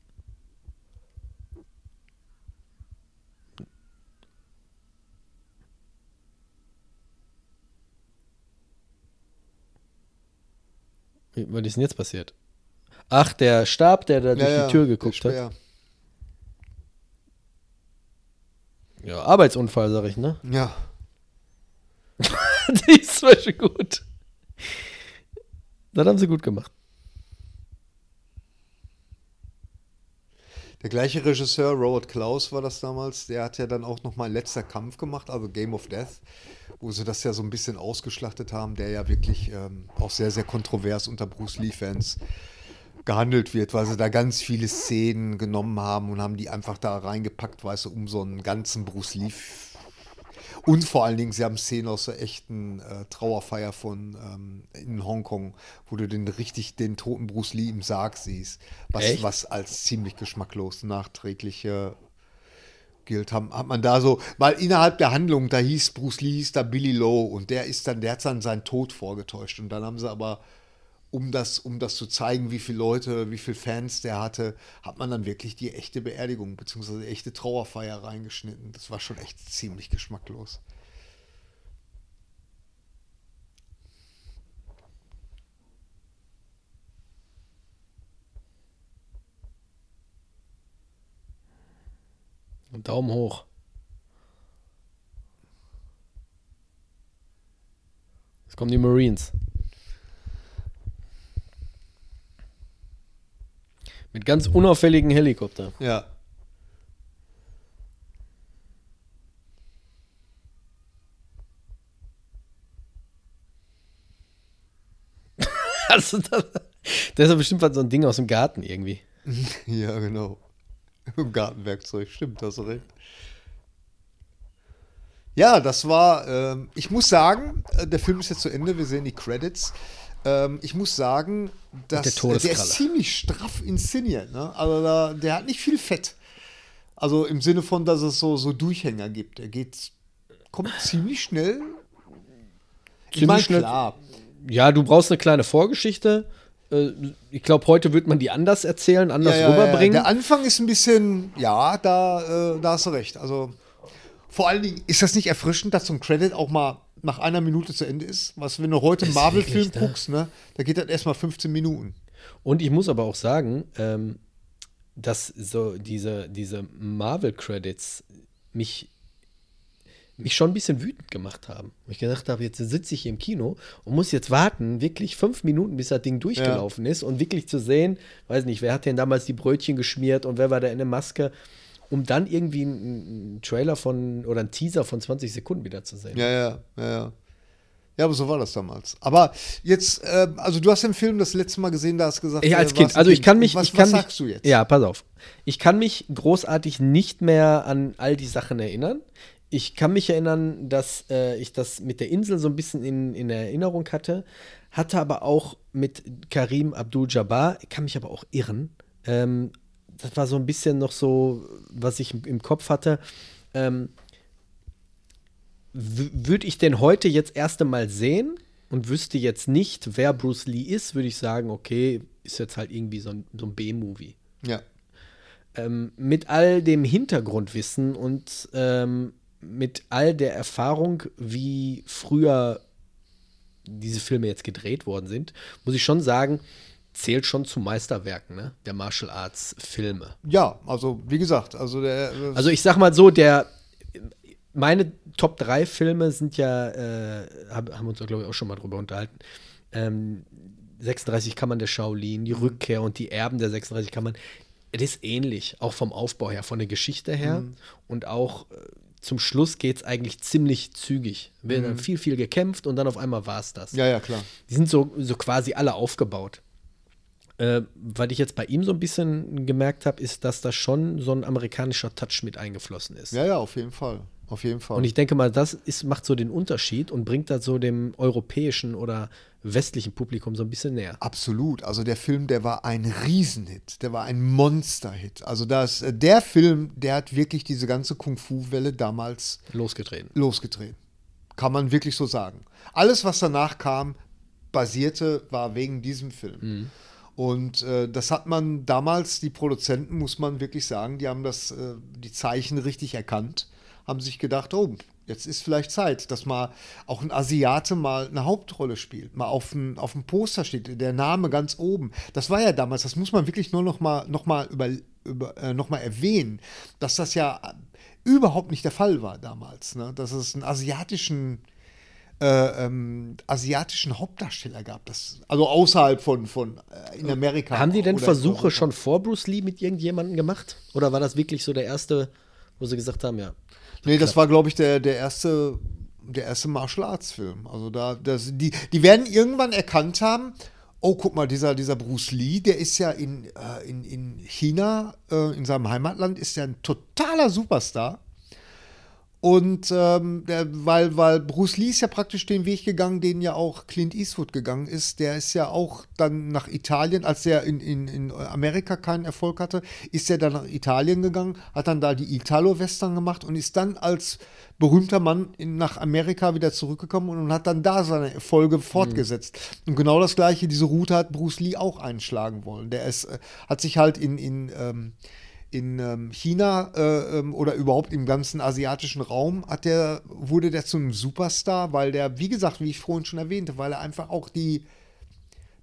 Was ist denn jetzt passiert? Ach, der Stab, der da durch Ja, die Tür geguckt hat. Ja, Arbeitsunfall, sag ich, ne? Ja. [laughs] Die ist zum Beispiel gut. Das haben sie gut gemacht. Der gleiche Regisseur, Robert Klaus war das damals, der hat ja dann auch nochmal letzter Kampf gemacht, also Game of Death, wo sie das ja so ein bisschen ausgeschlachtet haben, der ja wirklich ähm, auch sehr, sehr kontrovers unter Bruce Lee-Fans gehandelt wird, weil sie da ganz viele Szenen genommen haben und haben die einfach da reingepackt, weißt du, um so einen ganzen Bruce Lee. Und vor allen Dingen, sie haben Szenen aus der echten äh, Trauerfeier von ähm, in Hongkong, wo du den richtig den toten Bruce Lee im Sarg siehst, was, Echt? was als ziemlich geschmacklos nachträgliche gilt, haben, hat man da so, weil innerhalb der Handlung, da hieß Bruce Lee, hieß da Billy Lowe und der ist dann, der hat dann seinen Tod vorgetäuscht und dann haben sie aber, um das, um das zu zeigen, wie viele Leute, wie viele Fans der hatte, hat man dann wirklich die echte Beerdigung bzw. echte Trauerfeier reingeschnitten. Das war schon echt ziemlich geschmacklos. Daumen hoch. Jetzt kommen die Marines. Mit ganz unauffälligen Helikopter. Ja. [laughs] Also das, das ist ja bestimmt so ein Ding aus dem Garten irgendwie. [laughs] Ja, genau. Im Gartenwerkzeug, stimmt, hast du recht. Ja, das war, ähm, ich muss sagen, äh, der Film ist jetzt zu Ende, wir sehen die Credits. Ähm, ich muss sagen, dass der äh, der ist ziemlich straff inszeniert. Ne? Also da, der hat nicht viel Fett. Also im Sinne von, dass es so, so Durchhänger gibt. Er geht, kommt ziemlich schnell. Ich Ziemlich meine, schnell. klar, Ja, du brauchst eine kleine Vorgeschichte. Äh, Ich glaube, heute wird man die anders erzählen, anders rüberbringen. Der Anfang ist ein bisschen, ja, da, äh, da hast du recht. Also vor allen Dingen ist das nicht erfrischend, dass so ein Credit auch mal nach einer Minute zu Ende ist. Was, wenn du heute einen Marvel-Film ne? guckst, ne, da geht das erstmal 15 Minuten. Und ich muss aber auch sagen, ähm, dass so diese, diese Marvel-Credits mich, mich schon ein bisschen wütend gemacht haben. Wo ich gedacht habe, jetzt sitze ich hier im Kino und muss jetzt warten, wirklich fünf Minuten, bis das Ding durchgelaufen ist und wirklich zu sehen, weiß nicht, wer hat denn damals die Brötchen geschmiert und wer war da in der Maske. um dann irgendwie einen Trailer von oder einen Teaser von 20 Sekunden wieder zu sehen. Ja, ja, ja, ja. Ja, aber so war das damals. Aber jetzt, äh, also du hast den Film das letzte Mal gesehen, da hast du gesagt, Ich als äh, Kind, warst also ich kann mich, Was, ich kann was mich, sagst du jetzt? Ja, pass auf. Ich kann mich großartig nicht mehr an all die Sachen erinnern. Ich kann mich erinnern, dass äh, ich das mit der Insel so ein bisschen in, in Erinnerung hatte, hatte aber auch mit Karim Abdul-Jabbar, kann mich aber auch irren. Ähm, das war so ein bisschen noch so, was ich im, Kopf hatte. Ähm, würde ich den heute jetzt erst einmal sehen und wüsste jetzt nicht, wer Bruce Lee ist, würde ich sagen, okay, ist jetzt halt irgendwie so ein, so ein B-Movie. Ja. Ähm, mit all dem Hintergrundwissen und ähm, mit all der Erfahrung, wie früher diese Filme jetzt gedreht worden sind, muss ich schon sagen, zählt schon zu Meisterwerken, ne? Der Martial Arts Filme. Ja, also wie gesagt, also der. äh, Also ich sag mal so, der meine Top 3 Filme sind ja, äh, hab, haben wir uns, glaube ich, auch schon mal drüber unterhalten. Ähm, 36 Kammern der Shaolin, die Rückkehr und die Erben der 36 Kammern. Es ist ähnlich, auch vom Aufbau her, von der Geschichte her. Und auch äh, zum Schluss geht es eigentlich ziemlich zügig. Wird dann viel, viel gekämpft und dann auf einmal war es das. ja, ja, klar. Die sind so, so quasi alle aufgebaut. Äh, was ich jetzt bei ihm so ein bisschen gemerkt habe, ist, dass da schon so ein amerikanischer Touch mit eingeflossen ist. Ja, ja, auf jeden Fall. Auf jeden Fall. Und ich denke mal, das ist, macht so den Unterschied und bringt das so dem europäischen oder westlichen Publikum so ein bisschen näher. Absolut. Also der Film, der war ein Riesenhit. Der war ein Monsterhit. Also das, äh, der Film, der hat wirklich diese ganze Kung-Fu-Welle damals Losgetreten. losgetreten. Kann man wirklich so sagen. Alles, was danach kam, basierte, war wegen diesem Film. Und äh, das hat man damals, die Produzenten, muss man wirklich sagen, die haben das, äh, die Zeichen richtig erkannt, haben sich gedacht, oh, jetzt ist vielleicht Zeit, dass mal auch ein Asiate mal eine Hauptrolle spielt, mal auf dem, auf dem Poster steht, der Name ganz oben. Das war ja damals, das muss man wirklich nur noch mal, noch mal, über, über, äh, noch mal erwähnen, dass das ja überhaupt nicht der Fall war damals, ne? dass es einen asiatischen äh, ähm, asiatischen Hauptdarsteller gab. Das, also außerhalb von, von äh, in Amerika. Haben die denn Versuche schon vor Bruce Lee mit irgendjemandem gemacht? Oder war das wirklich so der erste, wo sie gesagt haben, ja, Nee, das war, glaube ich, der, der erste, der erste Martial Arts Film. Also da, das, die, die werden irgendwann erkannt haben, oh, guck mal, dieser, dieser Bruce Lee, der ist ja in, äh, in, in China, äh, in seinem Heimatland, ist ja ein totaler Superstar. Und ähm, weil, weil Bruce Lee ist ja praktisch den Weg gegangen, den ja auch Clint Eastwood gegangen ist. Der ist ja auch dann nach Italien, als er in, in, in Amerika keinen Erfolg hatte, ist er dann nach Italien gegangen, hat dann da die Italo-Western gemacht und ist dann als berühmter Mann in, nach Amerika wieder zurückgekommen und hat dann da seine Erfolge fortgesetzt. Und genau das gleiche, diese Route hat Bruce Lee auch einschlagen wollen. Der ist, äh, hat sich halt in, in ähm, in ähm, China äh, ähm, oder überhaupt im ganzen asiatischen Raum hat der, wurde der zum Superstar, weil der, wie gesagt, wie ich vorhin schon erwähnte, weil er einfach auch die,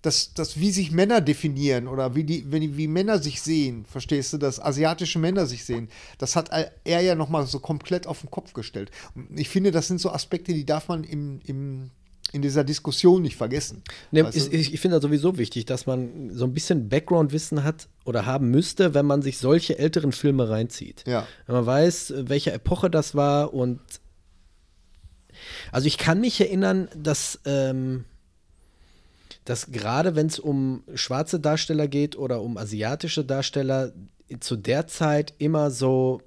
das, das wie sich Männer definieren oder wie, die, wenn wie Männer sich sehen, verstehst du, dass asiatische Männer sich sehen, das hat er ja nochmal so komplett auf den Kopf gestellt. Ich finde, das sind so Aspekte, die darf man im, im, in dieser Diskussion nicht vergessen. Ne, Weißt ist, ich ich finde das sowieso wichtig, dass man so ein bisschen Background-Wissen hat oder haben müsste, wenn man sich solche älteren Filme reinzieht. Ja. Wenn man weiß, welche Epoche das war und also ich kann mich erinnern, dass, ähm, dass gerade wenn es um schwarze Darsteller geht oder um asiatische Darsteller, zu der Zeit immer so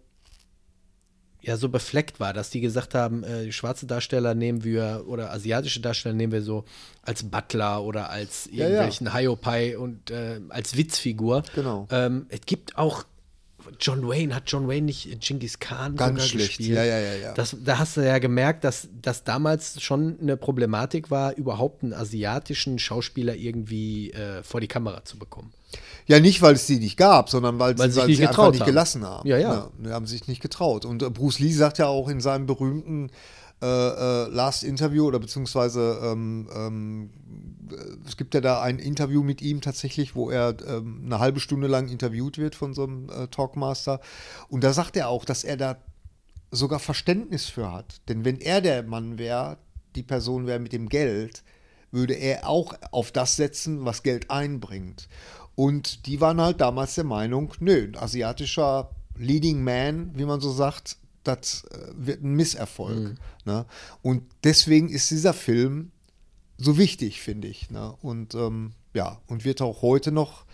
ja so befleckt war, dass die gesagt haben, äh, schwarze Darsteller nehmen wir oder asiatische Darsteller nehmen wir so als Butler oder als Ja, ja. irgendwelchen Hiopai und äh, als Witzfigur. Genau. Ähm, es gibt auch John Wayne, hat John Wayne nicht Genghis Khan Ganz schlecht. gespielt? Ja, ja, ja, ja. Das, da hast du ja gemerkt, dass das damals schon eine Problematik war, überhaupt einen asiatischen Schauspieler irgendwie äh, vor die Kamera zu bekommen. Ja, nicht, weil es die nicht gab, sondern weil, Weil sie, sie sich weil nicht sie einfach getraut nicht haben. gelassen haben. Ja, ja. Die haben sich nicht getraut. Und äh, Bruce Lee sagt ja auch in seinem berühmten äh, äh, Last Interview oder beziehungsweise ähm, ähm, äh, es gibt ja da ein Interview mit ihm tatsächlich, wo er ähm, eine halbe Stunde lang interviewt wird von so einem äh, Talkmaster. Und da sagt er auch, dass er da sogar Verständnis für hat. Denn wenn er der Mann wäre, die Person wäre mit dem Geld, würde er auch auf das setzen, was Geld einbringt. Und die waren halt damals der Meinung, nö, ein asiatischer Leading Man, wie man so sagt, das äh, wird ein Misserfolg. Ne? Und deswegen ist dieser Film so wichtig, finde ich. Ne? Und ähm, ja, und wird auch heute noch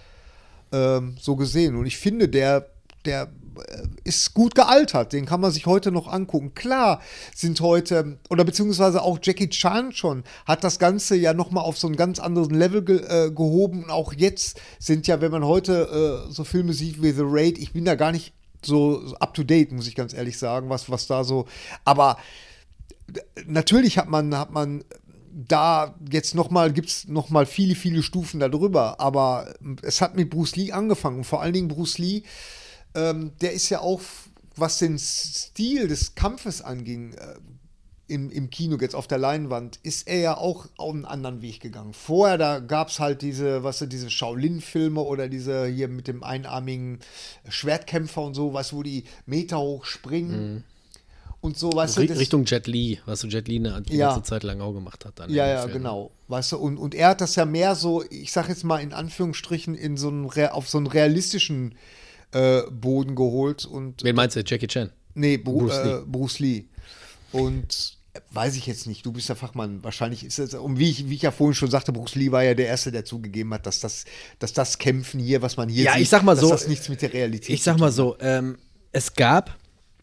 ähm, so gesehen. Und ich finde, der, der äh, ist gut gealtert. Den kann man sich heute noch angucken. Klar sind heute, oder beziehungsweise auch Jackie Chan schon, hat das Ganze ja nochmal auf so ein ganz anderes Level ge äh, gehoben. Und auch jetzt sind ja, wenn man heute äh, so Filme sieht wie The Raid, ich bin da gar nicht so, so up to date, muss ich ganz ehrlich sagen, was, was da so. Aber natürlich hat man, hat man da jetzt nochmal, gibt es nochmal viele, viele Stufen darüber. Aber es hat mit Bruce Lee angefangen. Vor allen Dingen Bruce Lee, ähm, der ist ja auch, was den Stil des Kampfes anging, äh, im, im Kino jetzt auf der Leinwand, ist er ja auch auf einen anderen Weg gegangen. Vorher, da gab es halt diese, was du, diese Shaolin-Filme oder diese hier mit dem einarmigen Schwertkämpfer und so, was wo die Meter hoch springen. Mhm. Und so, weißt du, Richtung Jet Li, was so Jet Li eine Ja. ganze Zeit lang auch gemacht hat. Dann Ja, ja, Film. genau. Weißt du, und, und er hat das ja mehr so, ich sag jetzt mal in Anführungsstrichen, in so einen, auf so einen realistischen äh, Boden geholt und Wen meinst du? Jackie Chan? nee, Bru Bruce Bruce, Lee. Äh, Bruce Lee. Und äh, weiß ich jetzt nicht, du bist ja Fachmann, wahrscheinlich ist es, und wie ich, wie ich ja vorhin schon sagte, Bruce Lee war ja der Erste, der zugegeben hat, dass das, dass das Kämpfen hier, was man hier Ja, sieht, ich sag mal dass so, das nichts mit der Realität Ich sag mal so, ähm, es gab,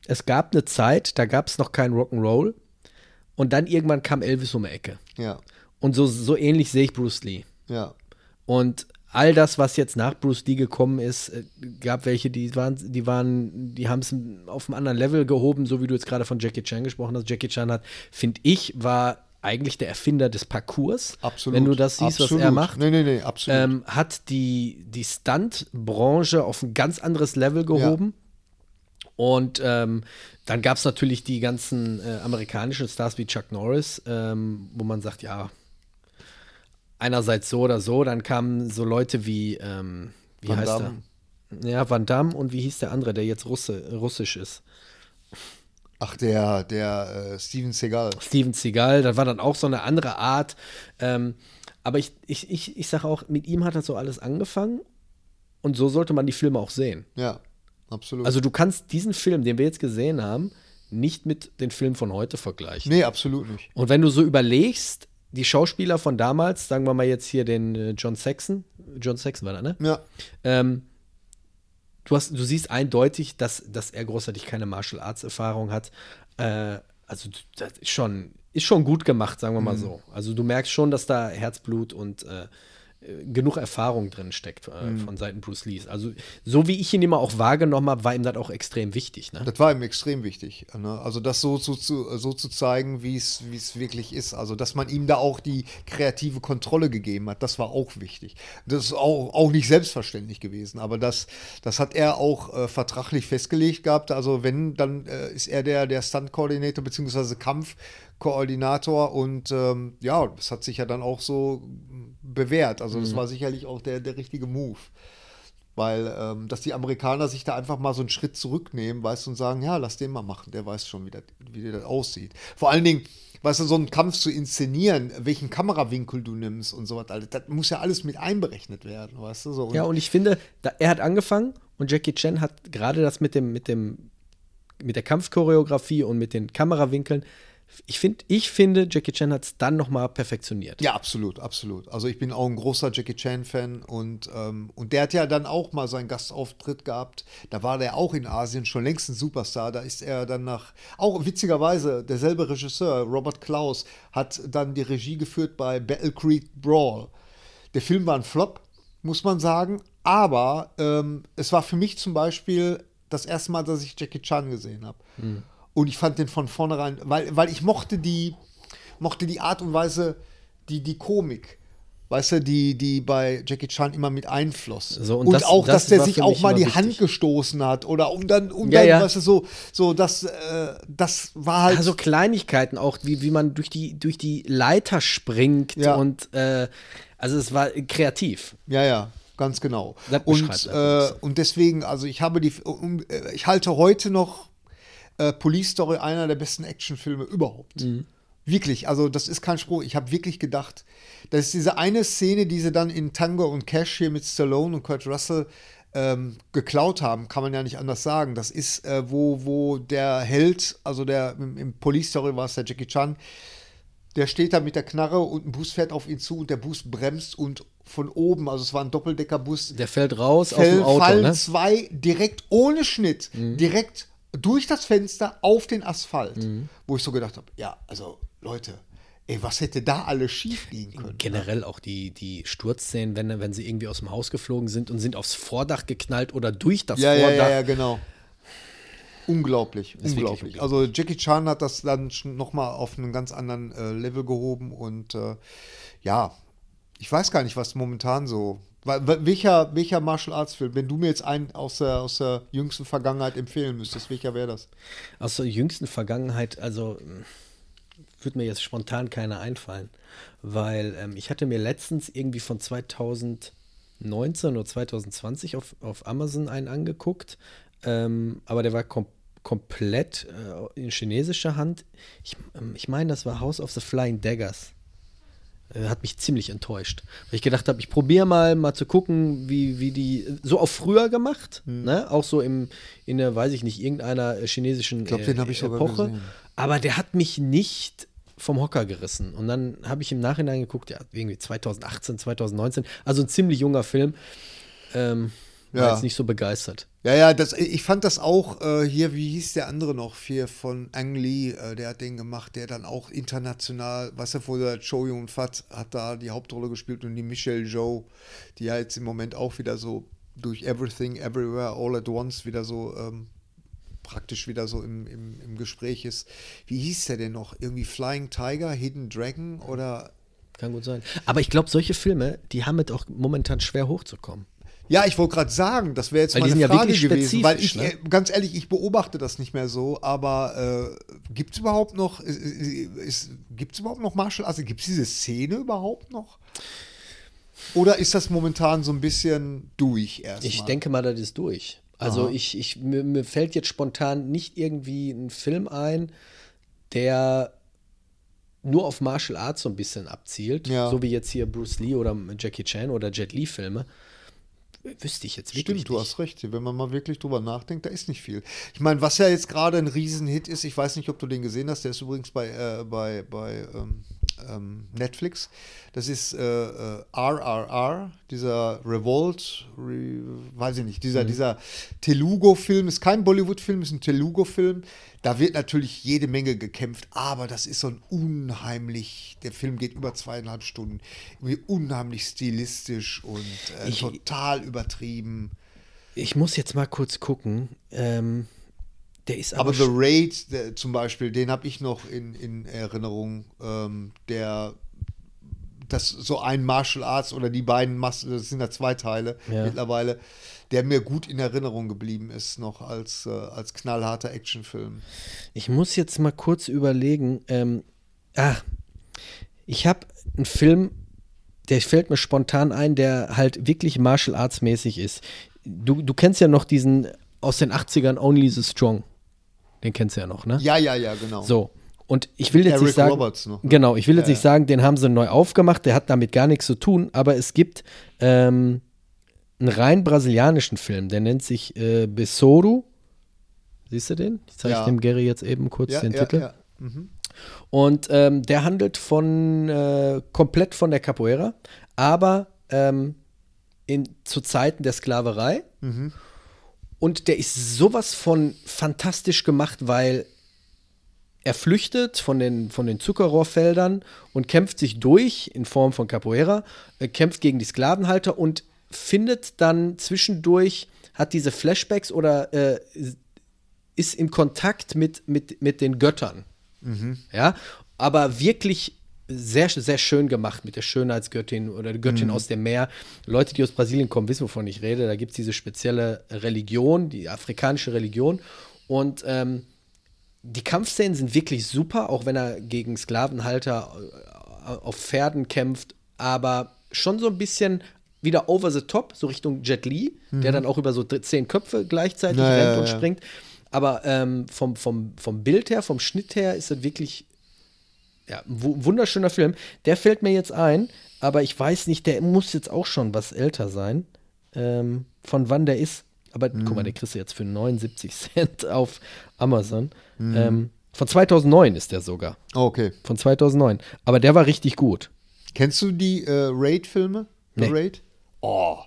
es gab eine Zeit, da gab es noch kein Rock'n'Roll und dann irgendwann kam Elvis um die Ecke. Ja, Und so, so ähnlich sehe ich Bruce Lee. ja. Und all das, was jetzt nach Bruce Lee gekommen ist, äh, gab welche, die waren, die waren, die haben es auf einem anderen Level gehoben, so wie du jetzt gerade von Jackie Chan gesprochen hast. Jackie Chan hat, finde ich, war eigentlich der Erfinder des Parcours. Absolut. Wenn du das siehst, absolut. was er macht. Nee, nee, nee, absolut. ähm, hat die, die Stunt-Branche auf ein ganz anderes Level gehoben. Und ähm, dann gab es natürlich die ganzen äh, amerikanischen Stars wie Chuck Norris, ähm, wo man sagt, ja, einerseits so oder so. Dann kamen so Leute wie, ähm, wie Van heißt Damme. er? Ja, Van Damme und wie hieß der andere, der jetzt Russe, russisch ist? Ach, der, der äh, Steven Seagal. Steven Seagal, das war dann auch so eine andere Art. Ähm, aber ich, ich, ich, ich sage auch, mit ihm hat das so alles angefangen und so sollte man die Filme auch sehen. Ja, absolut. Also du kannst diesen Film, den wir jetzt gesehen haben, nicht mit den Filmen von heute vergleichen. nee, absolut nicht. Und wenn du so überlegst, die Schauspieler von damals, sagen wir mal jetzt hier den äh, John Saxon, John Saxon war da, ne? Ja, Ähm, du, hast, du siehst eindeutig, dass, dass er großartig keine Martial Arts Erfahrung hat. Äh, also das ist schon, ist schon gut gemacht, sagen wir mal so. Also du merkst schon, dass da Herzblut und äh, genug Erfahrung drin steckt äh, von Seiten Bruce Lees. Also so wie ich ihn immer auch wahrgenommen habe, war ihm das auch extrem wichtig. Ne? Das war ihm extrem wichtig. Ne? Also das so zu, zu, so zu zeigen, wie es wirklich ist. Also dass man ihm da auch die kreative Kontrolle gegeben hat, das war auch wichtig. Das ist auch, auch nicht selbstverständlich gewesen, aber das, das hat er auch äh, vertraglich festgelegt gehabt. Also wenn, dann äh, ist er der, der Stunt-Koordinator bzw. Kampfkoordinator und ähm, ja, das hat sich ja dann auch so bewährt. Also das war sicherlich auch der, der richtige Move. Weil, ähm, dass die Amerikaner sich da einfach mal so einen Schritt zurücknehmen, weißt du, und sagen, ja, lass den mal machen, der weiß schon, wie das, wie das aussieht. Vor allen Dingen, weißt du, so einen Kampf zu inszenieren, welchen Kamerawinkel du nimmst und so was, alles, das muss ja alles mit einberechnet werden, weißt du, so. Und Ja, und ich finde, da, er hat angefangen und Jackie Chan hat gerade das mit dem, mit dem, mit der Kampfchoreografie und mit den Kamerawinkeln. Ich finde, ich finde, Jackie Chan hat es dann nochmal perfektioniert. Ja, absolut, absolut. Also ich bin auch ein großer Jackie Chan-Fan und, ähm, und der hat ja dann auch mal seinen Gastauftritt gehabt. Da war der auch in Asien schon längst ein Superstar. Da ist er dann nach, auch witzigerweise, derselbe Regisseur, Robert Klaus, hat dann die Regie geführt bei Battle Creek Brawl. Der Film war ein Flop, muss man sagen, aber ähm, es war für mich zum Beispiel das erste Mal, dass ich Jackie Chan gesehen habe. Und ich fand den von vornherein, weil, weil ich mochte die, mochte die Art und Weise, die, die Komik, weißt du, die, die bei Jackie Chan immer mit einfloss. So, und und das- auch, das dass der sich auch mal die Hand wichtig. gestoßen hat oder um dann, um Ja, dann, ja. weißt du, so, so das, äh, das war halt. Also Kleinigkeiten auch, wie, wie man durch die, durch die Leiter springt Ja. und äh, also es war kreativ. Ja, ja, ganz genau. Und, äh, und deswegen, also ich habe die, um, äh, ich halte heute noch äh, Police Story einer der besten Actionfilme überhaupt. Mhm. Wirklich, also das ist kein Spruch. Ich habe wirklich gedacht, das ist diese eine Szene, die sie dann in Tango und Cash hier mit Stallone und Kurt Russell ähm, geklaut haben, kann man ja nicht anders sagen. Das ist, äh, wo, wo der Held, also der im, im Police Story war es der Jackie Chan, der steht da mit der Knarre und ein Bus fährt auf ihn zu und der Bus bremst und von oben, also es war ein Doppeldeckerbus, Der fällt raus aus fällt, dem Auto, fallen ne? zwei direkt ohne Schnitt, direkt durch das Fenster auf den Asphalt. Wo ich so gedacht habe, ja, also Leute, ey, was hätte da alles schief liegen können? Generell auch die, die Sturzszenen, wenn, wenn sie irgendwie aus dem Haus geflogen sind und sind aufs Vordach geknallt oder durch das Ja, ja, Vordach. ja, ja, genau. Unglaublich, unglaublich. unglaublich. Also Jackie Chan hat das dann schon nochmal auf einen ganz anderen äh, Level gehoben und äh, ja, ich weiß gar nicht, was momentan so. Welcher, welcher Martial Arts Film, wenn du mir jetzt einen aus der, aus der jüngsten Vergangenheit empfehlen müsstest, welcher wäre das? Aus der jüngsten Vergangenheit, also mh, würde mir jetzt spontan keiner einfallen, weil ähm, ich hatte mir letztens irgendwie von 2019 oder 2020 auf, auf Amazon einen angeguckt, ähm, aber der war kom komplett äh, in chinesischer Hand. Ich, ähm, ich meine, das war House of the Flying Daggers. Äh, Hat mich ziemlich enttäuscht. Weil ich gedacht habe, ich probiere mal, mal zu gucken, wie, wie die, so auf früher gemacht, ne? Auch so im, in der, weiß ich nicht, irgendeiner äh, chinesischen Ich glaub, den hab ich Epoche. Aber der hat mich nicht vom Hocker gerissen. Und dann habe ich im Nachhinein geguckt, ja, irgendwie 2018, 2019, also ein ziemlich junger Film. Ähm, war Ja. jetzt nicht so begeistert. Ja, ja, das, ich fand das auch äh, hier, wie hieß der andere noch, hier von Ang Lee, äh, der hat den gemacht, der dann auch international, weißt du, wo der Cho Yun Fat hat da die Hauptrolle gespielt und die Michelle Joe, die ja jetzt im Moment auch wieder so durch Everything, Everywhere, All at Once wieder so ähm, praktisch wieder so im, im, im Gespräch ist. Wie hieß der denn noch? Irgendwie Flying Tiger, Hidden Dragon oder Kann gut sein. Aber ich glaube, solche Filme, die haben es auch momentan schwer hochzukommen. Ja, ich wollte gerade sagen, das wäre jetzt Weil die meine sind ja Frage wirklich gewesen, weil ich, ne? äh, ganz ehrlich, ich beobachte das nicht mehr so, aber äh, gibt es überhaupt noch, ist, ist, gibt es überhaupt noch Martial Arts? Gibt es diese Szene überhaupt noch? Oder ist das momentan so ein bisschen durch erstmal? Ich denke mal, das ist durch. Also Aha. ich, ich mir, mir fällt jetzt spontan nicht irgendwie ein Film ein, der nur auf Martial Arts so ein bisschen abzielt, Ja. so wie jetzt hier Bruce Lee oder Jackie Chan oder Jet Li Filme. Wüsste ich jetzt wirklich Stimmt, du nicht. hast recht. Wenn man mal wirklich drüber nachdenkt, da ist nicht viel. Ich meine, was ja jetzt gerade ein Riesenhit ist, ich weiß nicht, ob du den gesehen hast, der ist übrigens bei, äh, bei, bei ähm, ähm, Netflix. Das ist äh, äh, RRR, dieser Revolt, Re, weiß ich nicht, dieser, dieser Telugu-Film, ist kein Bollywood-Film, ist ein Telugu-Film. Da wird natürlich jede Menge gekämpft, aber das ist so ein unheimlich, der Film geht über zweieinhalb Stunden, irgendwie unheimlich stilistisch und äh, Ich- total übertrieben. Ich muss jetzt mal kurz gucken. Ähm, der ist aber, Aber The Raid der, zum Beispiel, den habe ich noch in, in Erinnerung, ähm, der das so ein Martial Arts oder die beiden, das sind ja zwei Teile Ja. mittlerweile, der mir gut in Erinnerung geblieben ist, noch als, äh, als knallharter Actionfilm. Ich muss jetzt mal kurz überlegen. Ähm, ah, ich habe einen Film, der fällt mir spontan ein, der halt wirklich Martial Arts mäßig ist. Du, du kennst ja noch diesen aus den 80ern Only the Strong. Den kennst du ja noch, ne? Ja, ja, ja, genau. So. Und ich will jetzt Eric nicht sagen, Roberts noch, ne? genau, ich will jetzt Ja, nicht sagen, den haben sie neu aufgemacht, der hat damit gar nichts zu tun, aber es gibt ähm, einen rein brasilianischen Film, der nennt sich äh, Besouro. Siehst du den? Ich zeige Ja. dem Gary jetzt eben kurz ja, den ja, Titel. Mhm. Und ähm, der handelt von äh, komplett von der Capoeira, aber ähm, in, zu Zeiten der Sklaverei. Und der ist sowas von fantastisch gemacht, weil er flüchtet von den, von den Zuckerrohrfeldern und kämpft sich durch in Form von Capoeira, äh, kämpft gegen die Sklavenhalter und findet dann zwischendurch, hat diese Flashbacks oder äh, ist im Kontakt mit, mit, mit den Göttern. Ja, aber wirklich sehr, sehr schön gemacht mit der Schönheitsgöttin oder der Göttin aus dem Meer. Leute, die aus Brasilien kommen, wissen, wovon ich rede. Da gibt es diese spezielle Religion, die afrikanische Religion. Und ähm, die Kampfszenen sind wirklich super, auch wenn er gegen Sklavenhalter äh, auf Pferden kämpft, aber schon so ein bisschen wieder over the top, so Richtung Jet Li, der dann auch über so zehn Köpfe gleichzeitig Ja, rennt ja, und ja. springt. Aber ähm, vom, vom, vom Bild her, vom Schnitt her ist es wirklich ja, ein wu- wunderschöner Film. Der fällt mir jetzt ein, aber ich weiß nicht, der muss jetzt auch schon was älter sein. Ähm, von wann der ist. Aber guck mal, der kriegst du jetzt für 79 Cent [laughs] auf Amazon. Ähm, von 2009 ist der sogar. Oh, okay. Von 2009. Aber der war richtig gut. Kennst du die äh, Raid-Filme? Nee. Raid? Oh.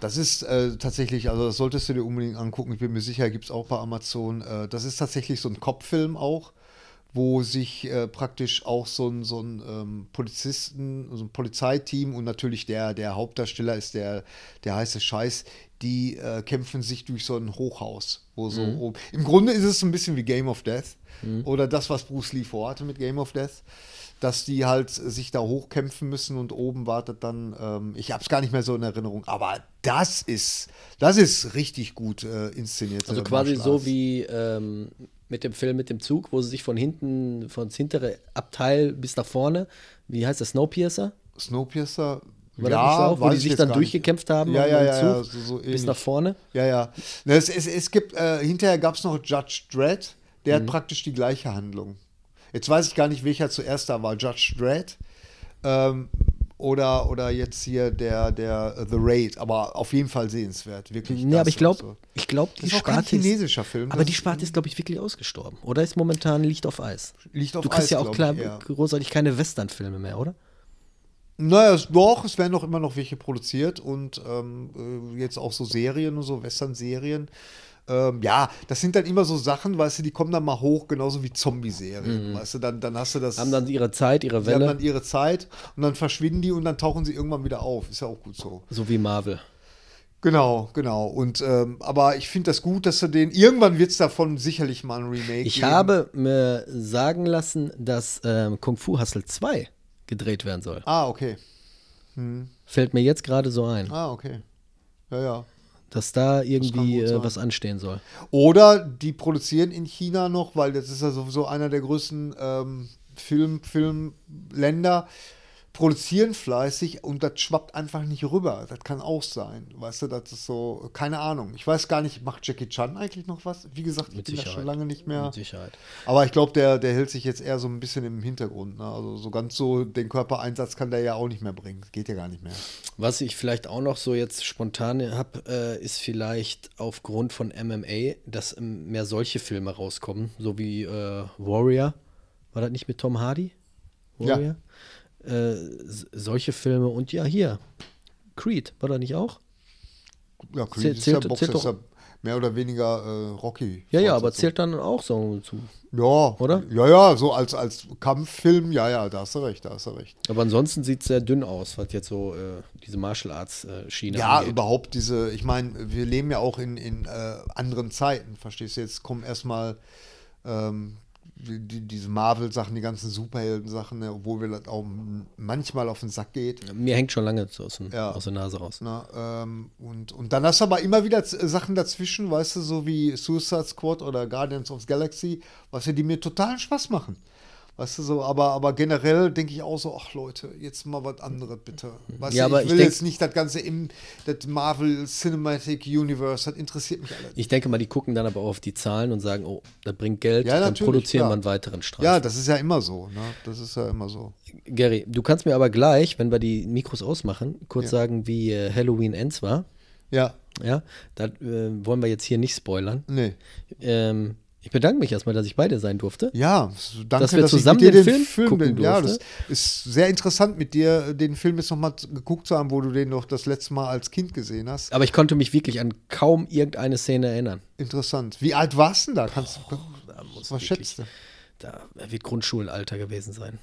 Das ist äh, tatsächlich, also das solltest du dir unbedingt angucken. Ich bin mir sicher, gibt es auch bei Amazon. Äh, das ist tatsächlich so ein Kopffilm auch, wo sich äh, praktisch auch so ein, so ein ähm, Polizisten, so ein Polizeiteam und natürlich der, der Hauptdarsteller ist der, der heiße Scheiß, die äh, kämpfen sich durch so ein Hochhaus. Wo so oben. Im Grunde ist es so ein bisschen wie Game of Death oder das, was Bruce Lee vorhatte mit Game of Death dass die halt sich da hochkämpfen müssen und oben wartet dann, ähm, ich habe es gar nicht mehr so in Erinnerung, aber das ist, das ist richtig gut äh, inszeniert. Also quasi so wie ähm, mit dem Film mit dem Zug, wo sie sich von hinten, von das hintere Abteil bis nach vorne, wie heißt das, Snowpiercer? Snowpiercer. War das nicht so wo die ich sich dann gar nicht. durchgekämpft haben Ja, ja, ja, ja, so, so bis nach vorne? Ja, ja. Es, es, es gibt, äh, hinterher gab es noch Judge Dredd, der Mhm. hat praktisch die gleiche Handlung. Jetzt weiß ich gar nicht, welcher zuerst da war, Judge Dredd ähm, oder, oder jetzt hier der, der äh, The Raid, aber auf jeden Fall sehenswert, wirklich. Nee, aber ich glaube, so. ich glaube, die Das ist auch kein Sparte ist, chinesischer Film. aber die Sparte ist, glaube ich, wirklich ausgestorben. Oder ist momentan liegt auf Eis? liegt auf Du kriegst Eis, ja auch klar, ich, eher. großartig keine Western-Filme mehr, oder? Naja, es, doch, es werden noch immer noch welche produziert und ähm, äh, jetzt auch so Serien und so, Western-Serien. Ähm, ja, das sind dann immer so Sachen, weißt du, die kommen dann mal hoch, genauso wie Zombie-Serien. Weißt du, dann, dann hast du das. Mhm. Haben dann ihre Zeit, ihre sie haben Welle, dann ihre Zeit und dann verschwinden die und dann tauchen sie irgendwann wieder auf. Ist ja auch gut so. so wie Marvel. Genau, genau. Und ähm, aber ich finde das gut, dass du den. Irgendwann wird es davon sicherlich mal ein Remake Ich geben. habe mir sagen lassen, dass ähm, Kung Fu Hustle 2 gedreht werden soll. Ah, okay. Fällt mir jetzt gerade so ein, Ah, okay. Ja, ja. Dass da irgendwie gut äh, was anstehen soll. Oder die produzieren in China noch, weil das ist ja sowieso einer der größten ähm, Film, Filmländer, produzieren fleißig und das schwappt einfach nicht rüber. Das kann auch sein. Weißt du, das ist so, keine Ahnung. Ich weiß gar nicht, macht Jackie Chan eigentlich noch was? Wie gesagt, ich Mit bin da Sicherheit. schon lange nicht mehr. Mit Sicherheit. Aber ich glaube, der, der hält sich jetzt eher so ein bisschen im Hintergrund. Ne? Also so ganz so den Körpereinsatz kann der ja auch nicht mehr bringen. Geht ja gar nicht mehr. Was ich vielleicht auch noch so jetzt spontan habe, äh, ist vielleicht aufgrund von MMA, dass ähm, mehr solche Filme rauskommen, so wie äh, Warrior. War das nicht mit Tom Hardy? Ja. Äh, solche Filme und ja, hier. Creed, war das nicht auch? Ja, Creed Zählt- ist ja Boxer, zählt ist ja mehr oder weniger äh, Rocky. Ja, ja, aber zählt dann auch so zu. Ja, Oder? Ja, ja, so als, als Kampffilm, ja, ja, da hast du recht, da hast du recht. Aber ansonsten sieht es sehr dünn aus, was jetzt so äh, diese Martial Arts äh, Schiene Ja, angeht. überhaupt diese, ich meine, wir leben ja auch in, in äh, anderen Zeiten, verstehst du? Jetzt kommen erstmal ähm, die, die, diese Marvel-Sachen, die ganzen Superhelden-Sachen, ne, obwohl wir das auch manchmal auf den Sack geht. Mir hängt schon lange aus, dem, Ja. aus der Nase raus. Na, ähm, und, und dann hast du aber immer wieder Z- Sachen dazwischen, weißt du, so wie Suicide Squad oder Guardians of the Galaxy, was ja die mir totalen Spaß machen. Weißt du so, aber, aber generell denke ich auch so, ach Leute, jetzt mal was anderes bitte. Weißt Ja, du, ich ich will denk- jetzt nicht das Ganze im das Marvel Cinematic Universe, das interessiert mich alles. Ich denke mal, die gucken dann aber auch auf die Zahlen und sagen, oh, das bringt Geld, Ja, dann produzieren wir einen weiteren Streifen. Ja, das ist ja immer so, ne? Das ist ja immer so. Gary, du kannst mir aber gleich, wenn wir die Mikros ausmachen, kurz sagen, wie äh, Halloween Ends war. Ja, Ja, da äh, wollen wir jetzt hier nicht spoilern. nee. Ähm, ich bedanke mich erstmal, dass ich bei dir sein durfte. Ja, danke, Dass wir dass zusammen dir den Film gucken bin. Ja, das durfte. ist sehr interessant, mit dir den Film jetzt nochmal geguckt zu haben, wo du den noch das letzte Mal als Kind gesehen hast. Aber ich konnte mich wirklich an kaum irgendeine Szene erinnern. Interessant. Wie alt warst du denn da? Kannst du, Da muss was wirklich- schätzt du? Da wird Grundschulalter gewesen sein.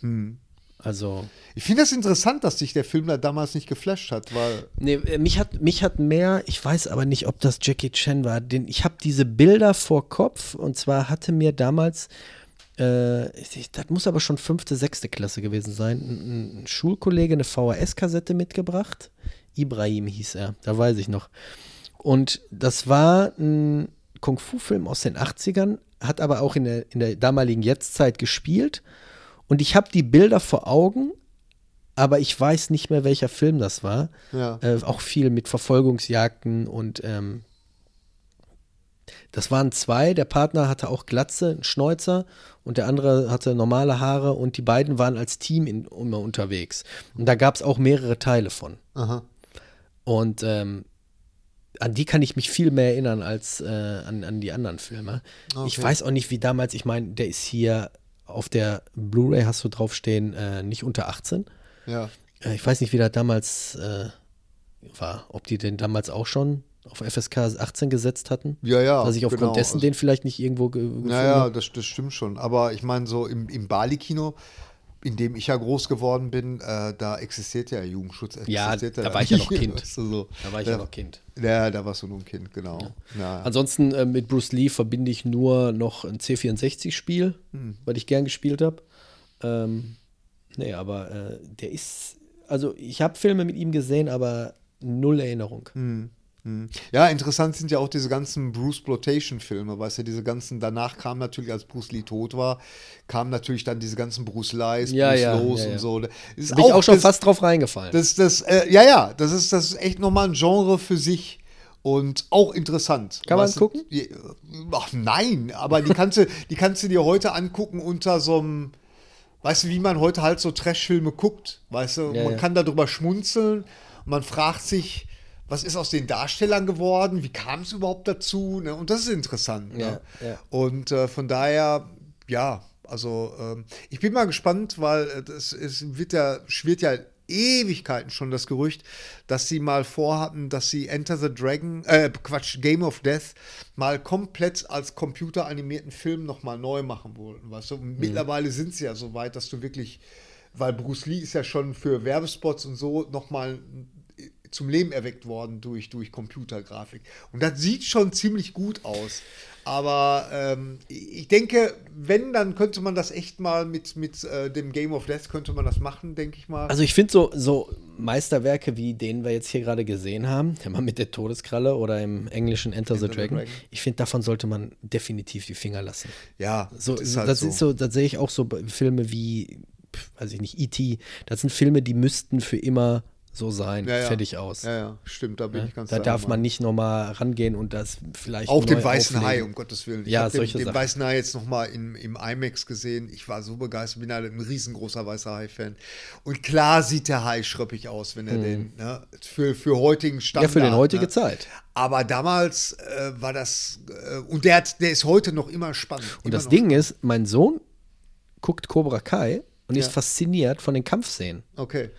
Hm. Also, Ich finde das interessant, dass dich der Film da damals nicht geflasht hat, weil nee, äh, mich hat, mich hat mehr, ich weiß aber nicht, ob das Jackie Chan war, denn ich habe diese Bilder vor Kopf und zwar hatte mir damals, äh, ich, das muss aber schon fünfte, sechste Klasse gewesen sein, ein, ein Schulkollege eine VHS-Kassette mitgebracht. Ibrahim hieß er, da weiß ich noch. Und das war ein Kung-Fu-Film aus den 80ern, hat aber auch in der, in der damaligen Jetztzeit gespielt. Und ich habe die Bilder vor Augen, aber ich weiß nicht mehr, welcher Film das war. Ja. Äh, auch viel mit Verfolgungsjagden und ähm, das waren zwei. Der Partner hatte auch Glatze, einen Schnäuzer und der andere hatte normale Haare und die beiden waren als Team in, immer unterwegs. Und da gab es auch mehrere Teile von. aha. Und ähm, an die kann ich mich viel mehr erinnern als äh, an, an die anderen Filme. Ich Okay. weiß auch nicht, wie damals, ich meine, der ist hier auf der Blu-ray, hast du draufstehen, äh, nicht unter 18. Ja. Äh, ich weiß nicht, wie das damals äh, war. Ob die den damals auch schon auf FSK 18 gesetzt hatten. Ja, ja. Dass ich aufgrund genau. dessen Also- den vielleicht nicht irgendwo ge gefunden Naja, das, das stimmt schon. Aber ich meine, so im, im Bali-Kino, in dem ich ja groß geworden bin, äh, da existiert ja Jugendschutz. Ja, existiert da war ich ja noch. Kind. Weißt du, so. Da war ich ja noch Kind. Ja, da warst du nur ein Kind, genau. Ja. Ansonsten äh, mit Bruce Lee verbinde ich nur noch ein C64-Spiel, Hm. was ich gern gespielt habe. Ähm, nee, aber äh, der ist, also ich habe Filme mit ihm gesehen, aber null Erinnerung. Hm. Ja, interessant sind ja auch diese ganzen Bruce Plotation-Filme, weißt du, diese ganzen, danach kam natürlich, als Bruce Lee tot war, kamen natürlich dann diese ganzen Bruce Lees, Ja, Bruce ja, Lowe's ja, und so. Das ist Bin ich auch schon das, fast drauf reingefallen. Das, das, äh, ja, ja, das ist, das ist echt nochmal ein Genre für sich und auch interessant. Kann man gucken? die- Ach nein, aber die kannst du, die kannst du dir heute angucken unter so einem, weißt du, wie man heute halt so Trashfilme guckt, weißt du, Ja, man ja. kann darüber schmunzeln und man fragt sich, was ist aus den Darstellern geworden? Wie kam es überhaupt dazu? Ne? Und das ist interessant. Ne? Ja, ja. Und äh, von daher, ja, also ähm, ich bin mal gespannt, weil äh, das, es wird ja, schwirrt ja Ewigkeiten schon das Gerücht, dass sie mal vorhatten, dass sie Enter the Dragon, äh, Quatsch, Game of Death mal komplett als computeranimierten Film nochmal neu machen wollten. Weißt du? Mhm. Mittlerweile sind sie ja so weit, dass du wirklich, weil Bruce Lee ist ja schon für Werbespots und so nochmal zum Leben erweckt worden durch, durch Computergrafik. Und das sieht schon ziemlich gut aus. Aber ähm, ich denke, wenn, dann könnte man das echt mal mit, mit äh, dem Game of Death, könnte man das machen, denke ich mal. Also ich finde so, so Meisterwerke wie den wir jetzt hier gerade gesehen haben, der Mann mit der Todeskralle oder im englischen Enter, the Enter the Dragon, Dragon. ich finde, davon sollte man definitiv die Finger lassen. ja, So, das das, ist halt so. ist so, da sehe ich auch so Filme wie, weiß ich nicht, E.T., das sind Filme, die müssten für immer so sein, ja, ja. fertig aus. Ja, ja, stimmt, da bin Ne? ich ganz Da darf man nicht nochmal rangehen und das vielleicht Auch den Weißen auflegen. Hai, um Gottes Willen. Ich Ja, habe den, solche den Sachen. Weißen Hai jetzt nochmal im, im IMAX gesehen. Ich war so begeistert, bin halt ein riesengroßer Weißer Hai-Fan. Und klar sieht der Hai schröppig aus, wenn er den, ne, für, für heutigen Mhm. Ja, Standard. für den heutige ne? Zeit. Aber damals äh, war das, äh, und der, hat, der ist heute noch immer spannend. Und immer das Ding ist, mein Sohn guckt Cobra Kai und Ja. ist fasziniert von den Kampfszenen. Okay.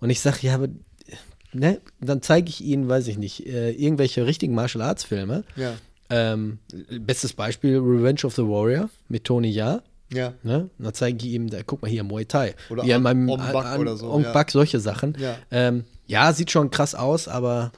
Und ich sage, ja, aber ne, dann zeige ich ihnen, weiß ich nicht, äh, irgendwelche richtigen Martial Arts Filme. Ja. Ähm, bestes Beispiel Revenge of the Warrior mit Tony Jaa. Ja. Ne? Und dann zeige ich ihm, da, guck mal hier, Muay Thai. Oder Wie an Ong- meinem Bak oder so, Ong ja. Bak, solche Sachen. Ja. Ähm, ja, sieht schon krass aus, aber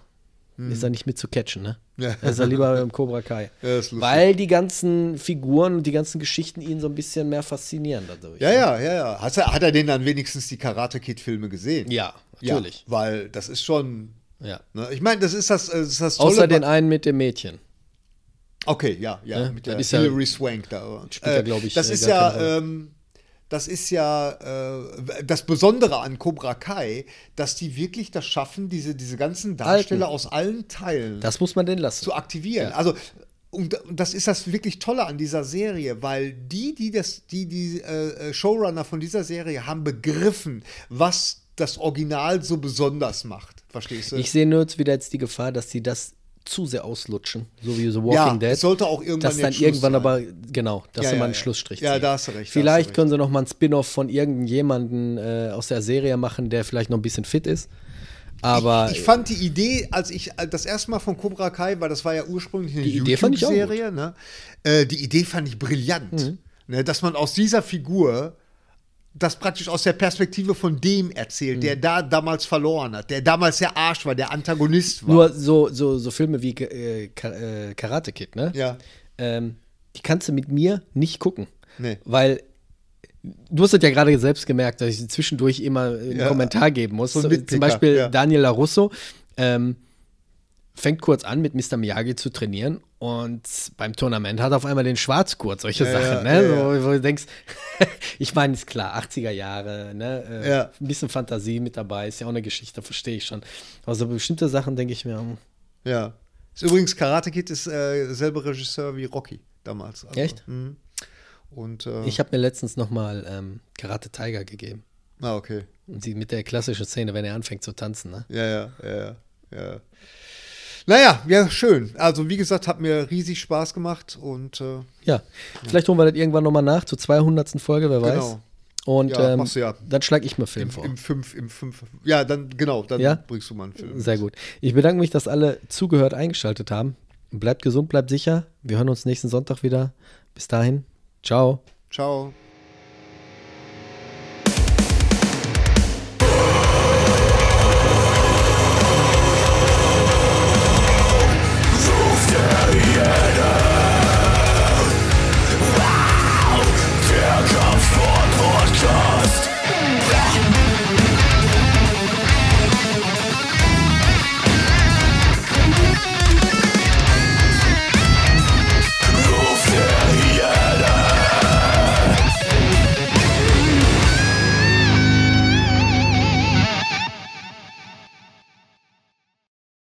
ist er nicht mit zu catchen, ne? Hm. Ja. Er ist er lieber im Cobra Kai. [laughs] Ja. Weil die ganzen Figuren und die ganzen Geschichten ihn so ein bisschen mehr faszinieren dadurch. Ja, ja, ja, ja. Hat er, hat er denn dann wenigstens die Karate Kid-Filme gesehen? Ja, natürlich. Ja, weil das ist schon. Ja. Ne, ich meine, das ist das, äh, das, ist das Tolle. Außer den einen mit dem Mädchen. Okay, ja, ja, Ja, mit der ist ja- Hilary Swank da. Spielt ja, glaub ich, Das äh, ist ja, ähm, das ist ja äh, das Besondere an Cobra Kai, dass die wirklich das schaffen, diese, diese ganzen Darsteller Alten. aus allen Teilen Das muss man denn lassen. zu aktivieren. Ja. Also und, das ist das wirklich Tolle an dieser Serie, weil die, die das, die, die äh, Showrunner von dieser Serie haben begriffen, was das Original so besonders macht. Verstehst du? Ich sehe nur jetzt wieder jetzt die Gefahr, dass sie das zu sehr auslutschen, so wie The Walking Ja, Dead. es sollte auch irgendwann dass dann Schluss irgendwann sein. aber genau, dass Ja, sie ja, mal einen ja. Schlussstrich Ja, ziehen. da hast du recht, Vielleicht du können sie noch mal einen Spin-off von irgendjemanden äh, aus der Serie machen, der vielleicht noch ein bisschen fit ist. Aber ich, ich fand die Idee, als ich äh, das erste Mal von Cobra Kai, weil das war ja ursprünglich eine Mhm. YouTube-Serie, ne? äh, die Idee fand ich brillant. Ne? Dass man aus dieser Figur das praktisch aus der Perspektive von dem erzählt, Mhm. der da damals verloren hat, der damals der Arsch war, der Antagonist war. nur so, so, so Filme wie äh, äh, Karate Kid, ne? Ja. Ähm, die kannst du mit mir nicht gucken. Nee. Weil du hast es ja gerade selbst gemerkt, dass ich zwischendurch immer einen Ja. Kommentar geben muss. So Zum Beispiel ja. Daniel LaRusso ähm, fängt kurz an, mit Mr. Miyagi zu trainieren und beim Tournament hat er auf einmal den Schwarzgurt, solche Ja, Sachen, ja, ne? ja, so, wo du denkst, [laughs] ich meine, ist klar, 80er Jahre, ne? Äh, Ja. Ein bisschen Fantasie mit dabei, ist ja auch eine Geschichte, verstehe ich schon. Aber so bestimmte Sachen denke ich mir, hm, Ja. Ist übrigens Karate Kid ist äh, selber Regisseur wie Rocky damals. Also, Echt? mhm. Und äh, ich habe mir letztens noch mal ähm, Karate Tiger gegeben. Ah, okay. Und sie mit der klassischen Szene, wenn er anfängt zu tanzen, ne? Ja, ja, ja, ja. Ja. Naja, ja, schön. Also, wie gesagt, hat mir riesig Spaß gemacht und äh, Ja, vielleicht holen wir das irgendwann nochmal nach, zur 200. Folge, wer weiß. Genau. Und Ja, ähm, du ja. dann schlage ich mal Film im, vor. im fünf, im fünf. Ja, dann, genau, dann Ja? bringst du mal einen Film. Sehr gut. Ich bedanke mich, dass alle zugehört eingeschaltet haben. Bleibt gesund, bleibt sicher. Wir hören uns nächsten Sonntag wieder. Bis dahin. Ciao. Ciao.